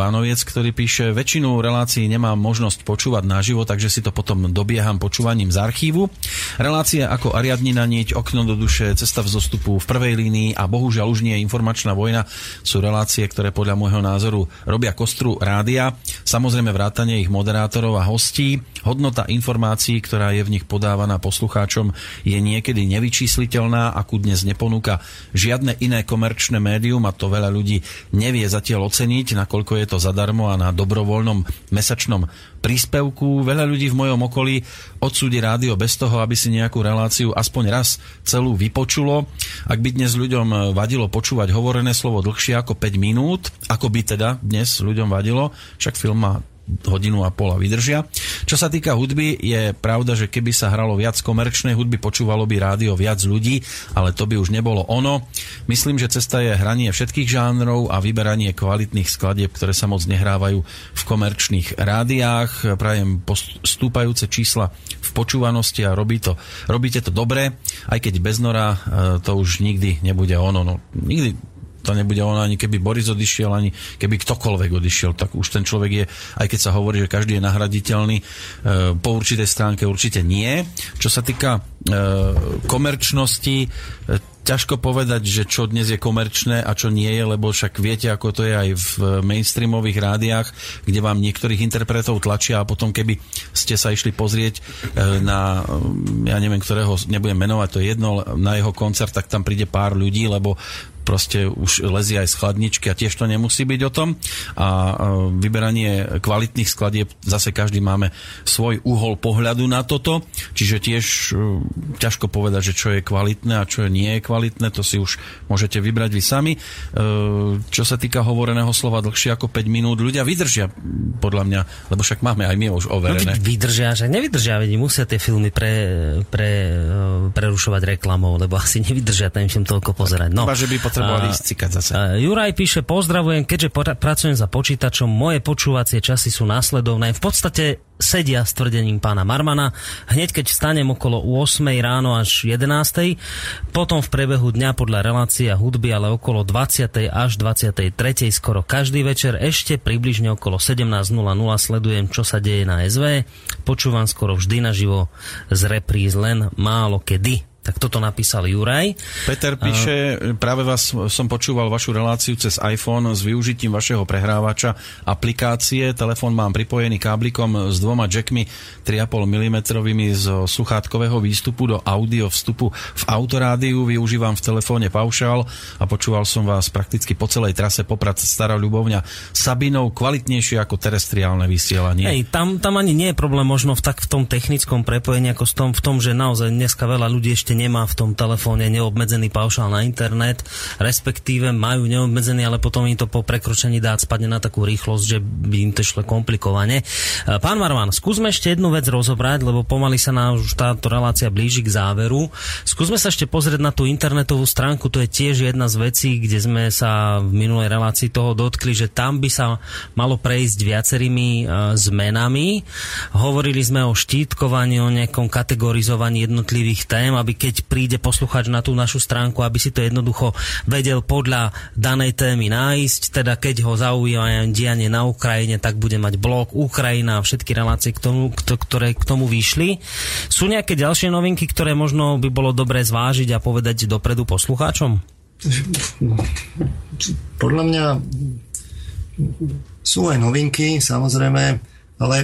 ktorý píše, väčšinu relácií nemám možnosť počúvať naživo, takže si to potom dobieham počúvaním z archívu. Relácie ako Ariadnina niť, Okno do duše, Cesta v zostupu v prvej línii a bohužiaľ už nie je informačná vojna sú relácie, ktoré podľa môjho názoru robia kostru rádia. Samozrejme vrátanie ich moderátorov a hostí. Hodnota informácií, ktorá je v nich podávaná poslucháčom, je niekedy nevyčísliteľná, akú dnes neponúka žiadne iné komerčné médium a to veľa ľudí nevie zatiaľ oceniť, nakoľko je to zadarmo a na dobrovoľnom mesačnom príspevku. Veľa ľudí v mojom okolí odsúdi rádio bez toho, aby si nejakú reláciu aspoň raz celú vypočulo. Ak by dnes ľuďom vadilo počúvať hovorené slovo dlhšie ako 5 minút, ako by teda dnes ľuďom vadilo, však film má hodinu a pol a vydržia. Čo sa týka hudby, je pravda, že keby sa hralo viac komerčnej hudby, počúvalo by rádio viac ľudí, ale to by už nebolo ono. Myslím, že cesta je hranie všetkých žánrov a vyberanie kvalitných skladieb, ktoré sa moc nehrávajú v komerčných rádiách. Prajem stúpajúce čísla v počúvanosti a robí to, robíte to dobre, aj keď bez Nora e, to už nikdy nebude ono. No, nikdy to nebude on ani keby Boris odišiel, ani keby ktokoľvek odišiel, tak už ten človek je, aj keď sa hovorí, že každý je nahraditeľný, e, po určitej stránke určite nie. Čo sa týka e, komerčnosti, e, ťažko povedať, že čo dnes je komerčné a čo nie je, lebo však viete, ako to je aj v mainstreamových rádiách, kde vám niektorých interpretov tlačia a potom keby ste sa išli pozrieť na, ja neviem, ktorého nebudem menovať, to je jedno, na jeho koncert, tak tam príde pár ľudí, lebo proste už lezie aj z chladničky a tiež to nemusí byť o tom. A vyberanie kvalitných skladieb, zase každý máme svoj uhol pohľadu na toto, čiže tiež e, ťažko povedať, že čo je kvalitné a čo nie je kvalitné, to si už môžete vybrať vy sami. E, Čo sa týka hovoreného slova dlhšie ako 5 minút, ľudia vydržia, podľa mňa, lebo však máme aj my už No, overené. veď vydržia, že nevydržia, veď musia tie filmy pre, pre, e, prerušovať reklamou, lebo asi nevydržia ten film toľko pozerať. No. Iba, že by A- ísť cikať zase. Juraj píše, pozdravujem, keďže pra- pracujem za počítačom, moje počúvacie časy sú následovné. V podstate sedia s tvrdením pána Marmana. Hneď keď vstanem okolo 8 ráno až 11. Potom v priebehu dňa podľa relácie a hudby, ale okolo 20. až 23. skoro každý večer. Ešte približne okolo 17.00 sledujem, čo sa deje na SV. Počúvam skoro vždy naživo z repríz len málo kedy Tak toto napísal Juraj. Peter píše, práve vás som počúval vašu reláciu cez iPhone s využitím vašeho prehrávača aplikácie. Telefón mám pripojený káblikom s dvoma jackmi 3,5 mm zo sluchátkového výstupu do audio vstupu v autorádiu. Využívam v telefóne paušál a počúval som vás prakticky po celej trase Poprad Stará Ľubovňa Sabinou kvalitnejšie ako terestriálne vysielanie. Hej, tam, tam ani nie je problém možno v, tak v tom technickom prepojení, ako v tom, v tom, že naozaj dneska veľa ľudí ešte nemá v tom telefóne neobmedzený paušál na internet, respektíve majú neobmedzený, ale potom im to po prekročení dát spadne na takú rýchlosť, že by im to šlo komplikovane. E, Pán Marman, skúsme ešte jednu vec rozobrať, lebo pomaly sa nám už táto relácia blíži k záveru. Skúsme sa ešte pozrieť na tú internetovú stránku, to je tiež jedna z vecí, kde sme sa v minulej relácii toho dotkli, že tam by sa malo prejsť viacerými e, zmenami. Hovorili sme o štítkovaní, o nejakom kategorizovaní jednotlivých tém, aby keď príde posluchač na tú našu stránku, aby si to jednoducho vedel podľa danej témy nájsť, teda keď ho zaujíma dianie na Ukrajine, tak bude mať blog Ukrajina a všetky relácie, k tomu, kto- ktoré k tomu vyšli. Sú nejaké ďalšie novinky, ktoré možno by bolo dobré zvážiť a povedať dopredu poslucháčom? Podľa mňa sú aj novinky, samozrejme, ale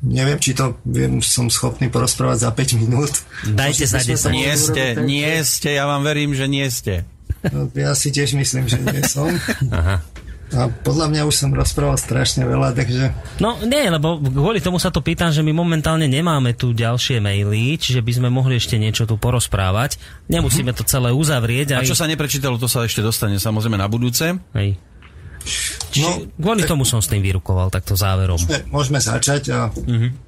neviem, či to viem, som schopný porozprávať za 5 minút. Dajte sa Možno by sme 10. Nie ste, nie ste, ja vám verím, že nie ste. No, ja si tiež myslím, že nie som. Aha. A podľa mňa už som rozprával strašne veľa, takže No nie, lebo kvôli tomu sa to pýtam, že my momentálne nemáme tu ďalšie maily, čiže by sme mohli ešte niečo tu porozprávať. Nemusíme to celé uzavrieť. A aj- čo sa neprečítalo, to sa ešte dostane samozrejme na budúce. Hej. No, Kvôli tomu som s tým vyrukoval takto záverom. môžeme, môžeme začať a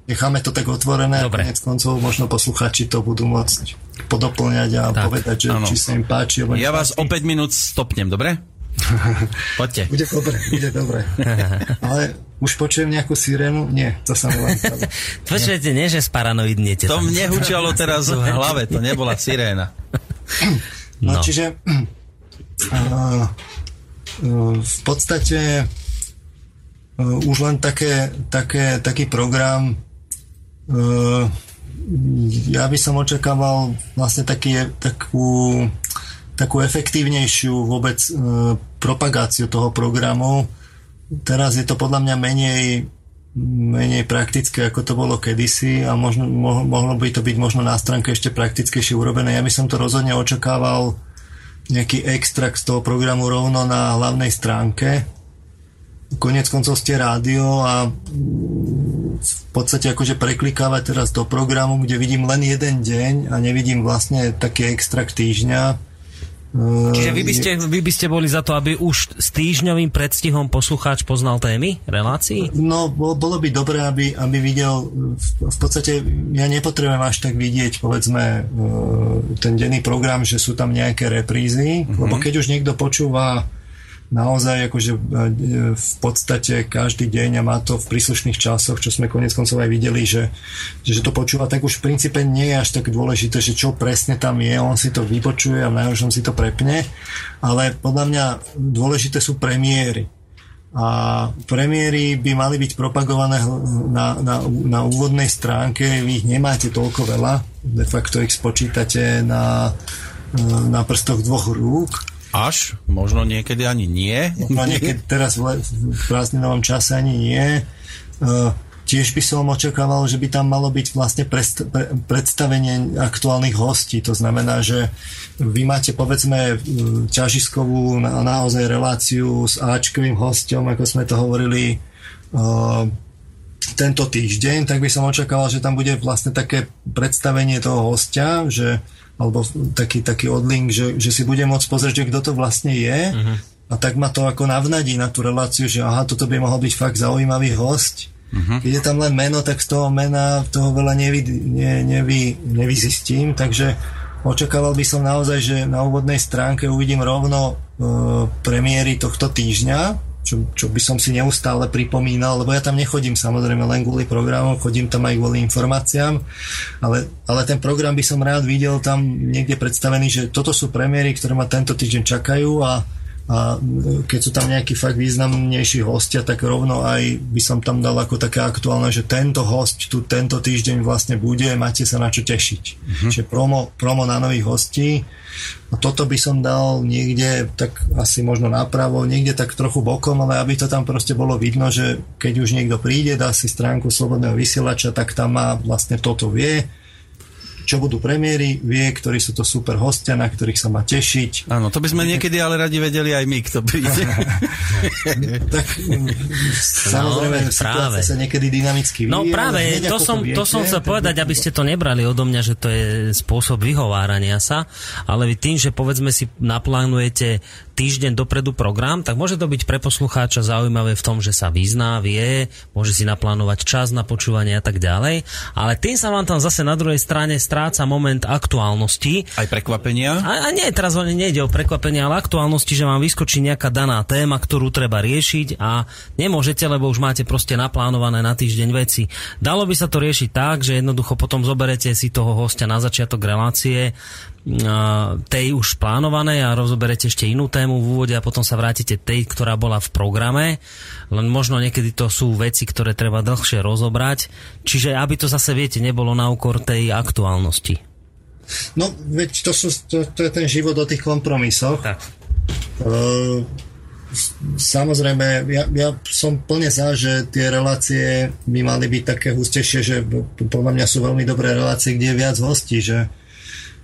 necháme to tak otvorené a Dobre. konec koncov možno posluchači to budú môcť podoplňať a Tak, povedať, že či sa im páči. Ja vás o 5 minút stopnem, dobre? Poďte. Bude dobre, bude dobre. Ale už počujem nejakú sirénu? Nie, to sa stalo. Počujete, nie, že sparanoidnete. To mne hučalo teraz v hlave, to nebola siréna. No, No. čiže uh, v podstate uh, už len také, také, taký program uh, ja by som očakával vlastne taký, takú, takú efektívnejšiu vôbec uh, propagáciu toho programu. Teraz je to podľa mňa menej menej praktické, ako to bolo kedysi a možno, mo, mohlo by to byť možno na stránke ešte praktickejšie urobené. Ja by som to rozhodne očakával nejaký extrakt z toho programu rovno na hlavnej stránke. Konec koncov ste rádio a v podstate akože preklikávať teraz do programu, kde vidím len jeden deň a nevidím vlastne taký extrakt týždňa. Čiže vy by, ste, vy by ste boli za to, aby už s týždňovým predstihom poslucháč poznal témy relácií? No, bo- bolo by dobré, aby, aby videl, v, v podstate ja nepotrebujem až tak vidieť, povedzme, e, ten denný program, že sú tam nejaké reprízy, mm-hmm. lebo keď už niekto počúva naozaj akože e, v podstate každý deň a má to v príslušných časoch, čo sme konec koncov aj videli, že, že to počúva, tak už v princípe nie je až tak dôležité, že čo presne tam je, on si to vypočuje a najhoršom si to prepne, ale podľa mňa dôležité sú premiéry. A premiéry by mali byť propagované na, na, na úvodnej stránke, vy ich nemáte toľko veľa, de facto ich spočítate na, na prstoch dvoch rúk, Až, možno niekedy ani nie. no niekedy teraz v, v prázdninovom čase ani nie. Uh, tiež by som očakával, že by tam malo byť vlastne prest, pre, predstavenie aktuálnych hostí. To znamená, že vy máte povedzme uh, ťažiskovú na, naozaj reláciu s Ačkovým hostom, ako sme to hovorili uh, tento týždeň, tak by som očakával, že tam bude vlastne také predstavenie toho hostia, že alebo taký, taký odlink, že, že si bude môcť pozrieť, že kto to vlastne je uh-huh. a tak ma to ako navnadí na tú reláciu, že aha, toto by mohol byť fakt zaujímavý host. Uh-huh. Keď je tam len meno, tak z toho mena toho veľa nevy, ne, nevy, nevyzistím, takže očakával by som naozaj, že na úvodnej stránke uvidím rovno uh, premiéry tohto týždňa, čo, čo by som si neustále pripomínal, lebo ja tam nechodím samozrejme len kvôli programom, chodím tam aj kvôli informáciám, ale, ale ten program by som rád videl tam niekde predstavený, že toto sú premiéry, ktoré ma tento týždeň čakajú a, a keď sú tam nejakí fakt významnejší hostia, tak rovno aj by som tam dal ako také aktuálne, že tento host tu tento týždeň vlastne bude, máte sa na čo tešiť. Uh-huh. Čiže promo, promo na nových hostí. A toto by som dal niekde, tak asi možno napravo, niekde tak trochu bokom, ale aby to tam proste bolo vidno, že keď už niekto príde, dá si stránku Slobodného vysielača, tak tam má vlastne toto vie, čo budú premiéry, vie, ktorí sú to super hostia, na ktorých sa má tešiť. Áno, to by sme niekedy ale radi vedeli aj my, kto príde. tak mm, samozrejme, No, práve. sa niekedy dynamicky vyvíja. No práve, to som, to viete, som chcel povedať, aby to- ste to nebrali odo mňa, že to je spôsob vyhovárania sa, ale vy tým, že povedzme si naplánujete týždeň dopredu program, tak môže to byť pre poslucháča zaujímavé v tom, že sa vyzná, vie, môže si naplánovať čas na počúvanie a tak ďalej, ale tým sa vám tam zase na druhej strane stráca moment aktuálnosti, Aj prekvapenia. a, a nie, teraz ho nejde o prekvapenie, ale aktuálnosti, že vám vyskočí nejaká daná téma, ktorú treba riešiť a nemôžete, lebo už máte proste naplánované na týždeň veci. Dalo by sa to riešiť tak, že jednoducho potom zoberete si toho hostia na začiatok relácie, tej už plánovanej a rozoberete ešte inú tému v úvode a potom sa vrátite tej, ktorá bola v programe. Len možno niekedy to sú veci, ktoré treba dlhšie rozobrať. Čiže aby to zase, viete, nebolo na úkor tej aktuálnosti. No, veď to, sú, to, to je ten život o tých kompromisoch. Tak. Uh, samozrejme, ja, ja som plne za, že tie relácie by mali byť také hustejšie, že podľa mňa sú veľmi dobré relácie, kde je viac hostí, že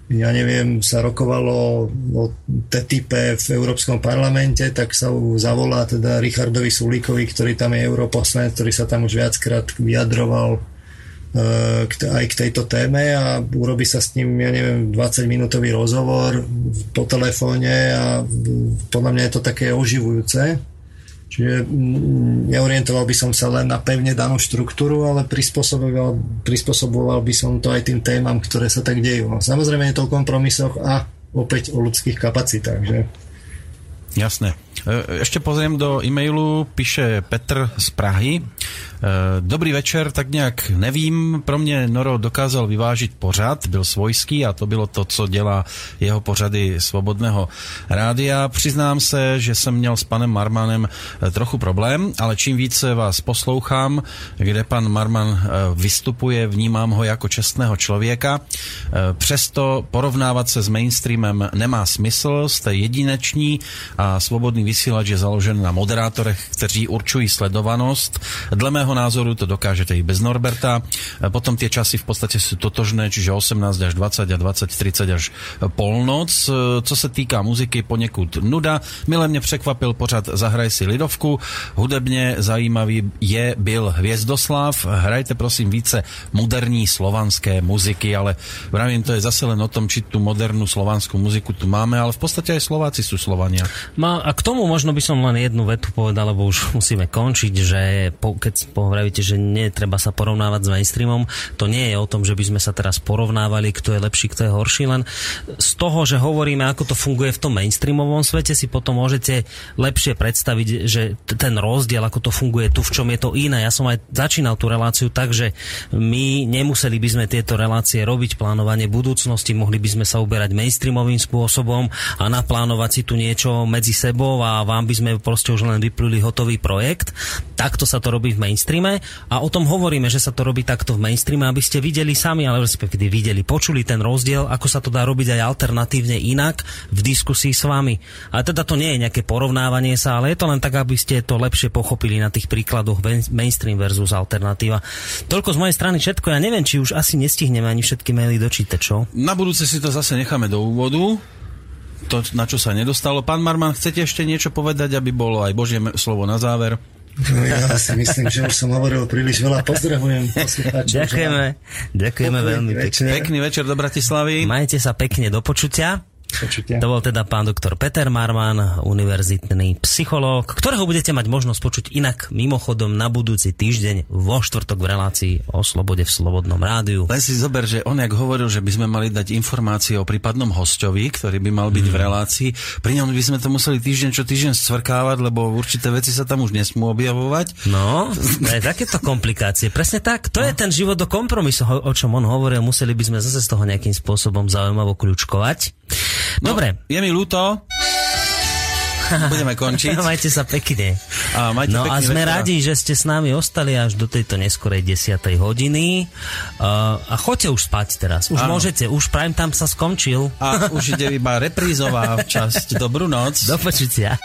ja neviem, sa rokovalo o TTIP v Európskom parlamente, tak sa zavolá teda Richardovi Sulíkovi, ktorý tam je europoslanec, ktorý sa tam už viackrát vyjadroval e, aj k tejto téme a urobí sa s ním, ja neviem, 20 minútový rozhovor po telefóne a podľa mňa je to také oživujúce. Čiže mm, neorientoval by som sa len na pevne danú štruktúru, ale prispôsoboval, prispôsoboval by som to aj tým témam, ktoré sa tak dejú. No, samozrejme je to o kompromisoch a opäť o ľudských kapacitách. Že? Jasné. E, Ešte pozriem do e-mailu, píše Petr z Prahy. E, Dobrý večer, tak nějak nevím, pro mě Noro dokázal vyvážit pořad, byl svojský a to bylo to, co dělá jeho pořady Svobodného rádia. Přiznám se, že jsem měl s panem Marmanem e, trochu problém, ale čím více vás poslouchám, kde pan Marman e, vystupuje, vnímám ho jako čestného člověka. Přesto porovnávat se s mainstreamem nemá smysl, jste jedineční a svobodný vysílač je založen na moderátorech, kteří určují sledovanost. Dle mého názoru to dokážete i bez Norberta. E, Potom tie časy v podstate sú totožné, čiže 18 až 20 a 20, 30 až polnoc. E, Co se týká muziky, poněkud nuda. Mile mě překvapil pořad Zahraj si lidovku. Hudebně zajímavý je, byl Hvězdoslav. Hrajte prosím více moderní slovanské muziky, ale vravím, to je zase len o tom, či tu modernú slovanskú muziku tu máme, ale v podstate aj Slováci sú Slovania. Ma, a k tomu možno by som len jednu vetu povedal, lebo už musíme končiť, že po, keď povravíte, že netreba sa porovnávať s mainstreamom, to nie je o tom, že by sme sa teraz porovnávali, kto je lepší, kto je horší, len z toho, že hovoríme, ako to funguje v tom mainstreamovom svete, si potom môžete lepšie predstaviť, že ten rozdiel, ako to funguje tu, v čom je to iné. Ja som aj začínal tú reláciu tak, že my nemuseli by sme tieto relácie robiť, plánovanie budúcnosti, mohli by sme sa uberať mainstreamovým spôsobom a naplánovať si tu niečo medzi sebou a vám by sme proste už len vypluli hotový projekt. Takto sa to robí v mainstreame a o tom hovoríme, že sa to robí takto v mainstreame, aby ste videli sami, ale respektíve videli, počuli ten rozdiel, ako sa to dá robiť aj alternatívne inak v diskusii s vami. A teda to nie je nejaké porovnávanie sa, ale je to len tak, aby ste to lepšie pochopili na tých príkladoch main- mainstream versus alternatíva. Toľko z mojej strany všetko. Ja neviem, či už asi nestihneme ani všetky maily dočítať, čo? Na budúce si to zase necháme do úvodu. To, na čo sa nedostalo. Pán Marman, chcete ešte niečo povedať, aby bolo aj Božie slovo na záver? No, ja si myslím, že už som hovoril príliš veľa. Pozdravujem poslucháčov. Ďakujeme. Ďakujeme veľmi pekne. večer. Pekný večer do Bratislavy. Majte sa pekne do počutia. Počutia. To bol teda pán doktor Peter Marman, univerzitný psychológ, ktorého budete mať možnosť počuť inak mimochodom na budúci týždeň vo štvrtok v relácii o slobode v Slobodnom rádiu. Len si zober, že on jak hovoril, že by sme mali dať informácie o prípadnom hostovi, ktorý by mal byť v relácii, pri ňom by sme to museli týždeň čo týždeň scvrkávať, lebo určité veci sa tam už nesmú objavovať. No, to je takéto komplikácie. Presne tak, to je ten život do kompromisu, o o čom on hovoril. Museli by sme zase z toho nejakým spôsobom zaujímavo kľúčkovať. No, Dobre. Je mi ľúto. Budeme končiť. majte sa pekne. A majte no a sme večera. radi, že ste s nami ostali až do tejto neskorej 10. hodiny. Uh, a choďte už spať teraz. Už ano. môžete, už prime tam sa skončil. A už ide iba reprízová časť. Dobrú noc. Do počutia.